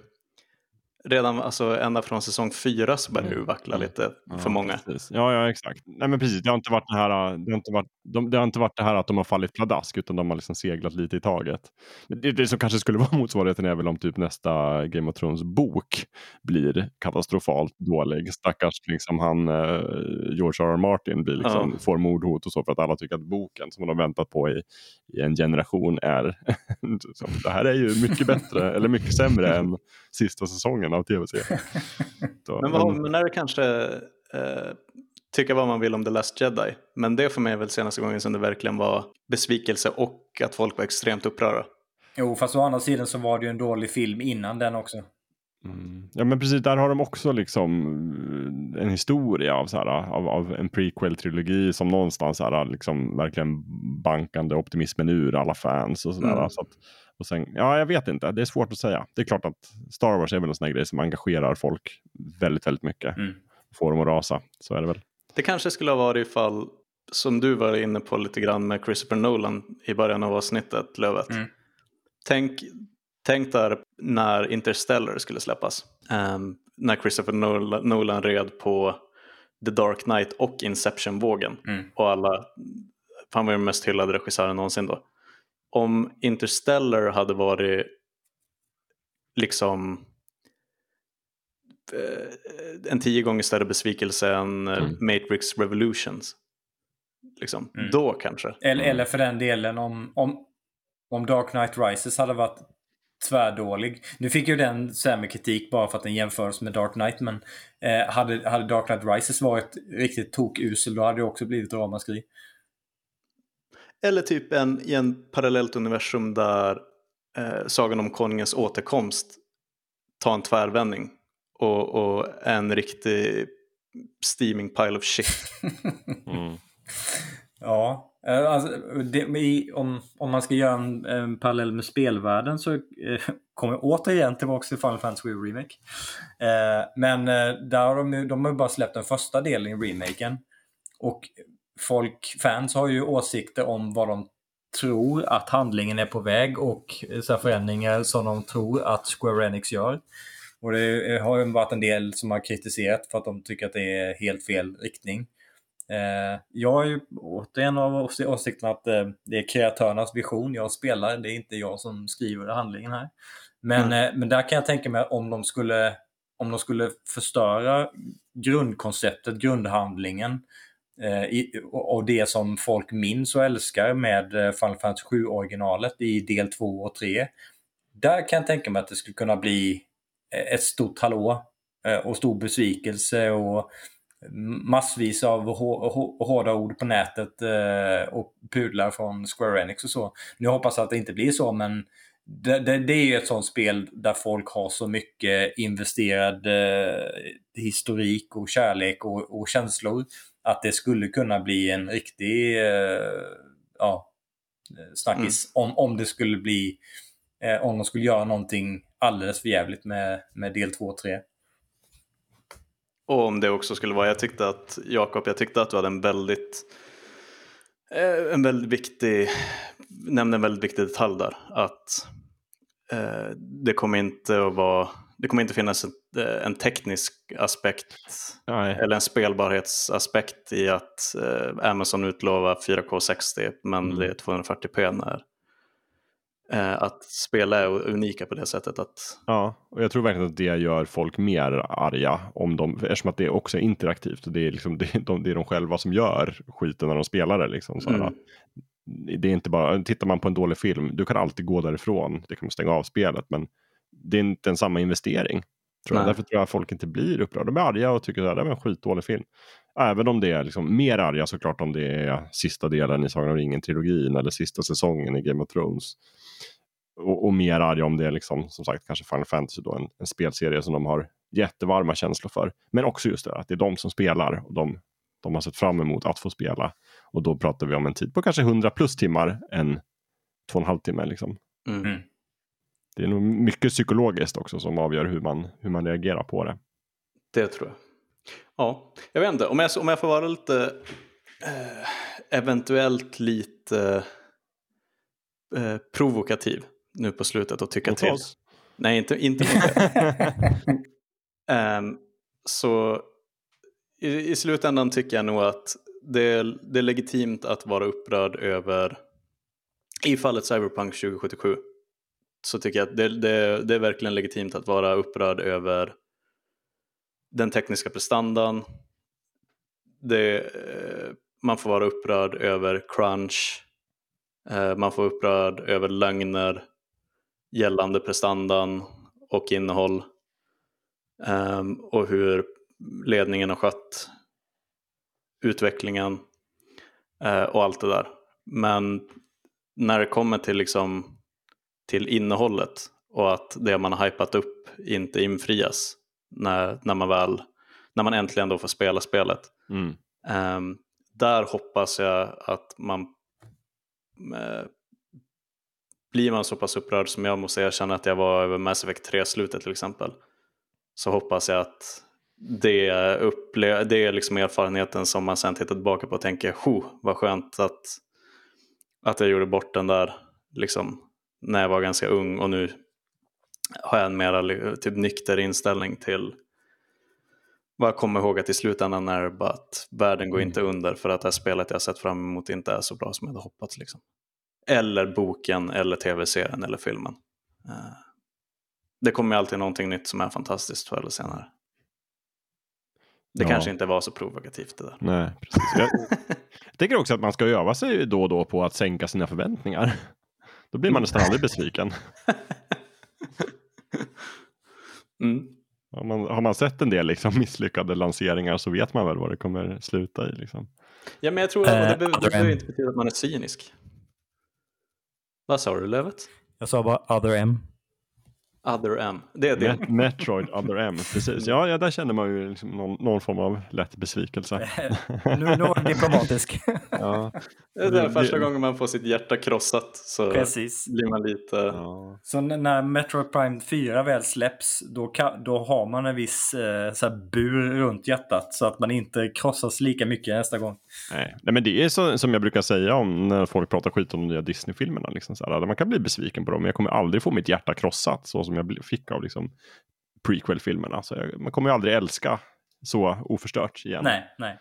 redan alltså, ända från säsong fyra så börjar det mm. vackla lite ja, för många. Precis. Ja, ja, exakt. Nej, men precis. Det har inte varit det här, det har inte varit, de, det har inte varit det här att de har fallit pladask, utan de har liksom seglat lite i taget. Det, det som kanske skulle vara motsvarigheten är väl om typ nästa Game of Thrones bok blir katastrofalt dålig. Stackars liksom han, eh, George R. R. Martin blir liksom, ja. får mordhot och så för att alla tycker att boken som de har väntat på i, i en generation är, det här är ju mycket bättre, eller mycket sämre än sista säsongen av tv-serien. men, vad, men är det kanske eh, tycka vad man vill om The Last Jedi, men det för mig är väl senaste gången som det verkligen var besvikelse och att folk var extremt upprörda. Jo, fast å andra sidan så var det ju en dålig film innan den också. Mm. Ja men precis, där har de också liksom eh, en historia av, så här, av, av en prequel-trilogi som någonstans är liksom verkligen bankande optimismen ur alla fans och sådär. Mm. Så att, och sen, ja, jag vet inte. Det är svårt att säga. Det är klart att Star Wars är väl en sån här grej som engagerar folk väldigt, väldigt mycket. Mm. Får dem att rasa. Så är det väl. Det kanske skulle ha varit ifall, som du var inne på lite grann med Christopher Nolan i början av avsnittet, Lövet. Mm. Tänk, tänk där när Interstellar skulle släppas. Um, när Christopher Nolan, Nolan red på The Dark Knight och Inception-vågen. Mm. Och alla, han var ju den mest hyllade regissören någonsin då om Interstellar hade varit liksom eh, en tio gånger större besvikelse än eh, mm. Matrix Revolutions. Liksom. Mm. Då kanske. Eller, eller för den delen om, om, om Dark Knight Rises hade varit tvärdålig. Nu fick ju den sämre kritik bara för att den jämförs med Dark Knight. Men eh, hade, hade Dark Knight Rises varit riktigt tokusel då hade det också blivit ramaskri. Eller typ en, i en parallellt universum där eh, Sagan om konungens återkomst tar en tvärvändning och, och en riktig steaming pile of shit. mm. Ja, Eh, alltså, det, om, om man ska göra en, en parallell med spelvärlden så eh, kommer jag återigen tillbaka till Final Fantasy Remake. Eh, men eh, där har de, de har bara släppt den första delen i remaken. Och folk, fans har ju åsikter om vad de tror att handlingen är på väg och eh, så förändringar som de tror att Square Enix gör. Och det eh, har ju varit en del som har kritiserat för att de tycker att det är helt fel riktning. Eh, jag är ju återigen av åsikten att eh, det är kreatörernas vision jag spelar. Det är inte jag som skriver handlingen här. Men, mm. men där kan jag tänka mig om de skulle, om de skulle förstöra grundkonceptet, grundhandlingen i, och det som folk minns och älskar med Final Fantasy 7-originalet i del 2 och 3. Där kan jag tänka mig att det skulle kunna bli ett stort hallå och stor besvikelse och massvis av hårda ord på nätet eh, och pudlar från Square Enix och så. Nu hoppas jag att det inte blir så, men det, det, det är ju ett sånt spel där folk har så mycket investerad eh, historik och kärlek och, och, känslor att det skulle kunna bli en riktig eh, ja, snackis mm. om, om det skulle bli om de skulle göra någonting alldeles för jävligt med, med del 2 och 3. Och om det också skulle vara, jag tyckte att Jakob, jag tyckte att du hade en väldigt, eh, en väldigt viktig, nämnde en väldigt viktig detalj där. Att eh, det kommer inte att vara, det kommer inte finnas en, eh, en teknisk aspekt Nej. eller en spelbarhetsaspekt i att eh, Amazon utlovar 4K 60 men mm. det är 240p när att spela är unika på det sättet. Att... Ja, och jag tror verkligen att det gör folk mer arga om de, eftersom att det också är interaktivt. Och det, är liksom, det, är de, det är de själva som gör skiten när de spelar det. Liksom, så mm. Det är inte bara, tittar man på en dålig film, du kan alltid gå därifrån, det kan stänga av spelet, men det är inte en samma investering. Tror. Därför tror jag att folk inte blir upprörda. De är arga och tycker att det är en skitdålig film. Även om det är liksom mer arga såklart om det är sista delen i Sagan om ringen-trilogin eller sista säsongen i Game of Thrones. Och, och mer arga om det är liksom, som sagt kanske Final Fantasy då, en, en, spelserie som de har jättevarma känslor för. Men också just det att det är de som spelar och de, de har sett fram emot att få spela. Och då pratar vi om en tid på kanske 100 plus timmar än två och en halv timme. Liksom. Mm. mm. Det är nog mycket psykologiskt också som avgör hur man, hur man reagerar på det. Det tror jag. Ja, jag vet inte, om jag, om jag får vara lite eh, eventuellt lite eh, provokativ nu på slutet och tycka till. Oss. Nej, inte, inte um, Så i, i, slutändan tycker jag nog att det det är legitimt att vara upprörd över, i fallet Cyberpunk 2077, så tycker jag att det, det, det är verkligen legitimt att vara upprörd över den tekniska prestandan. Det, eh, man får vara upprörd över crunch. Eh, man får vara upprörd över lögner gällande prestandan och innehåll. Um, och hur ledningen har skött utvecklingen uh, och allt det där. Men när det kommer till, liksom, till innehållet och att det man har hypat upp inte infrias när, när, man väl, när man äntligen då får spela spelet. Mm. Um, där hoppas jag att man uh, blir man så pass upprörd som jag måste erkänna att jag var över Mass Effect 3-slutet till exempel så hoppas jag att det, upple- det är liksom erfarenheten som man sen tittar tillbaka på och tänker vad skönt att, att jag gjorde bort den där liksom, när jag var ganska ung och nu har jag en mer typ, nykter inställning till vad jag kommer ihåg att i slutändan är det bara att världen går mm. inte under för att det här spelet jag sett fram emot inte är så bra som jag hade hoppats. Liksom. Eller boken, eller tv-serien eller filmen. Eh, det kommer alltid någonting nytt som är fantastiskt förr eller senare. Det ja. kanske inte var så provokativt det där. Nej, precis. Jag, jag tänker också att man ska öva sig då och då på att sänka sina förväntningar. Då blir man nästan aldrig besviken. Mm. Har, man, har man sett en del liksom misslyckade lanseringar så vet man väl vad det kommer sluta i. Liksom. Ja, men jag tror att det eh, behöver, det behöver inte betyda att man är cynisk. Vad sa du Lövet? Jag sa bara other M. Other M, det är det. Metroid Other M, precis. Ja, ja där känner man ju liksom någon, någon, form av lätt besvikelse. nu, nu var det diplomatisk. ja. Det är det, första gången man får sitt hjärta krossat så precis. blir man lite... Ja. Så när Metroid Prime 4 väl släpps då, kan, då har man en viss eh, så bur runt hjärtat så att man inte krossas lika mycket nästa gång. Nej, Nej men det är så, som jag brukar säga om när folk pratar skit om de nya Disney-filmerna. Liksom man kan bli besviken på dem, men jag kommer aldrig få mitt hjärta krossat så som jag fick av liksom prequel-filmerna. Så jag, man kommer ju aldrig älska så oförstört igen. Nej, nej.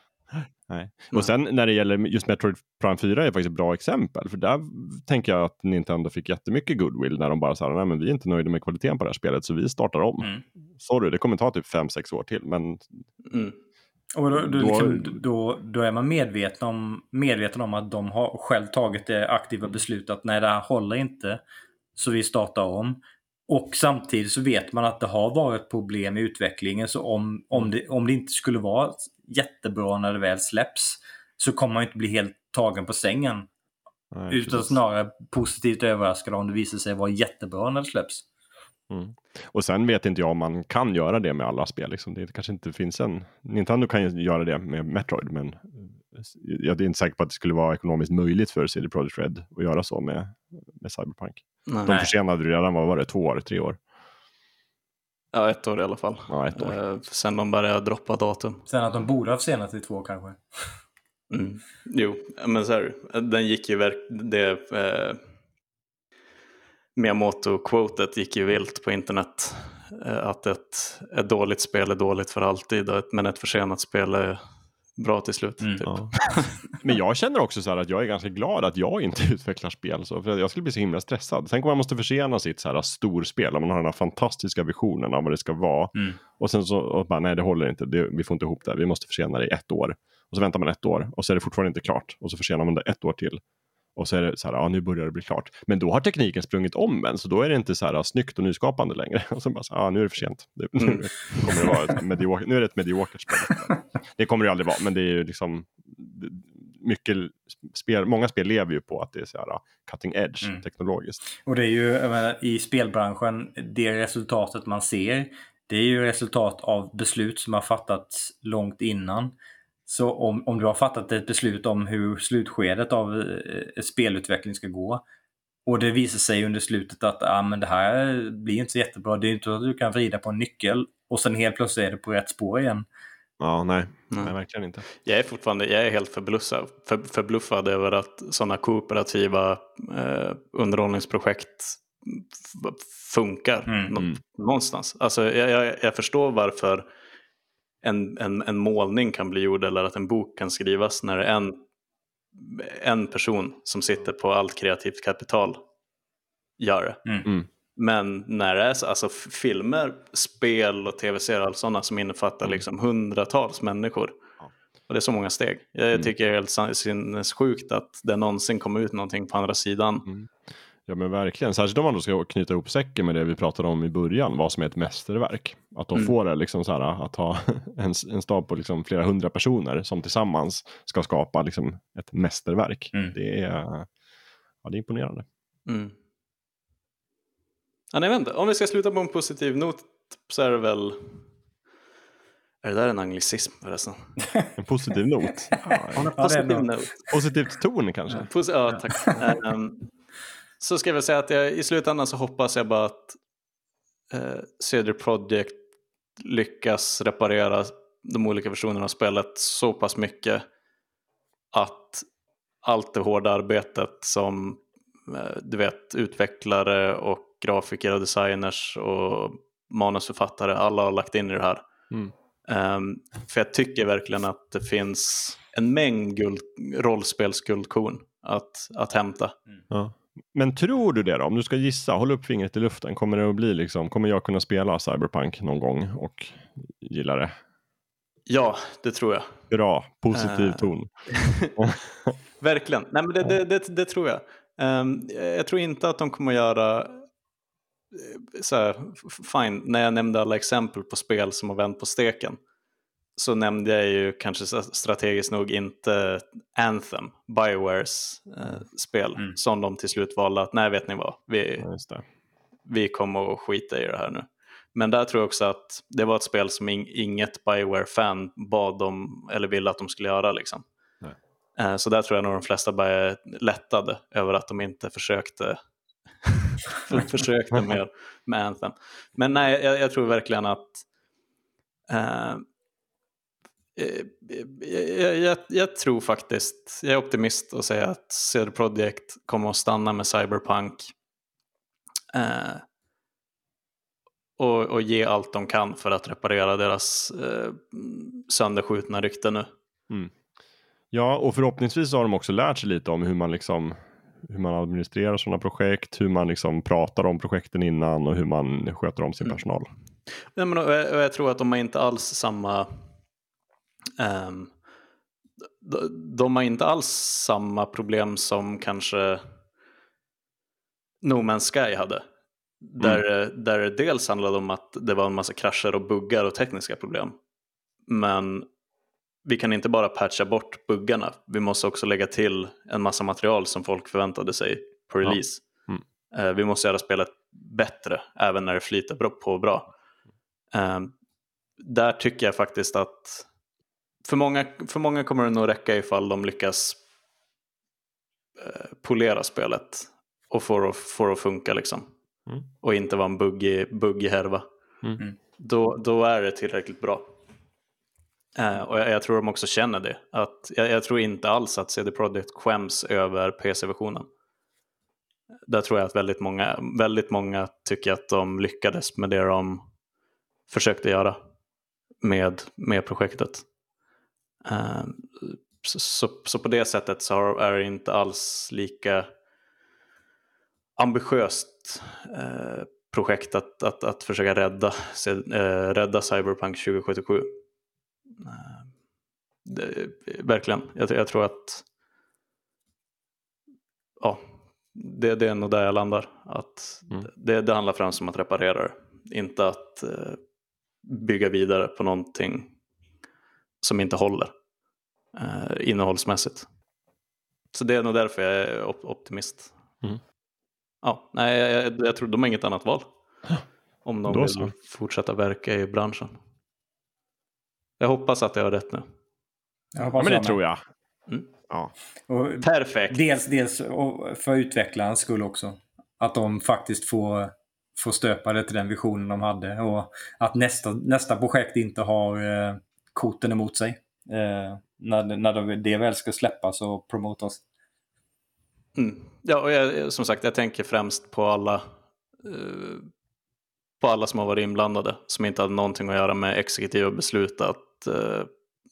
Nej. Och sen när det gäller just Metroid Prime 4 är faktiskt ett bra exempel. För där tänker jag att Nintendo fick jättemycket goodwill när de bara sa nej men vi är inte nöjda med kvaliteten på det här spelet så vi startar om. Mm. Sorry, det kommer ta typ 5-6 år till men mm. Och då, då, liksom, då, då, är man medveten om, medveten om att de har själv tagit det aktiva beslutet att nej det här håller inte. Så vi startar om. Och samtidigt så vet man att det har varit problem i utvecklingen så om, om, det, om det inte skulle vara jättebra när det väl släpps så kommer man inte bli helt tagen på sängen. Nej, utan snarare positivt överraskad om det visar sig vara jättebra när det släpps. Mm. Och sen vet inte jag om man kan göra det med alla spel. Liksom. Det kanske inte finns en... Nintendo kan ju göra det med Metroid, men jag är inte säker på att det skulle vara ekonomiskt möjligt för CD Projekt Red att göra så med, med Cyberpunk. Nej. De försenade redan, vad var det, två år, tre år? Ja, ett år i alla fall. Ja, ett år. Eh, sen de började droppa datum. Sen att de borde ha försenat i två kanske. Mm. Jo, men så här, den gick ju verk... Det, eh, Miyamoto-quotet gick ju vilt på internet. Eh, att ett, ett dåligt spel är dåligt för alltid, men ett försenat spel är bra till slut. Mm, typ. ja. Men jag känner också så här att jag är ganska glad att jag inte utvecklar spel. Så, för jag skulle bli så himla stressad. Tänk om man måste försena sitt så här storspel, om man har den här fantastiska visionen av vad det ska vara. Mm. Och sen så, och bara, nej det håller inte, det, vi får inte ihop det, vi måste försena det i ett år. Och så väntar man ett år och så är det fortfarande inte klart. Och så försenar man det ett år till. Och så är det så här, ja nu börjar det bli klart. Men då har tekniken sprungit om en, så då är det inte så här snyggt och nyskapande längre. Och så bara, så, ja nu är det för sent. Det, mm. nu, kommer det vara ett mediokert, nu är det ett mediokert spel. Det kommer det aldrig vara, men det är ju liksom mycket spel, många spel lever ju på att det är så här cutting edge mm. teknologiskt. Och det är ju menar, i spelbranschen, det resultatet man ser, det är ju resultat av beslut som har fattats långt innan. Så om, om du har fattat ett beslut om hur slutskedet av eh, spelutveckling ska gå och det visar sig under slutet att ah, men det här blir inte så jättebra. Det är inte så att du kan vrida på en nyckel och sen helt plötsligt är det på rätt spår igen. Ja, nej. nej. verkligen inte. Jag är fortfarande jag är helt förbluffad, för, förbluffad över att sådana kooperativa eh, underhållningsprojekt funkar mm. någonstans. Alltså, jag, jag, jag förstår varför en, en, en målning kan bli gjord eller att en bok kan skrivas när det är en, en person som sitter på allt kreativt kapital gör det. Mm. mm. Men när det är så, alltså filmer, spel och tv-serier, allt sådana som innefattar mm. liksom hundratals människor. Och det är så många steg. Jag mm. tycker det är helt sinnessjukt att det någonsin kommer ut någonting på andra sidan. Mm. Ja men verkligen, särskilt om man då ska knyta ihop säcken med det vi pratade om i början, vad som är ett mästerverk. Att de mm. får det liksom så här, att ha en, en stab på liksom flera hundra personer som tillsammans ska skapa liksom ett mästerverk. Mm. Det, är, ja, det är imponerande. Mm. Ja, nej, vänta. Om vi ska sluta på en positiv not så är det väl är det där en anglicism förresten? En positiv not? Ja, en positiv not. Positivt ton kanske? Ja, posi ja tack. um, så ska jag väl säga att jag, i slutändan så hoppas jag bara att eh, CD Projekt lyckas reparera de olika versionerna av spelet så pass mycket att allt det hårda arbetet som eh, du vet utvecklare och grafiker och designers och manusförfattare alla har lagt in i det här. Mm. Um, för jag tycker verkligen att det finns en mängd guld, rollspelsguldkorn att, att hämta. Mm. Ja. Men tror du det då? Om du ska gissa, håll upp fingret i luften. Kommer det att bli liksom, kommer jag kunna spela Cyberpunk någon gång och gilla det? Ja, det tror jag. Bra, positiv uh... ton. Verkligen, nej men det, det, det, det tror jag. Um, jag tror inte att de kommer att göra eh, så här, fine, när jag nämnde alla exempel på spel som har vänt på steken så nämnde jag ju kanske strategiskt nog inte Anthem, Biowares eh, spel, mm. som de till slut valde att nej vet ni vad, vi, ja, vi kommer att skita i det här nu. Men där tror jag också att det var ett spel som in, inget Bioware-fan bad dem eller ville att de skulle göra. Liksom. Eh, så där tror jag nog de flesta bara lättade över att de inte försökte, försökte med, med Anthem. Men nej, jag, jag tror verkligen att Eh, jag, jag, jag, tror faktiskt, jag är optimist och säger att CD Projekt kommer att stanna med Cyberpunk eh, och, och, ge allt de kan för att reparera deras eh, sönderskjutna rykte nu. Mm. Ja, och förhoppningsvis har de också lärt sig lite om hur man liksom hur man administrerar sådana projekt, hur man liksom pratar om projekten innan och hur man sköter om sin mm. personal. Nej, men, och jag, och jag, tror att de har inte alls samma um, de, de har inte alls samma problem som kanske No Man's Sky hade. Där, mm. där det dels handlade om att det var en massa krascher och buggar och tekniska problem. Men vi kan inte bara patcha bort buggarna. Vi måste också lägga till en massa material som folk förväntade sig på release. Ja. Mm. Uh, vi måste göra spelet bättre även när det flyter på bra. Uh, där tycker jag faktiskt att för många, för många kommer det nog räcka ifall de lyckas uh, polera spelet och få det får att funka liksom. Mm. Och inte vara en buggig, buggig härva. Mm. mm. Då, då är det tillräckligt bra. Uh, och jag, jag, tror de också känner det. Att, jag, jag, tror inte alls att CD Projekt skäms över PC-versionen. Där tror jag att väldigt många, väldigt många tycker att de lyckades med det de försökte göra med, med projektet. Uh, så, så, så, på det sättet så är det inte alls lika ambitiöst uh, projekt att, att, att försöka rädda, rädda Cyberpunk 2077. Det, verkligen, jag, jag, tror att ja, det, det är nog där jag landar. Att mm. det, det handlar främst om att reparera det, inte att uh, bygga vidare på någonting som inte håller uh, innehållsmässigt. Så det är nog därför jag är op optimist. Mm. Ja, nej, jag, jag, tror de har inget annat val. Om de vill fortsätta verka i branschen. Jag hoppas att jag har rätt nu. Ja, men det tror jag. Mm. Ja. Och Perfekt. Dels, dels för utvecklarens skull också. Att de faktiskt får, får stöpa det till den visionen de hade. Och att nästa, nästa projekt inte har eh, korten emot sig. Eh, när, när det väl ska släppas och promotas. Mm. Ja, och jag, som sagt, jag tänker främst på alla eh, på alla som har varit inblandade som inte hade någonting att göra med exekutiva beslut att eh,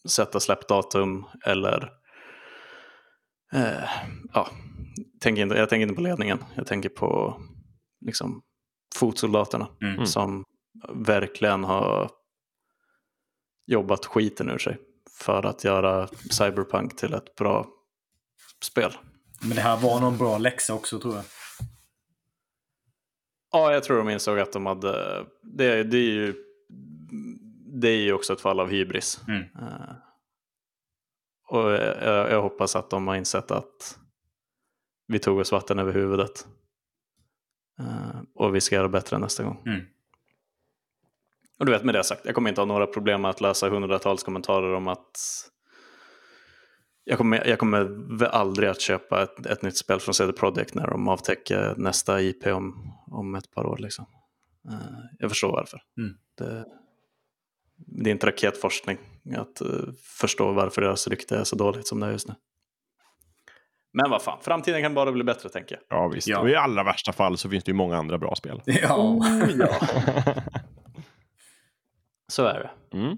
sätta släppdatum eller eh, ja, tänker inte, jag tänker inte på ledningen, jag tänker på liksom fotsoldaterna mm. som verkligen har jobbat skiten ur sig för att göra Cyberpunk till ett bra spel. Men det här var någon bra läxa också tror jag. Ja, jag tror de insåg att de hade... Det, det är ju det är ju också ett fall av hybris. Mm. Uh, och jag, jag, hoppas att de har insett att vi tog oss vatten över huvudet. Uh, och vi ska göra bättre nästa gång. Mm. Och du vet med det sagt, jag kommer inte ha några problem med att läsa hundratals kommentarer om att jag kommer, jag kommer aldrig att köpa ett, ett nytt spel från CD Projekt när de avtäcker nästa IP om, om ett par år. Liksom. Uh, jag förstår varför. Mm. Det, det är inte raketforskning att uh, förstå varför deras rykte är så dåligt som det är just nu. Men vad fan, framtiden kan bara bli bättre tänker jag. Ja visst, ja. och i allra värsta fall så finns det ju många andra bra spel. Ja, oh, ja. så är det. Mm.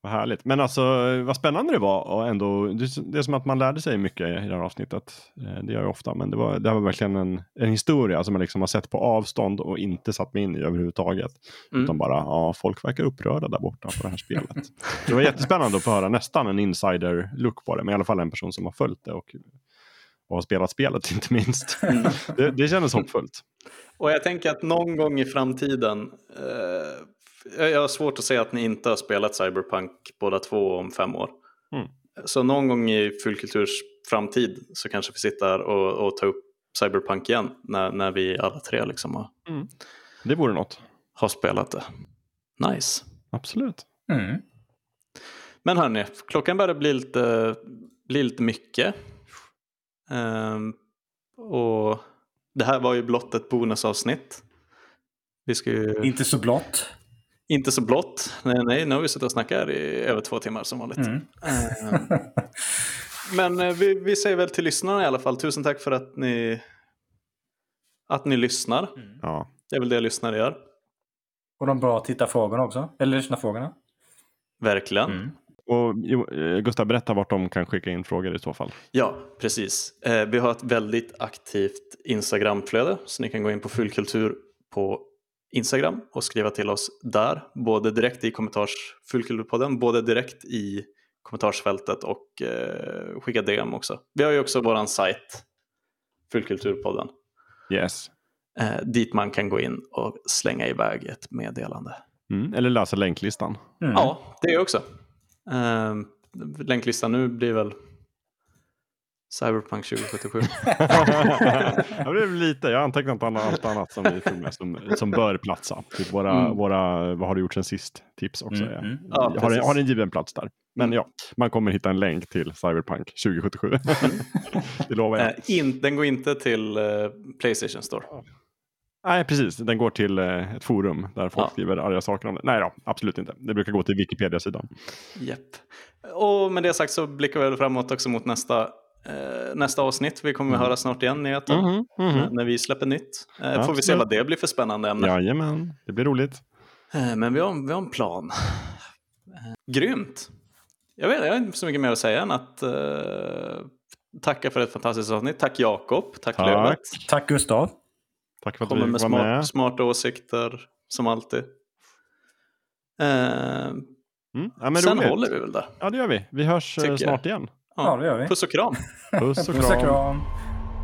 Vad härligt. Men alltså vad spännande det var och ändå, det är som att man lärde sig mycket i det här avsnittet. Eh, det gör jag ofta, men det var, det var verkligen en, en historia som man liksom har sett på avstånd och inte satt mig in i överhuvudtaget. Mm. Utan bara, ja, folk verkar upprörda där borta på det här spelet. det var jättespännande att få höra nästan en insider-look på det, men i alla fall en person som har följt det och, och har spelat spelet inte minst. Mm. det, det kändes hoppfullt. Och jag tänker att någon gång i framtiden eh jag har svårt att säga att ni inte har spelat Cyberpunk båda två om fem år. Mm. Så någon gång i fullkulturs framtid så kanske vi sitter och, och tar upp Cyberpunk igen när, när vi alla tre liksom har, mm. Det vore något. Har spelat det. Nice. Absolut. Mm. Men hörni, klockan börjar bli lite, bli lite mycket. Um, och det här var ju blott ett bonusavsnitt. Vi ska ju... Inte så blott. Inte så blått. Nej, nej, nu har vi suttit och snackat i över två timmar som vanligt. Mm. Eh, men eh, vi, vi säger väl till lyssnarna i alla fall, tusen tack för att ni, att ni lyssnar. Mm. Ja. Det är väl det lyssnare gör. Och de bra tittarfrågorna också, eller lyssnarfrågorna. Verkligen. Mm. Och eh, Gustav, berätta vart de kan skicka in frågor i så fall. Ja, precis. Vi har ett väldigt aktivt Instagramflöde så ni kan gå in på Fullkultur på Instagram och skriva till oss där, både direkt i kommentars Fullkulturpodden, både direkt i kommentarsfältet och eh, skicka DM också. Vi har ju också våran sajt, Fullkulturpodden. Yes. Eh, dit man kan gå in och slänga iväg ett meddelande. Mm, eller läsa länklistan. Mm. Ja, det också. Eh, länklistan nu blir väl Cyberpunk 2077. ja, det är lite, jag har antecknat allt annat som vi tog med som, som bör platsa. Typ våra, mm. våra vad har du gjort sen sist tips också. Mm. Mm. Ja, har, en, har en given plats där. Men mm. ja, man kommer hitta en länk till Cyberpunk 2077. det lovar jag. Äh, in, den går inte till uh, Playstation Store. Nej, precis. Den går till uh, ett forum där folk ja. skriver arga saker om det. Nej då, absolut inte. Det brukar gå till Wikipedia-sidan. Japp. Och med det sagt så blickar vi framåt också mot nästa nästa avsnitt. Vi kommer mm. höra snart igen nyheten mm, mm, när vi släpper nytt. Eh, får vi se vad det blir för spännande ämne. Jajamän, det blir roligt. Eh, men vi har, vi har en plan. Eh, grymt. Jag, vet, jag har inte så mycket mer att säga än att eh, tacka för ett fantastiskt avsnitt. Tack Jakob, tack, tack. Lövet. Tack Gustav. Tack för att Kommer du med var smart, med. smarta åsikter som alltid. Eh, mm. ja, sen roligt. håller vi väl där. Ja, det gör vi. Vi hörs eh, Tycker snart igen. Ja, det gör vi. Puss och kram. Puss och kram.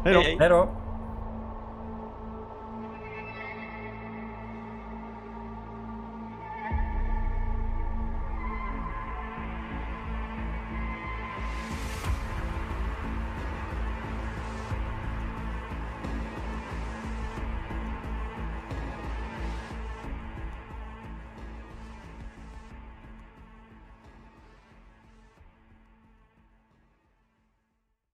Hej då. Hej då.